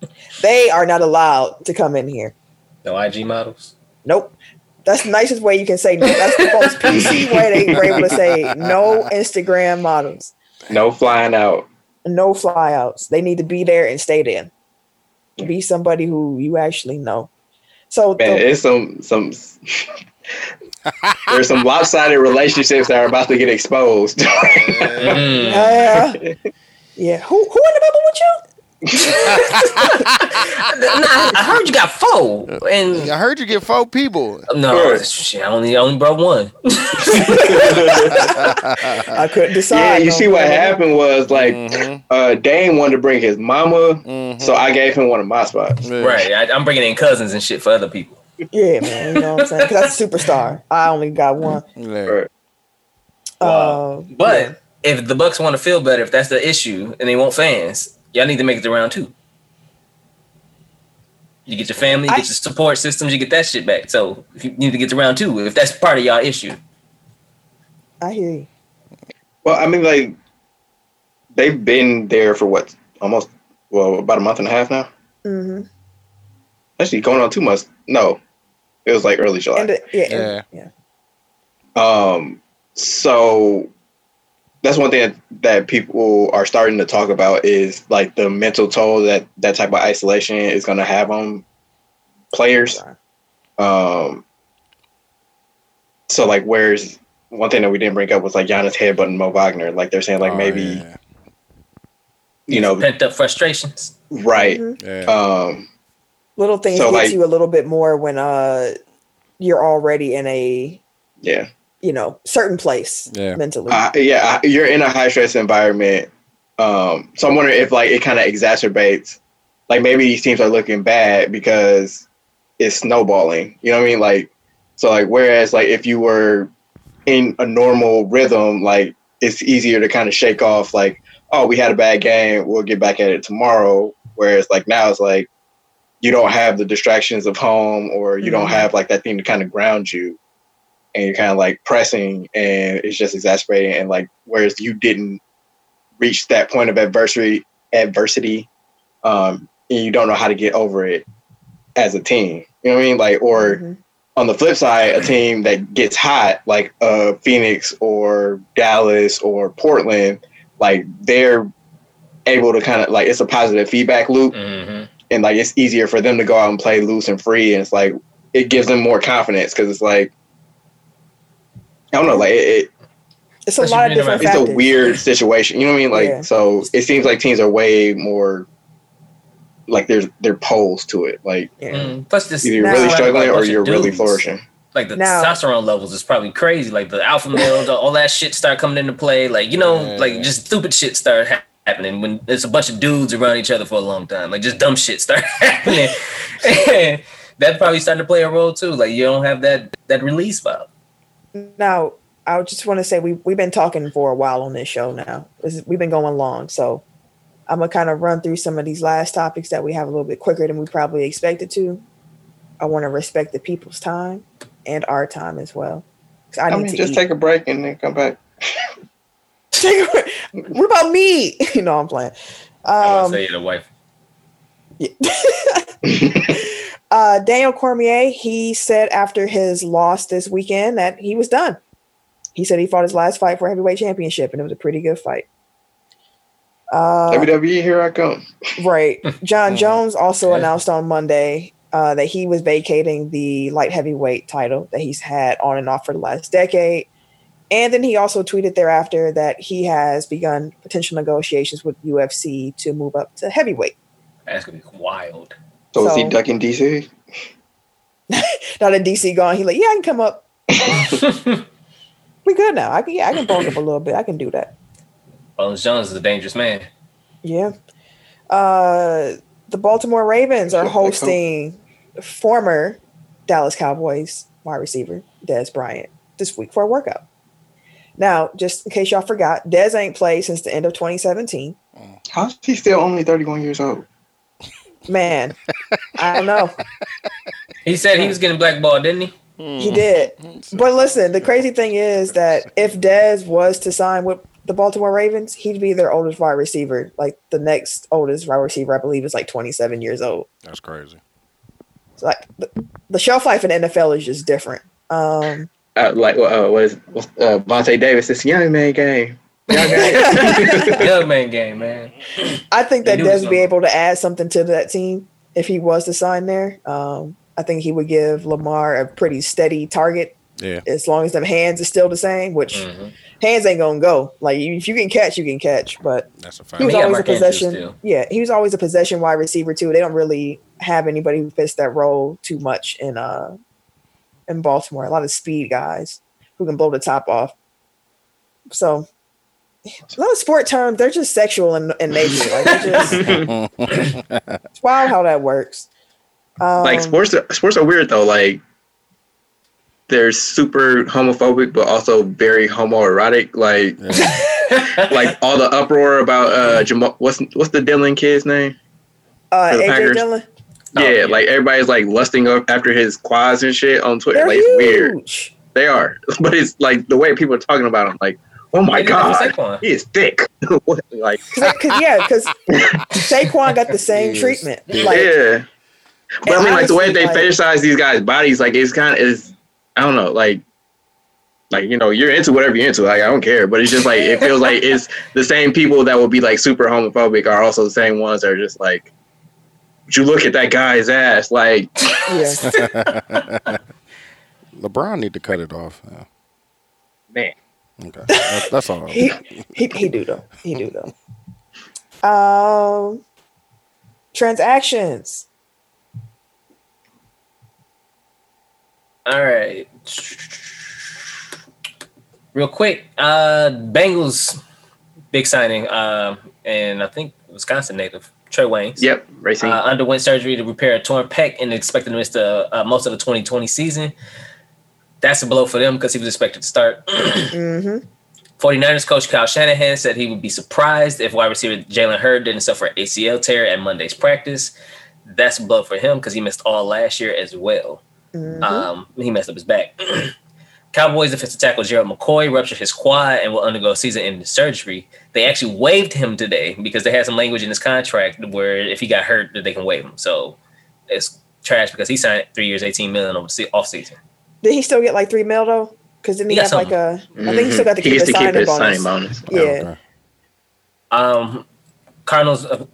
they are not allowed to come in here. No IG models. Nope. That's the nicest way you can say no. That's the most PC way they were able to say no Instagram models, no flying out. no flyouts. They need to be there and stay there. Be somebody who you actually know. So Man, the- it's some some. There's some lopsided relationships that are about to get exposed. Mm. yeah, yeah. Who who in the bubble with you? Nah, I heard you got four, and I heard you get four people. no, Right. shit, I only I only brought one. I couldn't decide. yeah, you no. see what happened was like Mhm. uh, Dame wanted to bring his mama, Mhm. so I gave him one of my spots. Right, I, I'm bringing in cousins and shit for other people. Yeah, man. You know what I'm saying? 'Cause that's a superstar. I only got one. Right. Uh, But yeah. if the Bucks want to feel better, if that's the issue, and they want fans, y'all need to make it to round two. You get your family, you I- get your support systems, you get that shit back. So if you need to get to round two, if that's part of y'all issue, I hear you. Well, I mean, like they've been there for what almost well about a month and a half now. hmm Actually, going on two months. No, it was like early July. The, yeah, and- yeah. Um, so that's one thing that, that people are starting to talk about is like the mental toll that that type of isolation is going to have on players. Um, so like, where's one thing that we didn't bring up was like Giannis headbutting Mo Wagner. Like they're saying, like Oh, maybe yeah. you know, pent up frustrations. right? Mhm. Yeah. Um, Little things So, get like- you a little bit more when uh you're already in a yeah. you know, certain place Yeah. mentally. Uh, yeah, you're in a high stress environment. Um, so I'm wondering if like it kind of exacerbates, like maybe these teams are looking bad because it's snowballing. You know what I mean? Like, so like whereas like if you were in a normal rhythm, like it's easier to kind of shake off like, oh, we had a bad game, we'll get back at it tomorrow. Whereas like now it's like you don't have the distractions of home or you don't Mhm. have like that thing to kind of ground you. And you're kind of like pressing and it's just exasperating and like whereas you didn't reach that point of adversity adversity um and you don't know how to get over it as a team. You know what i mean? Like or Mhm. on the flip side a team that gets hot like uh phoenix or dallas or portland like they're able to kind of like it's a positive feedback loop. Hmm and like it's easier for them to go out and play loose and free and it's like it gives them more confidence because it's like I don't know, like it, it, It's a lot of different it's factors. a weird situation. You know what I mean? Like Yeah. so, it seems like teams are way more like there's they're poles to it. Like Yeah. Mm, plus, this you're really struggling or you're really flourishing. like the Now- testosterone levels is probably crazy. Like the alpha males, all that shit start coming into play. Like you know, Yeah. like just stupid shit start ha- happening when there's a bunch of dudes around each other for a long time. Like just dumb shit start happening. That probably starting to play a role too. Like you don't have that that release valve. Now, I just want to say we we've been talking for a while on this show now. Is- we've been going long, so I'm gonna kind of run through some of these last topics that we have a little bit quicker than we probably expected to. I want to respect the people's time and our time as well. I I, need mean, to just eat. take a break and then come back. Take a- what about me? you know, I'm playing. I Um, would say the wife. uh, Daniel Cormier, he said after his loss this weekend that he was done. He said he fought his last fight for heavyweight championship, and it was a pretty good fight. Uh, WWE, here I come. right. John. Jones also Yeah. announced on Monday uh, that he was vacating the light heavyweight title that he's had on and off for the last decade. And then he also tweeted thereafter that he has begun potential negotiations with UFC to move up to heavyweight. That's gonna be wild. So, is he ducking DC? not that DC gone, he like, yeah, I can come up. We good now. I can yeah, I can bulk up a little bit. I can do that. Bones Jones is a dangerous man. Yeah. Uh the Baltimore Ravens are Shut the fuck up. hosting former Dallas Cowboys wide receiver Dez Bryant this week for a workout. Now, just in case y'all forgot, Dez ain't played since the end of 2017. How's he still only 31 years old? Man, I don't know. He said he was getting blackballed, didn't he? He did. But listen, the crazy thing is that if Dez was to sign with the Baltimore Ravens, he'd be their oldest wide receiver. Like the next oldest wide receiver, I believe, is like 27 years old. That's crazy. So like the, the shelf life in the NFL is just different. Um, Uh, like uh, what is uh, Vontae Davis? This young man game. Young game. Young man game, man. I think that do Dez would be able to add something to that team if he was to sign there. Um, I think he would give Lamar a pretty steady target Yeah. as long as them hands is still the same, which Mhm. hands ain't gonna go. Like if you can catch, you can catch, but That's a He was He got always a possession. Yeah, he was always a possession wide receiver too. They don't really have anybody who fits that role too much in uh in Baltimore. A lot of speed guys who can blow the top off. So a lot of sport terms, they're just sexual in, in nature. Like just, it's wild how that works. Um, like sports, are, sports are weird though. Like they're super homophobic, but also very homoerotic. Like like all the uproar about uh Jamal. What's what's the Dylan kid's name? uh, AJ Packers. Dillon, Oh, yeah, yeah. like everybody's like lusting up after his quads and shit on Twitter. they're Like it's weird. huge. They are, but it's like the way people are talking about him. Like, oh my They did that for god, he is thick. Like, Cause, cause yeah, because Saquon got the same treatment. Like yeah. But I mean, like the way they like- fetishize these guys' bodies, like it's kind of is. I don't know, like, like you know, you're into whatever you're into. Like I don't care, but it's just like it feels like it's the same people that will be like super homophobic are also the same ones that are just like, "Would you look at that guy's ass, like, yeah. LeBron need to cut it off. Yeah. man. Okay. That's, that's all. he, he he do though. He do though. Um, transactions. All right. Real quick, uh, Bengals big signing, um, and I think Wisconsin native Trae Waynes. Yep, racing. Uh, underwent surgery to repair a torn pec and expected to miss the uh, most of the 2020 season. That's a blow for them because he was expected to start. hmm 49ers coach Kyle Shanahan said he would be surprised if wide receiver Jalen Hurd didn't suffer ACL tear at Monday's practice. That's a blow for him because he missed all last year as well. Mhm. Um, he messed up his back. Cowboys defensive tackle Gerald McCoy ruptured his quad and will undergo season-ending surgery. They actually waived him today because they had some language in his contract where if he got hurt, that they can waive him. So it's trash because he signed three years, eighteen million over the off season. Did he still get like three mil though? Because didn't he, He got have like a? I think he still got to he keep gets his to keep signing bonus. signing bonus. Yeah. Okay. Um, Cardinals uh,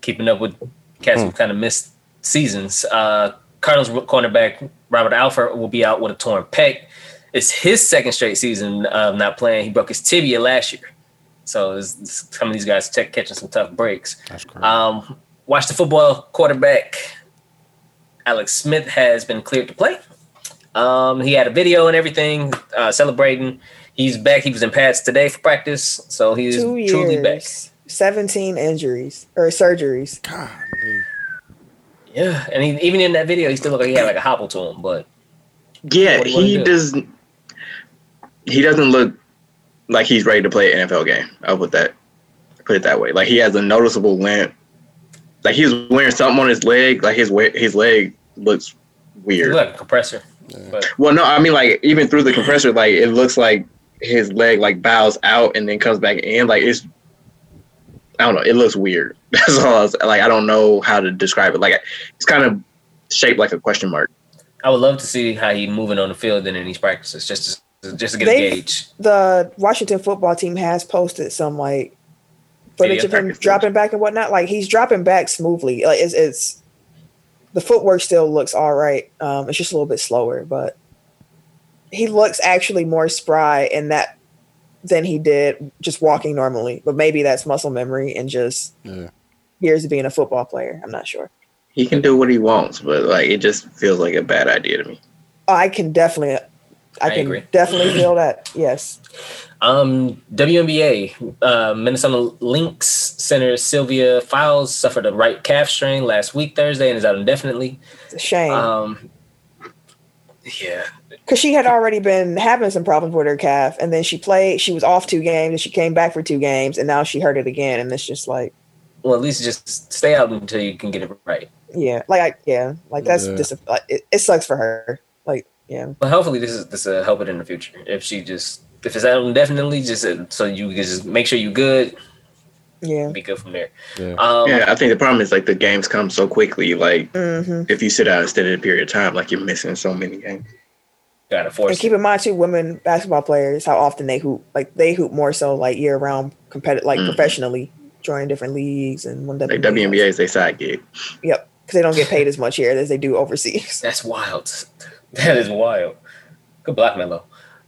keeping up with cats who kind of missed seasons. Uh, Cardinals cornerback Robert Alford will be out with a torn pec. It's his second straight season of not playing. He broke his tibia last year, so it's, it's- some of these guys tech catching some tough breaks. That's crazy. Um, watch the football quarterback. Alex Smith has been cleared to play. Um, he had a video and everything uh, celebrating. He's back. He was in pads today for practice, so he's Two truly back. seventeen injuries or surgeries. Golly. Yeah, and he, even in that video, he still looked like he had like a hobble to him. But Yeah, What do he do? does. He doesn't look like he's ready to play an NFL game. I'll put that put it that way. Like he has a noticeable limp. Like he was wearing something on his leg. Like his his leg looks weird. looked like a compressor. But Well, no, I mean like even through the compressor, like it looks like his leg like bows out and then comes back in. Like it's, I don't know. It looks weird. That's all. I was, like I don't know how to describe it. Like it's kind of shaped like a question mark. I would love to see how he's moving on the field and in these practices, just to, just to get They- a gauge. The Washington football team has posted some like footage Video of him practice dropping back and whatnot. Like he's dropping back smoothly. Like it's, it's the footwork still looks all right. Um, it's just a little bit slower, but he looks actually more spry in that than he did just walking normally. But maybe that's muscle memory and just Yeah. years of being a football player. I'm not sure. He can do what he wants, but like it just feels like a bad idea to me. I can definitely, I, I can agree. definitely feel that. Yes. Um, WNBA, uh, Minnesota Lynx center Sylvia Fowles suffered a right calf strain last week Thursday and is out indefinitely. It's a shame. Um, yeah, because she had already been having some problems with her calf, and then she played. She was off two games, and she came back for two games, and now she hurt it again, and it's just like, well, at least just stay out until you can get it right. yeah, like I, yeah, like that's Yeah. dis- like, it, it sucks for her. Like, yeah, But hopefully, this is this will help it in the future. If she just if it's out indefinitely, just uh, so you can just make sure you're good, yeah. be good from there. Yeah. Um, Yeah, I think the problem is like the games come so quickly. Like hmm if you sit out instead of a period of time, like you're missing so many games. gotta And keep in mind too, women basketball players, how often they hoop. Like they hoop more so like year round, competitive, like Mhm. professionally, joining different leagues and one Like WNBA is their side gig. Yep, because they don't get paid as much here as they do overseas. That's wild. That is wild. Good block, Melo.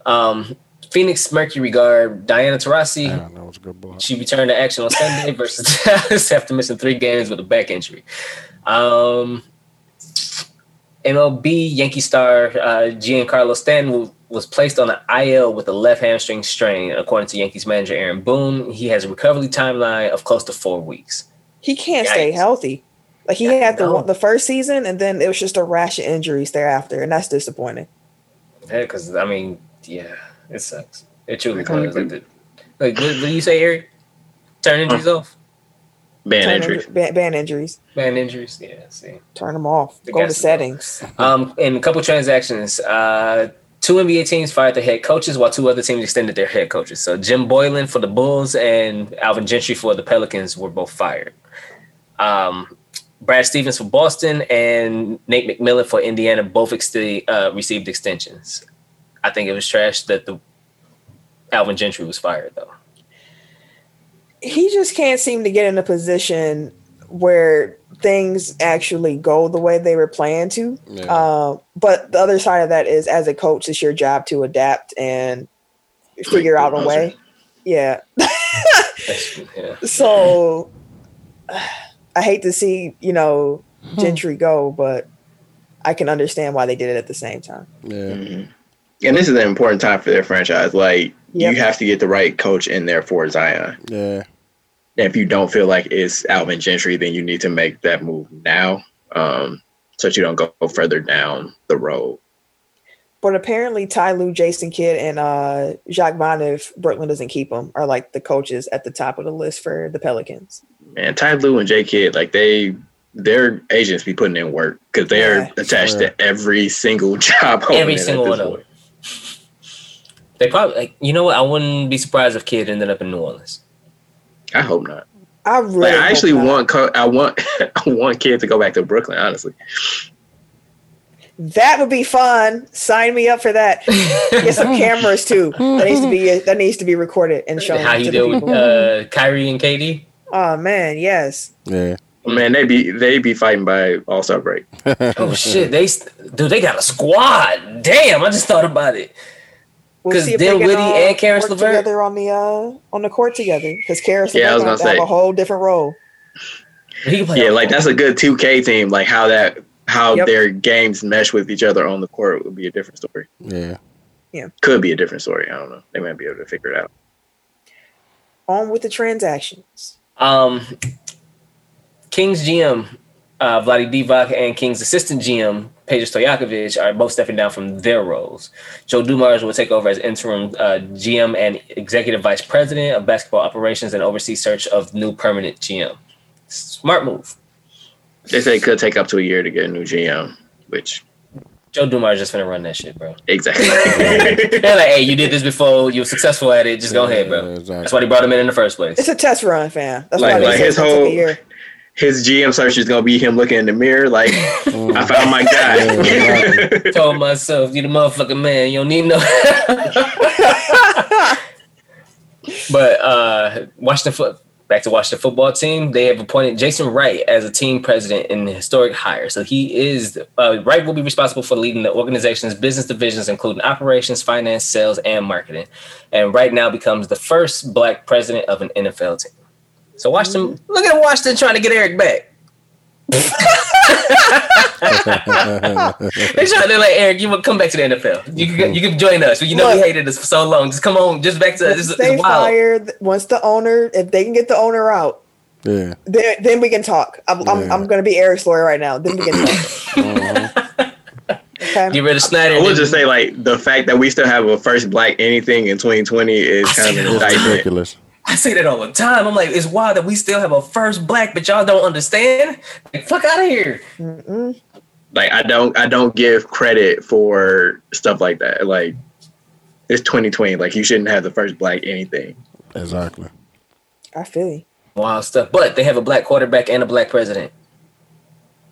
Um, Phoenix Mercury guard Diana Taurasi. Damn, that was a good block. She returned to action on Sunday versus Dallas after missing three games with a back injury. Um, MLB Yankee star uh, Giancarlo Stanton was placed on an IL with a left hamstring strain, according to Yankees manager Aaron Boone. He has a recovery timeline of close to four weeks. He can't stay healthy. Like he Yeah, had the no. the first season, and then it was just a rash of injuries thereafter, and that's disappointing. Yeah, because I mean, yeah, it sucks. It truly I can't does. Like, the, like what, what do you say, Eric? Turn injuries off, Band injuries. them- ban, ban injuries. man. Injuries. Yeah. See. Turn them off. The Go to gas is settings. Um, in a couple transactions, uh, two NBA teams fired their head coaches, while two other teams extended their head coaches. So Jim Boylen for the Bulls and Alvin Gentry for the Pelicans were both fired. Um, Brad Stevens for Boston and Nate McMillan for Indiana both ext- uh, received extensions. I think it was trash that the Alvin Gentry was fired though. He just can't seem to get in a position where things actually go the way they were planned to. Yeah. Uh, but the other side of that is, as a coach, it's your job to adapt and figure out a way. Yeah. Yeah. So I hate to see, you know, Gentry go, but I can understand why they did it at the same time. yeah. Mhm. And this is an important time for their franchise. Like Yep. You have to get the right coach in there for Zion. Yeah. And if you don't feel like it's Alvin Gentry, then you need to make that move now, um, so that you don't go further down the road. But apparently, Ty Lue, Jason Kidd, and uh, Jacque Vaughn, if Brooklyn doesn't keep them, are like the coaches at the top of the list for the Pelicans. And Ty Lue and J Kidd, like they, their agents be putting in work because they are Yeah. attached Yeah. to every single job. Every single this one of point. They probably, like, you know what? I wouldn't be surprised if Kidd ended up in New Orleans. I hope not. I really, Like I actually not. want, co- I want, I want Kidd to go back to Brooklyn. Honestly, that would be fun. Sign me up for that. Get some cameras too. That needs to be that needs to be recorded and shown. How you the deal with uh, Kyrie and KD? Oh man, yes. Yeah. man, they be they be fighting by All Star break. Oh shit, they dude, they got a squad. Damn, I just thought about it. We'll 'Cause see if they Dinwiddie can, and Caris work LeVert- together on the uh on the court together because Caris Yeah, I was gonna have say. a whole different role. He can play Yeah, like that's a good 2K team. Like how that how Yep. their games mesh with each other on the court would be a different story. Yeah, yeah. Could be a different story. I don't know. They might be able to figure it out. On with the transactions. Um, Kings GM uh, Vlade Divac and Kings assistant GM Peja Stojakovic are both stepping down from their roles. Joe Dumars will take over as interim uh, GM and executive vice president of basketball operations and oversee search of new permanent GM. Smart move. They say it could take up to a year to get a new GM, which Joe Dumars just gonna run that shit, bro. exactly. They're like, hey, you did this before. You were successful at it. Just go ahead, bro. Exactly. That's why they brought him in in the first place. It's a test run, fam. That's Like- why they like his it's gonna take whole- His GM search is gonna be him looking in the mirror like I found my Yeah, guy. exactly. told myself, you the motherfucking man. You don't need no. but uh, watch the foot back to Washington football team. They have appointed Jason Wright as a team president in the historic hire. So he is uh, Wright will be responsible for leading the organization's business divisions, including operations, finance, sales, and marketing. And Wright now becomes the first black president of an NFL team. So Washington, look at Washington trying to get Eric back. They trying to like Eric, you will come back to the NFL. You can you can join us. You know Look. we hated us for so long. Just come on, just back to us. Once It's, they it's fire, once the owner, if they can get the owner out, Yeah. then, then we can talk. I'm, I'm, I'm going to be Eric's lawyer right now. Then we can talk. Uh-huh. Okay. Get rid of Snyder. I and will just say like the fact that we still have a first black anything in 2020 is kind of an It's indictment. ridiculous. I say that all the time. I'm like, it's wild that we still have a first black, but y'all don't understand. Like, fuck out of here. Mm-mm. Like I don't I don't give credit for stuff like that. Like it's 2020. Like you shouldn't have the first black anything. Exactly. I feel you. Wild stuff. But they have a black quarterback and a black president.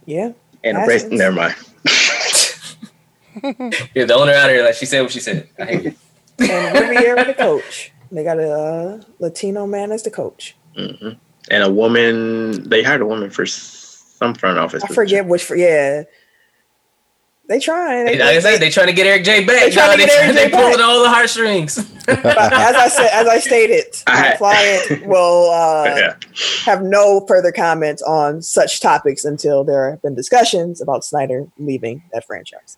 Yeah. And the That's- president, never mind. Yeah, the owner out here, like she said what she said. I hate it. And Rivera the coach. They got a uh, Latino man as the coach. hmm And a woman, they hired a woman for some front office. I forget which. For, yeah. They trying. They, Like I said, they trying to get Eric J back. They trying to Nah, get Eric they J pulling all the heartstrings. as I said, as I stated, my client will uh, Yeah. have no further comments on such topics until there have been discussions about Snyder leaving that franchise.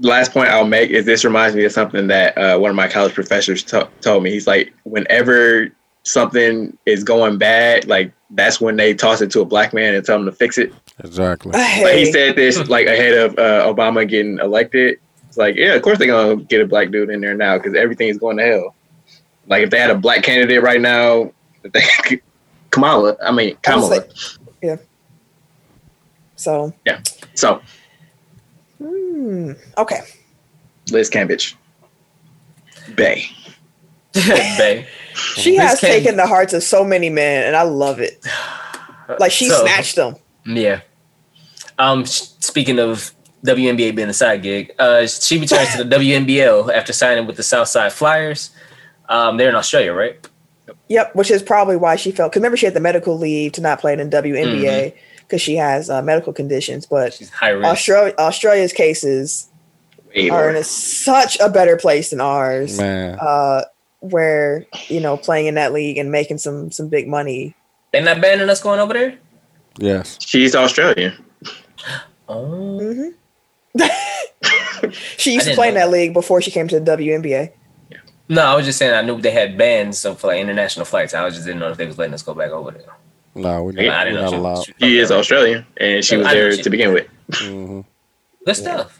Last point I'll make is this reminds me of something that uh, one of my college professors to- told me. He's like, whenever something is going bad, like that's when they toss it to a black man and tell him to fix it. Exactly. Like he said this like ahead of uh, Obama getting elected. It's like, yeah, of course they're gonna get a black dude in there now because everything is going to hell. Like if they had a black candidate right now, if they, Kamala, I mean I was Kamala. like- yeah. So, Yeah. so hmm, okay. Liz Cambage, Bay. Bay. She Liz has Cam- taken the hearts of so many men, and I love it. Like she So- snatched them. Yeah. Um. sh- Speaking of WNBA being a side gig, uh, she returns to the WNBL after signing with the Southside Flyers. Um, they're in Australia, right? Yep, which is probably why she felt. Because remember, she had the medical leave to not play in WNBA because she has uh, medical conditions. But She's high. Australia, Australia's cases Way are in a, such a better place than ours. Man. Uh, where you know playing in that league and making some some big money. They're not banning us going over there. Yes. She's Australian. Oh. hmm she used to play in know that league before she came to the WNBA. No, I was just saying I knew they had bans of like international flights. I just didn't know if they was letting us go back over there. No, we're Yeah, not, I we're didn't know not she- allowed. she- She is Australian, and she was I there she- to begin with. hmm Good stuff.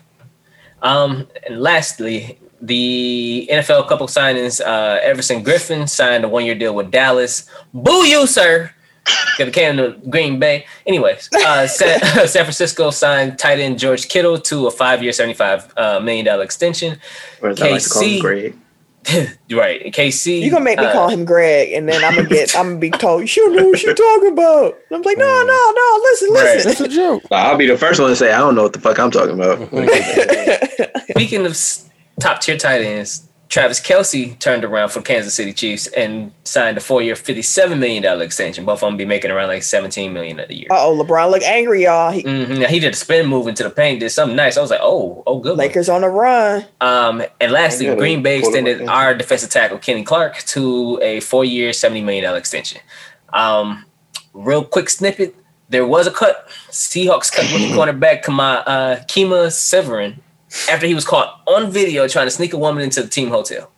Um, and lastly, the NFL couple signings. Uh, Everson Griffen signed a one-year deal with Dallas. Boo you, sir. Because it came to Green Bay. Anyways, uh, San, San Francisco signed tight end George Kittle to a five-year, seventy-five uh, million dollar extension. Or as I like to call him, KC. Greg. right, KC. You gonna make me uh, call him Greg, and then I'm gonna get I'm gonna be told you don't know what you're talking about. And I'm like, no, no, no, listen, Right. That's listen. a joke. Nah, I'll be the first one to say I don't know what the fuck I'm talking about. Speaking of top tier tight ends, Travis Kelce turned around for Kansas City Chiefs and signed a four year, $57 million extension. Both of them be making around like 17 million a year. Uh oh, LeBron look angry, y'all. He, Mhm. He did a spin move into the paint, did something nice. I was like, oh, oh, good. one. Lakers on the run. Um, and lastly, Green Bay pull up my extended our defensive tackle Kenny Clark to a four-year, seventy million dollar extension. Um, real quick snippet: there was a cut. Seahawks cut with the cornerback Kama, uh, Kemah Siverand after he was caught on video trying to sneak a woman into the team hotel.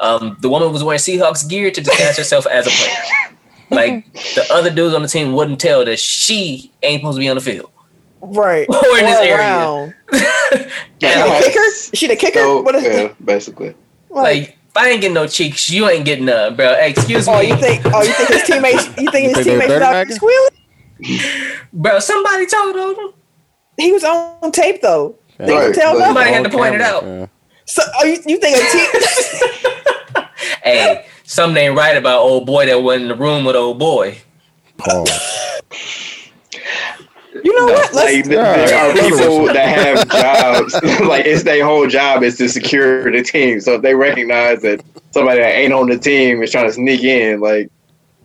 Um, the woman was wearing Seahawks gear to disguise herself as a player. Like the other dudes on the team wouldn't tell that she ain't supposed to be on the field Right. or in this area. around. And, The Yeah. kicker? Is she the kicker? So, what is yeah, basically. like, Like, if I ain't getting no cheeks, you ain't getting none, bro. Hey, excuse me. Oh, you think? Oh, you think his teammates? You think his You think they teammates better not than that? squealing? Bro, somebody told on him. He was on tape though. Yeah. They Right, can tell but- nothing. Somebody had to On point it out. yeah. So, oh, you, you think a team? Hey, something ain't right about old boy that went in the room with old boy. Pause. you know No, what? like, Let's, there are people that have jobs. like it's their whole job is to secure the team. So if they recognize that somebody that ain't on the team is trying to sneak in, like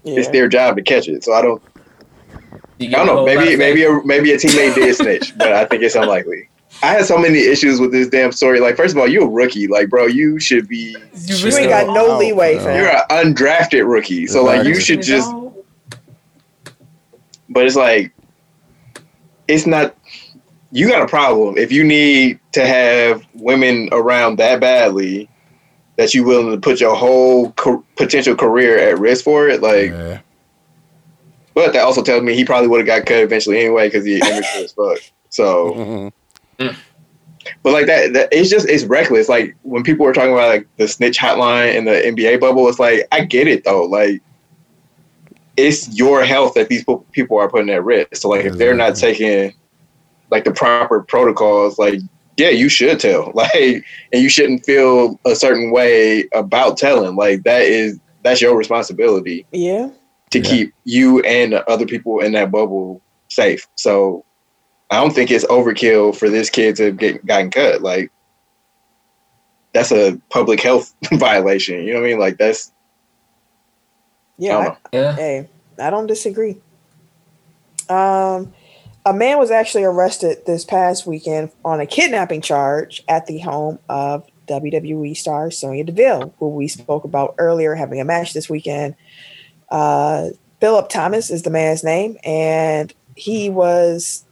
it's their job to catch it. So I don't, I don't know. Maybe maybe a, maybe a teammate did snitch, but I think it's unlikely. I had so many issues with this damn story. Like, first of all, you're a rookie. Like, bro, you should be. You you ain't got no Oh, leeway, yeah. fam. You're an undrafted rookie, so like you should just. But it's like, it's not. You got a problem if you need to have women around that badly that you willing to put your whole co- potential career at risk for it. Like, Yeah. but that also tells me he probably would have got cut eventually anyway because he immature as fuck. So, mm-hmm. But like that, that, it's just it's reckless. Like when people were talking about like the snitch hotline in the NBA bubble, it's like I get it though. Like it's your health that these people are putting at risk. So like if they're not taking like the proper protocols, like yeah, you should tell. Like and you shouldn't feel a certain way about telling. Like that is that's your responsibility Yeah. to Yeah. keep you and other people in that bubble safe. So I don't think it's overkill for this kid to get gotten cut. Like that's a public health violation. You know what I mean? Like that's Yeah. I I, don't know. Yeah. hey, I don't disagree. Um, a man was actually arrested this past weekend on a kidnapping charge at the home of WWE star Sonya Deville, who we spoke about earlier, having a match this weekend. Uh, Philip Thomas is the man's name, and he was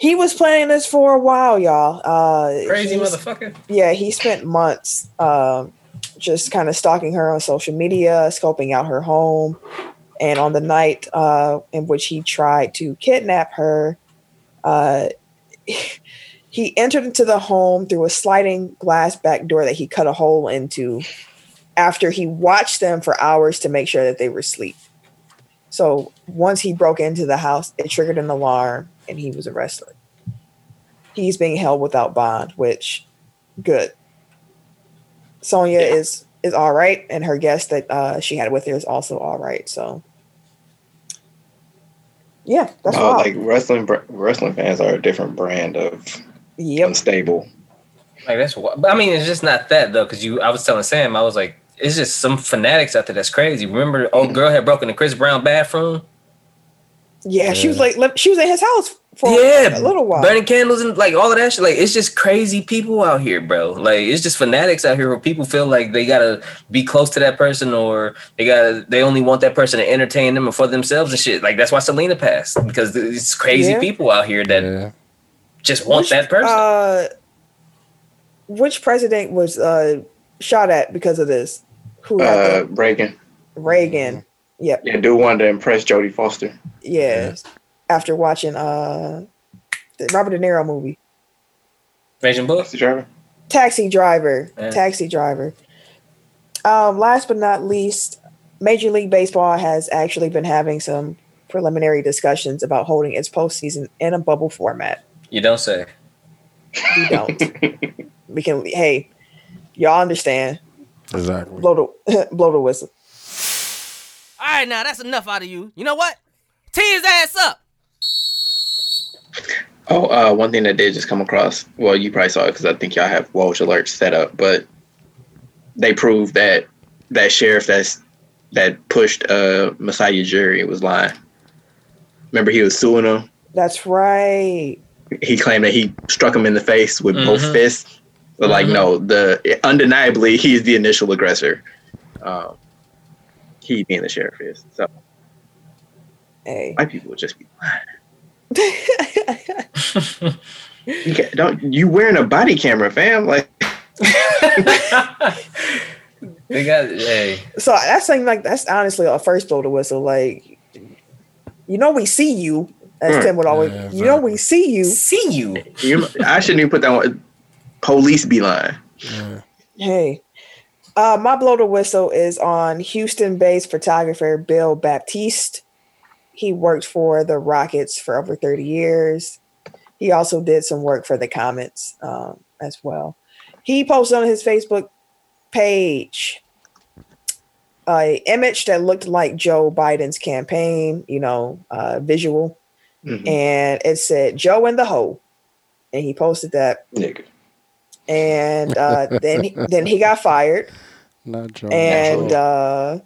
he was planning this for a while, y'all. Uh, Crazy motherfucker. yeah, he spent months um, just kind of stalking her on social media, scoping out her home. And on the night uh, in which he tried to kidnap her, uh, he entered into the home through a sliding glass back door that he cut a hole into after he watched them for hours to make sure that they were asleep. So once he broke into the house, it triggered an alarm and he was arrested. He's being held without bond, which good. Sonya Yeah. is is all right, and her guest that uh, she had with her is also all right. So, yeah, that's uh, like wrestling. Wrestling fans are a different brand of yep. unstable. Like that's what. But I mean, it's just not that though, because you. I was telling Sam, I was like, it's just some fanatics out there that's crazy. Remember, the old girl had broken the Chris Brown bathroom. Yeah, she was like she was in his house for yeah, a little while. burning candles and like all of that shit. Like it's just crazy people out here, bro. Like it's just fanatics out here where people feel like they gotta be close to that person or they gotta they only want that person to entertain them and for themselves and shit. Like that's why Selena passed because it's crazy Yeah. people out here that Yeah. just want Which, that person. Uh, which president was uh shot at because of this? Who Uh, that? Reagan. Reagan. Yep. Yeah, do wanted to impress Jodie Foster. Yeah. After watching uh the Robert De Niro movie. Raging Bull. Taxi driver. Taxi driver. Yeah. Taxi driver. Um, last but not least, Major League Baseball has actually been having some preliminary discussions about holding its postseason in a bubble format. You don't say. We don't. we can hey, y'all understand. Exactly. Blow the blow the whistle. All right, now that's enough out of you. You know what? Tee his ass up. Oh, uh, one thing that did just come across. Well, you probably saw it because I think y'all have Woj alerts set up, but they proved that that sheriff that's that pushed uh Masai Ujiri was lying. Remember, he was suing him. That's right. He claimed that he struck him in the face with both Mhm. fists. But like, Mhm. no, the undeniably he is the initial aggressor. Um, he being the sheriff is. So Hey. white people would just be lying. You can't, don't you wearing a body camera, fam? Like. They got hey. so that's something like that's honestly a first blow the whistle. Like you know we see you, as Mm. Tim would always Yeah, you know we see you. See you. You, I shouldn't even put that one. Police be lying. Yeah. Hey. Uh, my blow the whistle is on Houston based photographer Bill Baptist. He worked for the Rockets for over 30 years. He also did some work for the Comets um, as well. He posted on his Facebook page a image that looked like Joe Biden's campaign, you know, uh, visual, Mhm. and it said Joe in the hole. And he posted that Nigga. And uh, then he, then he got fired, and uh,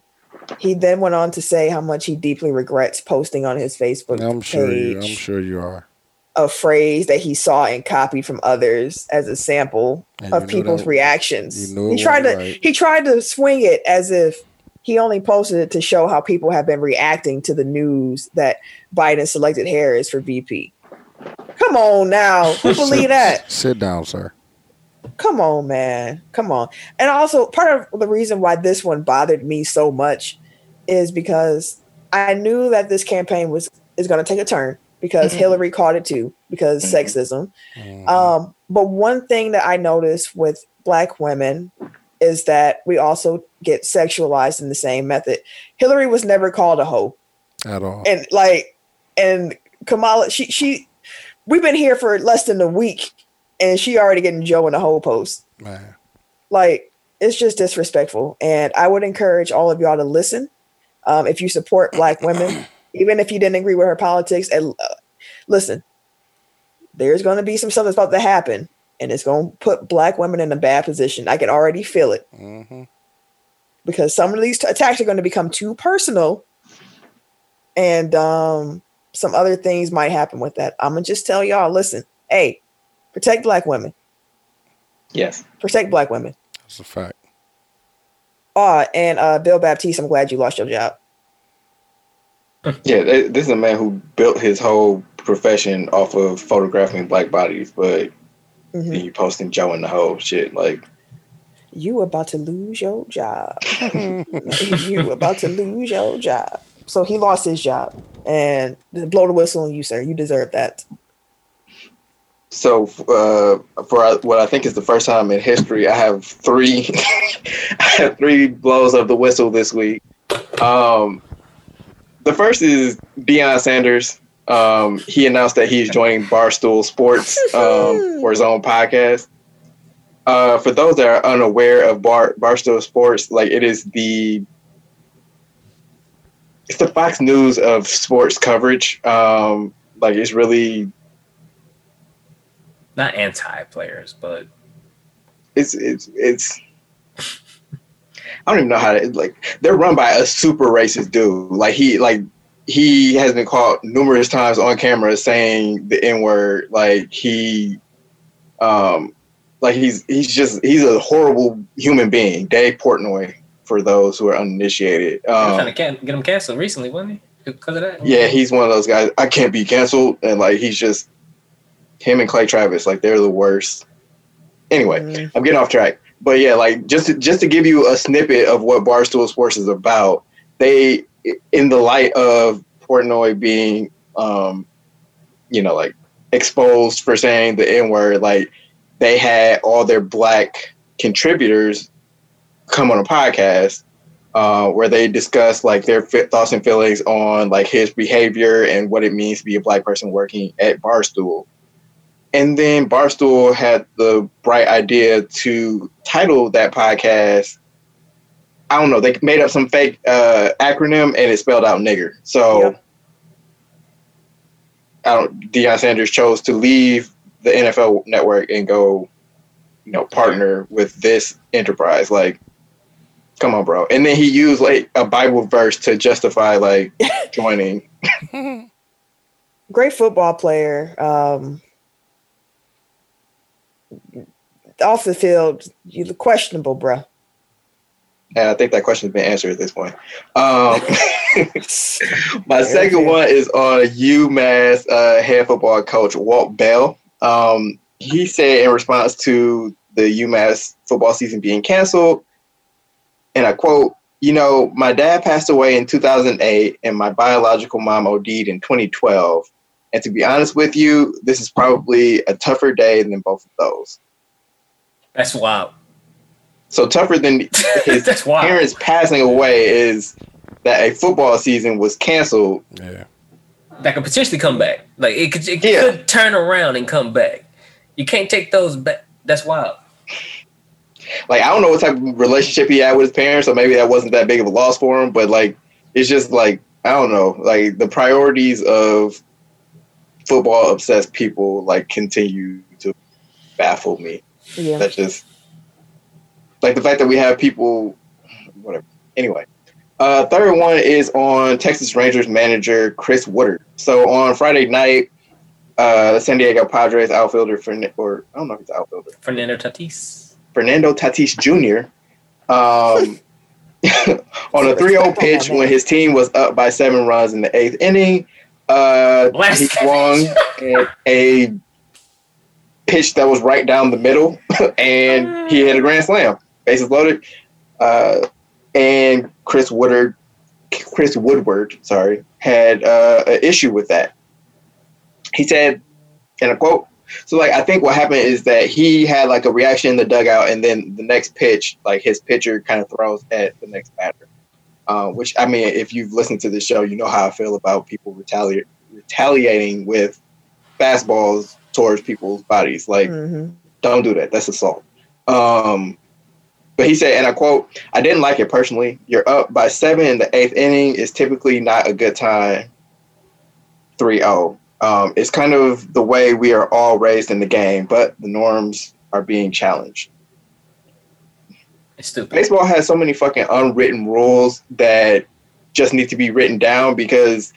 he then went on to say how much he deeply regrets posting on his Facebook I'm sure. You, I'm sure you are. a phrase that he saw and copied from others as a sample And of people's that- reactions. you he tried to right. he tried to swing it as if he only posted it to show how people have been reacting to the news that Biden selected Harris for VP. Come on now, who believe that? Sit down, sir. Come on, man. Come on. And also, part of the reason why this one bothered me so much is because I knew that this campaign was is going to take a turn because Mhm. Hillary called it too because Mhm. sexism. Mhm. Um, but one thing that I noticed with black women is that we also get sexualized in the same method. Hillary was never called a hoe At all. and like and Kamala she she we've been here for less than a week and she already getting Joe in the whole post. Man. Like it's just disrespectful. And I would encourage all of y'all to listen. Um, if you support black women, even if you didn't agree with her politics, and uh, listen, there's going to be some stuff that's about to happen, and it's going to put black women in a bad position. I can already feel it hmm because some of these t- attacks are going to become too personal and um, some other things might happen with that i'm gonna just tell y'all listen hey protect black women Yes. protect black women That's a fact. oh and uh, bill baptist i'm glad you lost your job Yeah. This is a man who built his whole profession off of photographing black bodies, but Mhm. then you posting Joe in the whole shit. Like, you about to lose your job you about to lose your job so he lost his job and blow the whistle on you sir you deserve that so uh, for what I think is the first time in history, I have three, I have three blows of the whistle this week. Um, the first is Deion Sanders. Um, he announced that he's joining Barstool Sports um, for his own podcast. Uh, for those that are unaware of Bar Barstool Sports, like it is the it's the Fox News of sports coverage. Um, like it's really Not anti players, but it's it's it's I don't even know how to like they're run by a super racist dude. Like he like he has been caught numerous times on camera saying the N word. Like he um like he's he's just he's a horrible human being. Dave Portnoy for those who are uninitiated. were trying to Um, can- get him canceled recently, wasn't he? Because of that. yeah, he's one of those guys. I can't be canceled, and like he's just him and Clay Travis. Like they're the worst. Anyway, Mm. I'm getting off track. but yeah, like just to, just to give you a snippet of what Barstool Sports is about, they in the light of Portnoy being, um, you know, like exposed for saying the N word, like they had all their black contributors come on a podcast uh, where they discuss like their thoughts and feelings on like his behavior and what it means to be a black person working at Barstool. And then Barstool had the bright idea to title that podcast. I don't know. They made up some fake uh, acronym and it spelled out nigger. So. I don't. Deion Sanders chose to leave the NFL Network and go, you know, partner with this enterprise. Like, come on, bro. And then he used like a Bible verse to justify like joining. Great football player. Um, off the field, you look questionable, bruh. And I think that question's been answered at this point. Um, my second one is on UMass uh, head football coach Walt Bell. Um, he said in response to the UMass football season being canceled, and I quote, you know, my dad passed away in 2008 and my biological mom OD'd in 2012. And to be honest with you, this is probably a tougher day than both of those. That's wild. So tougher than his That's wild. parents passing away is that a football season was canceled. Yeah. That could potentially come back. Like it could, it Yeah. could turn around and come back. You can't take those back. That's wild. Like I don't know what type of relationship he had with his parents, so maybe that wasn't that big of a loss for him. But like, it's just like I don't know. Like the priorities of football obsessed people like continue to baffle me. Yeah. That's just like the fact that we have people, whatever. Anyway, uh, third one is on Texas Rangers manager Chris Woodard. So on Friday night, uh, the San Diego Padres outfielder for or I don't know if it's outfielder Fernando Tatis. Fernando Tatis Jr. Um, on a 3-0 pitch when his team was up by seven runs in the eighth inning. Uh, Blast. he swung at a pitch that was right down the middle, and he hit a grand slam. Bases loaded. Uh, and Chris Woodard, Chris Woodward, sorry, had uh, an issue with that. He said, and I quote, so like I think what happened is that he had like a reaction in the dugout, and then the next pitch, like his pitcher kind of throws at the next batter. Uh, which I mean, if you've listened to the show, you know how I feel about people retaliate retaliating with fastballs towards people's bodies. Like, hmm don't do that. That's assault. Um, but he said, and I quote, I didn't like it personally. You're up by seven in the eighth inning is typically not a good time. 3 0. Um, it's kind of the way we are all raised in the game, but the norms are being challenged. It's stupid. Baseball has so many fucking unwritten rules that just need to be written down because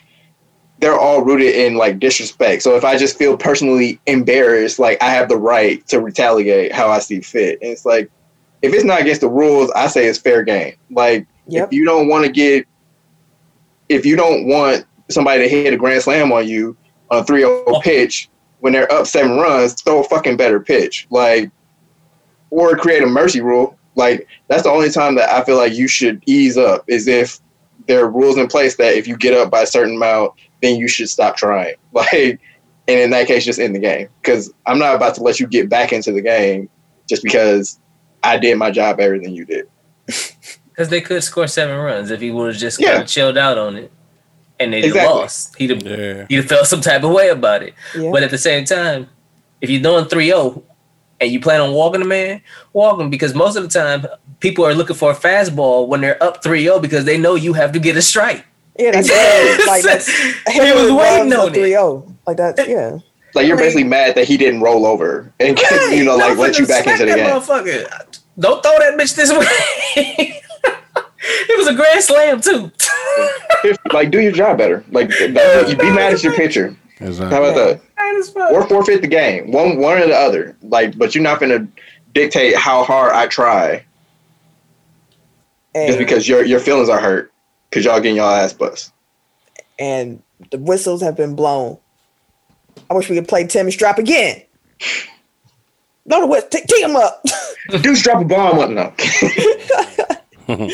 they're all rooted in like disrespect. So if I just feel personally embarrassed, like I have the right to retaliate how I see fit. And it's like, if it's not against the rules, I say it's fair game. Like Yep. if you don't want to get, if you don't want somebody to hit a grand slam on you on a 3-0 pitch when they're up seven runs, throw a fucking better pitch. Like, or create a mercy rule. Like that's the only time that I feel like you should ease up is if there are rules in place that if you get up by a certain amount, then you should stop trying. Like, and in that case, just end the game because I'm not about to let you get back into the game just because I did my job better than you did. Because they could score seven runs if he would have just Yeah. kind of chilled out on it, and they'd Exactly. have lost. He'd have Yeah. he'd have felt some type of way about it. Yeah. But at the same time, if you're doing 3-0 and you plan on walking the man, walk him because most of the time people are looking for a fastball when they're up 3-0 because they know you have to get a strike. Yeah, that's it. like that's he was waiting on it. 3-0. Like that, yeah. Like you're I mean- basically mad that he didn't roll over and you know like let you back into the game. Motherfucker. Don't throw that bitch this way. it was a grand slam too. like do your job better. Like that- you be mad at your pitcher. Exactly. How about that? Mad. Or forfeit the game. One one or the other. Like, but you're not gonna dictate how hard I try And, just because your your feelings are hurt because y'all getting y'all ass bust. and the whistles have been blown. I wish we could play Tim Strap again. No, what? Tee tee him up. Deuce drop a bomb on no.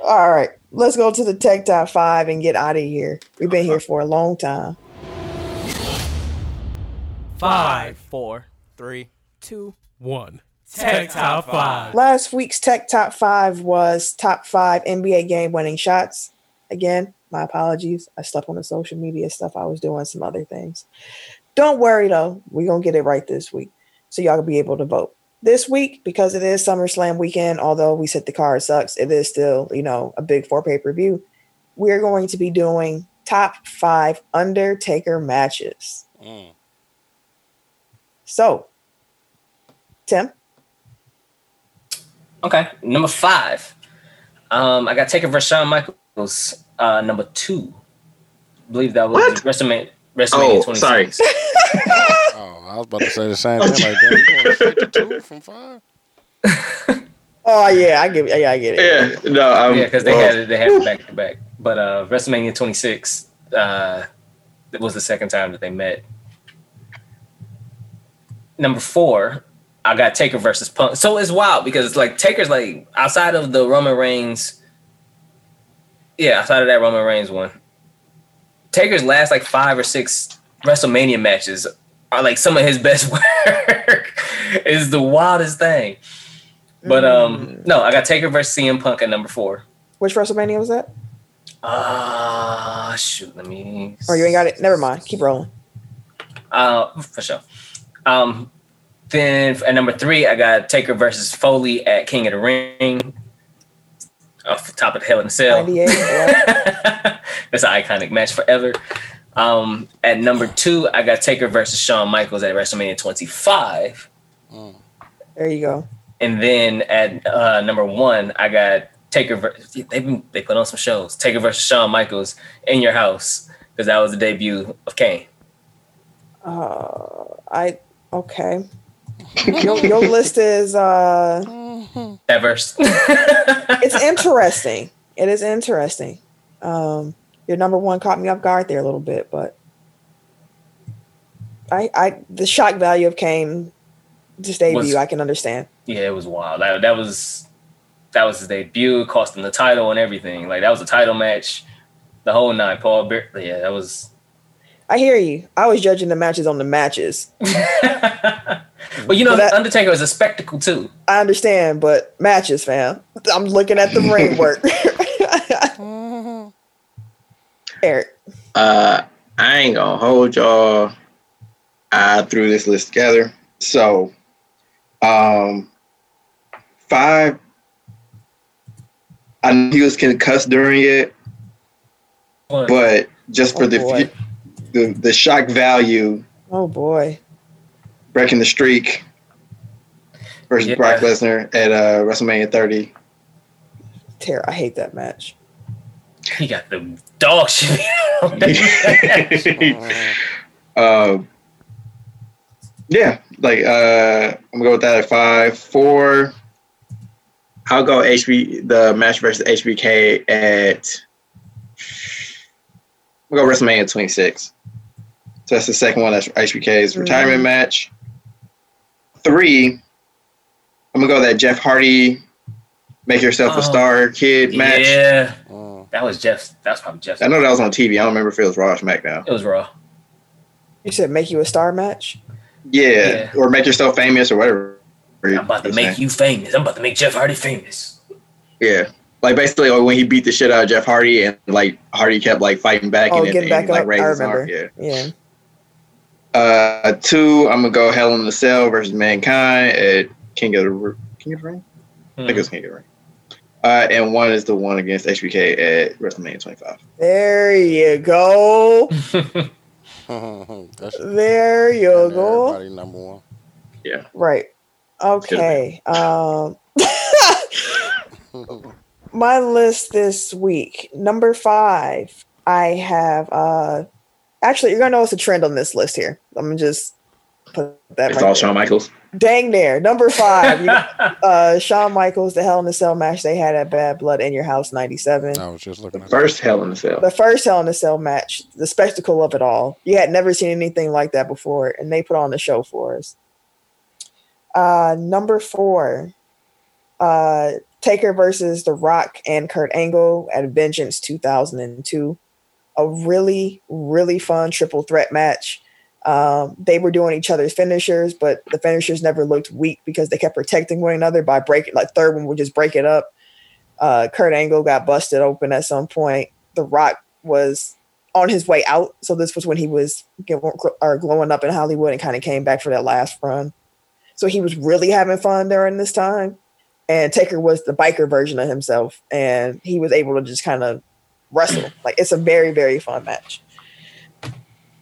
All right, let's go to the tech top five and get out of here. We've been here for a long time. Five, four, three, two, one. Tech Top 5. Last week's tech top five was top five NBA game winning shots. Again, my apologies. I slept on the social media stuff. I was doing some other things. Don't worry though, we're gonna get it right this week. So y'all can be able to vote. This week, because it is SummerSlam weekend, although we said the card sucks, it is still, you know, a big four pay-per-view. We're going to be doing top five Undertaker matches. Mm. So, Tim, Okay, number five. Um, I got Taker versus Shawn Michaels. Uh, number two. I believe that was WrestleMania. WrestleMania Oh, 26. sorry. Oh, I was about to say the same thing. Like that. You going 52 from five? oh yeah, I get, yeah, I get it. Yeah, no, um, Yeah, because they well, had it, they had it back to back. But uh, WrestleMania 26, uh, it was the second time that they met. Number four, I got Taker versus Punk. So it's wild because it's like Taker's like outside of the Roman Reigns. Yeah, outside of that Roman Reigns one, Taker's last like five or six WrestleMania matches are like some of his best work. is the wildest thing. But um, no, I got Taker versus CM Punk at number four. Which WrestleMania was that? Ah, shoot. Let me. Or you ain't got it? Never mind. Keep rolling. Uh, for sure. Um, then at number three, I got Taker versus Foley at King of the Ring. Off the top of the Hell in a Cell. Yeah. That's an iconic match forever. Um, at number two, I got Taker versus Shawn Michaels at WrestleMania 25. there you go. And then at uh, number one, I got Taker. ver- They've been they put on some shows. Taker versus Shawn Michaels in your house because that was the debut of Kane. Uh, I okay. your, your list is uh, That verse. it's interesting. It is interesting. Um, your number one caught me off guard there a little bit, but I, I, the shock value of Kane just debut, Was- I can understand. yeah, it was wild. That, that was that was his debut, cost him the title and everything. Like that was a title match, the whole nine. Paul Bearer, yeah, that was. I hear you. I was judging the matches on the matches. but you know, Well, that- Undertaker is a spectacle too. I understand, but matches, fam. I'm looking at the ring work. Eric, Uh, I ain't gonna hold y'all. I threw this list together. So, um, five. I knew he was concussed during it, but just for Oh, the, the the shock value, oh boy, breaking the streak versus Yeah. Brock Lesnar at uh, WrestleMania 30. Tara, I hate that match. he got the dog shit. on that. Um, yeah, like uh, I'm gonna go with that at five. Four, I'll go HB the match versus HBK at. We'll go WrestleMania 26. So that's the second one. That's HBK's retirement Mhm. match. Three, I'm gonna go that Jeff Hardy, make yourself Oh, a star kid match. Yeah, Mm. that was Jeff. That was probably Jeff. I know that was on TV. I don't remember if it was Raw or SmackDown. It was Raw. You said make you a star match. Yeah, Yeah. or make yourself famous or whatever. I'm about to make you famous. I'm about to make Jeff Hardy famous. Yeah. Like basically like, when he beat the shit out of Jeff Hardy and like Hardy kept like fighting back Oh, and, getting and, back like up. raised I his arm. remember. Yeah. Yeah. Uh two, I'm gonna go Hell in the Cell versus Mankind at King of the R- King of the Ring? I think it was King of the Ring. Uh, and one is the one against HBK at WrestleMania 25. There you go. There you go. everybody number one. Yeah. Right. Okay. Um my list this week. Number five, I have uh actually you're gonna notice a trend on this list here. I'm gonna just put that It's right all there. Shawn Michaels. Dang there. Number five, you, uh Shawn Michaels, the Hell in a Cell match they had at Bad Blood in Your House 97. I was just looking at First Hell in the Cell. The first Hell in a Cell match, the spectacle of it all. You had never seen anything like that before, and they put on the show for us. Uh, number four, uh, Taker versus The Rock and Kurt Angle at Vengeance 2002. A really, really fun triple threat match. Um, they were doing each other's finishers, but the finishers never looked weak because they kept protecting one another by breaking. Like third one would just break it up. Uh, Kurt Angle got busted open at some point. The Rock was on his way out, so this was when he was or glowing up in Hollywood and kind of came back for that last run. So he was really having fun during this time. And Taker was the biker version of himself, and he was able to just kind of wrestle. Like it's a very, very fun match.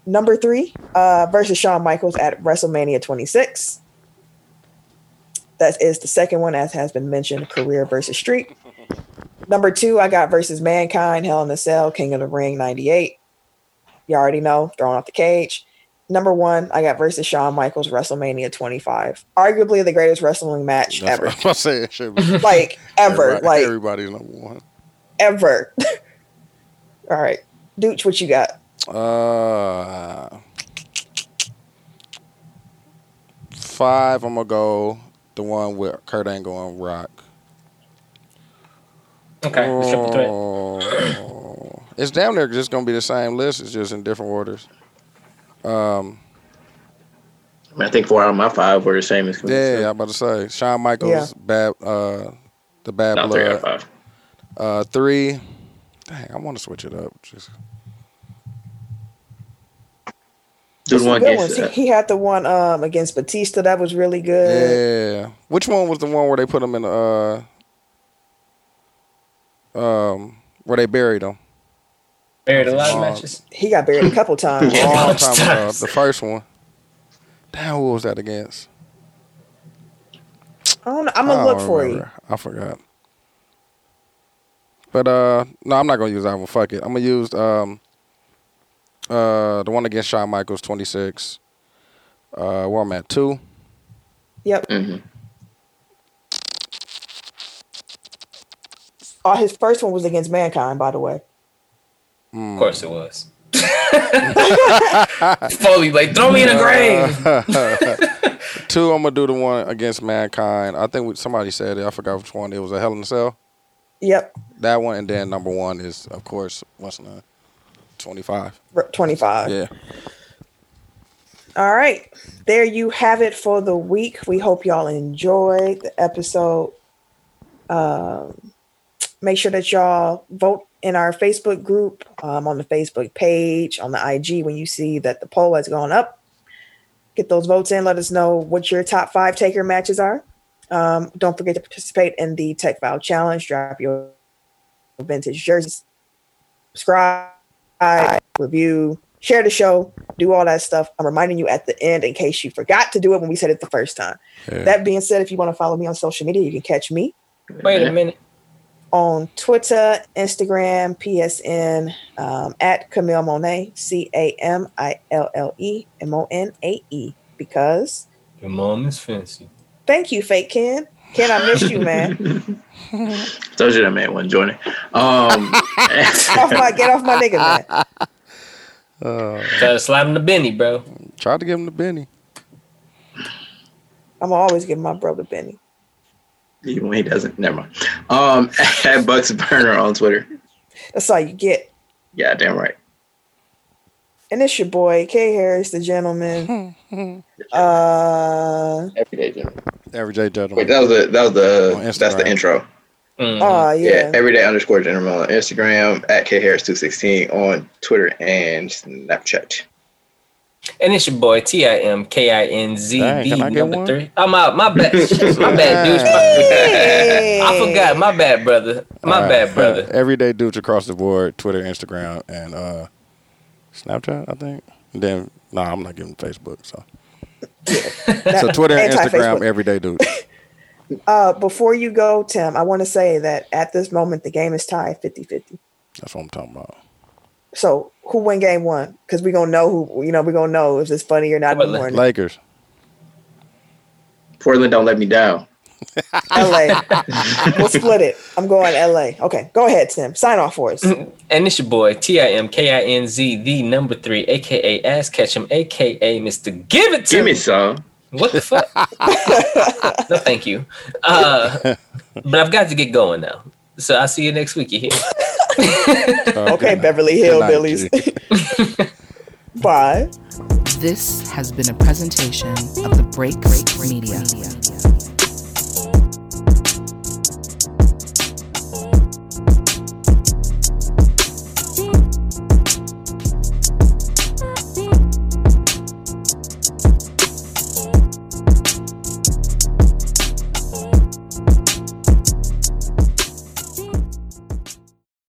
Number three, uh, versus Shawn Michaels at WrestleMania 26. That is the second one, as has been mentioned, career versus street. Number two, I got versus Mankind, Hell in a Cell, King of the Ring 98. You already know, throwing off the cage. Number one, I got versus Shawn Michaels, WrestleMania 25. Arguably the greatest wrestling match That's ever. what I'm saying. It should be Like, ever. everybody- Like, everybody's number one. ever. All right. Dooch, what you got? Uh, five. I'm gonna go the one with Kurt Angle and Rock. Okay, the triple threat. Oh, it's damn near just gonna be the same list. It's just in different orders. Um, I, mean, I think four out of my five were the same as yeah, I'm about to say Shawn Michaels, bad, uh, the Bad Not three out of five. Uh, three. Dang, I want to switch it up. Just Do one good against ones. He, he had the one um against Batista that was really good. yeah. Which one was the one where they put him in the uh, um, where they buried him? Buried alive of matches. He got buried a couple times. A long time of ago. times. The first one. Damn, who was that against? I don't know. I'm gonna don't look for remember. I forgot. But uh, no, I'm not gonna use that one. Fuck it. I'm gonna use um, uh, the one against Shawn Michaels, 26. Uh, where I'm at two. you. Yep. hmm Oh, his first one was against Mankind, by the way. Mm. Of course it was. Foley like throw me in the grave. Two, I'm gonna do the one against Mankind. I think we, somebody said it. I forgot which one. It was a Hell in a Cell. Yep. That one, and then number one is of course what's the twenty five. Twenty five. Yeah. All right. There you have it for the week. We hope y'all enjoyed the episode. Um, make sure that y'all vote in our Facebook group, um, on the Facebook page, on the IG when you see that the poll has gone up. Get those votes in. Let us know what your top five taker matches are. Um, don't forget to participate in the Tech File Challenge. Drop your vintage jerseys. Subscribe, review, share the show, do all that stuff. I'm reminding you at the end in case you forgot to do it when we said it the first time. Yeah. That being said, if you want to follow me on social media, you can catch me Wait a minute. on Twitter, Instagram, PSN, um, at Camille Monae, C A M I L L E M O N A E. Because Your mom is fancy. Thank you, Fake Ken. Ken, I miss you, man. Told you that man wasn't joining. Um, off my, get off my nigga, man. Uh, Try to slap him to Benny, bro. tried to give him to Benny. I'm always give my brother Benny. even when he doesn't. Never mind. Um, at Bucks Burner on Twitter. That's all you get. Yeah, damn right. And it's your boy, K Harris, the gentleman. uh, Everyday gentleman. Everyday gentleman. Wait, that was the that was the that's the intro. Mhm. oh Yeah, yeah. everyday underscore gentleman on Instagram at K Harris two sixteen on Twitter and Snapchat. And it's your boy T I M K I N Z Dang, D can I get number one? three. I'm out. My bad. my bad, dude. Hey. I forgot. My bad, brother. My All right. bad, brother. Everyday dudes across the board: Twitter, Instagram, and uh, Snapchat. I think. And then, no, I'm not giving Facebook. So, so Twitter and Instagram, everyday dude. Uh, before you go, Tim, I want to say that at this moment, the game is tied 50 50. That's what I'm talking about. So who win game one? Because we're going to know who, you know, we're going to know if it's funny or not in the Portland. morning. Lakers. Portland don't let me down. LA. we'll split it. I'm going LA. Okay, go ahead, Tim. Sign off for us. And it's your boy, T I M K I N Z, the number three, aka Ass him, aka Mr. Give It To Give Me. some. What the fuck? no, thank you. Uh, but I've got to get going now. So I'll see you next week. You hear? okay, okay Beverly Hillbillies. Bye. This has been a presentation of the Break Break Media. Media.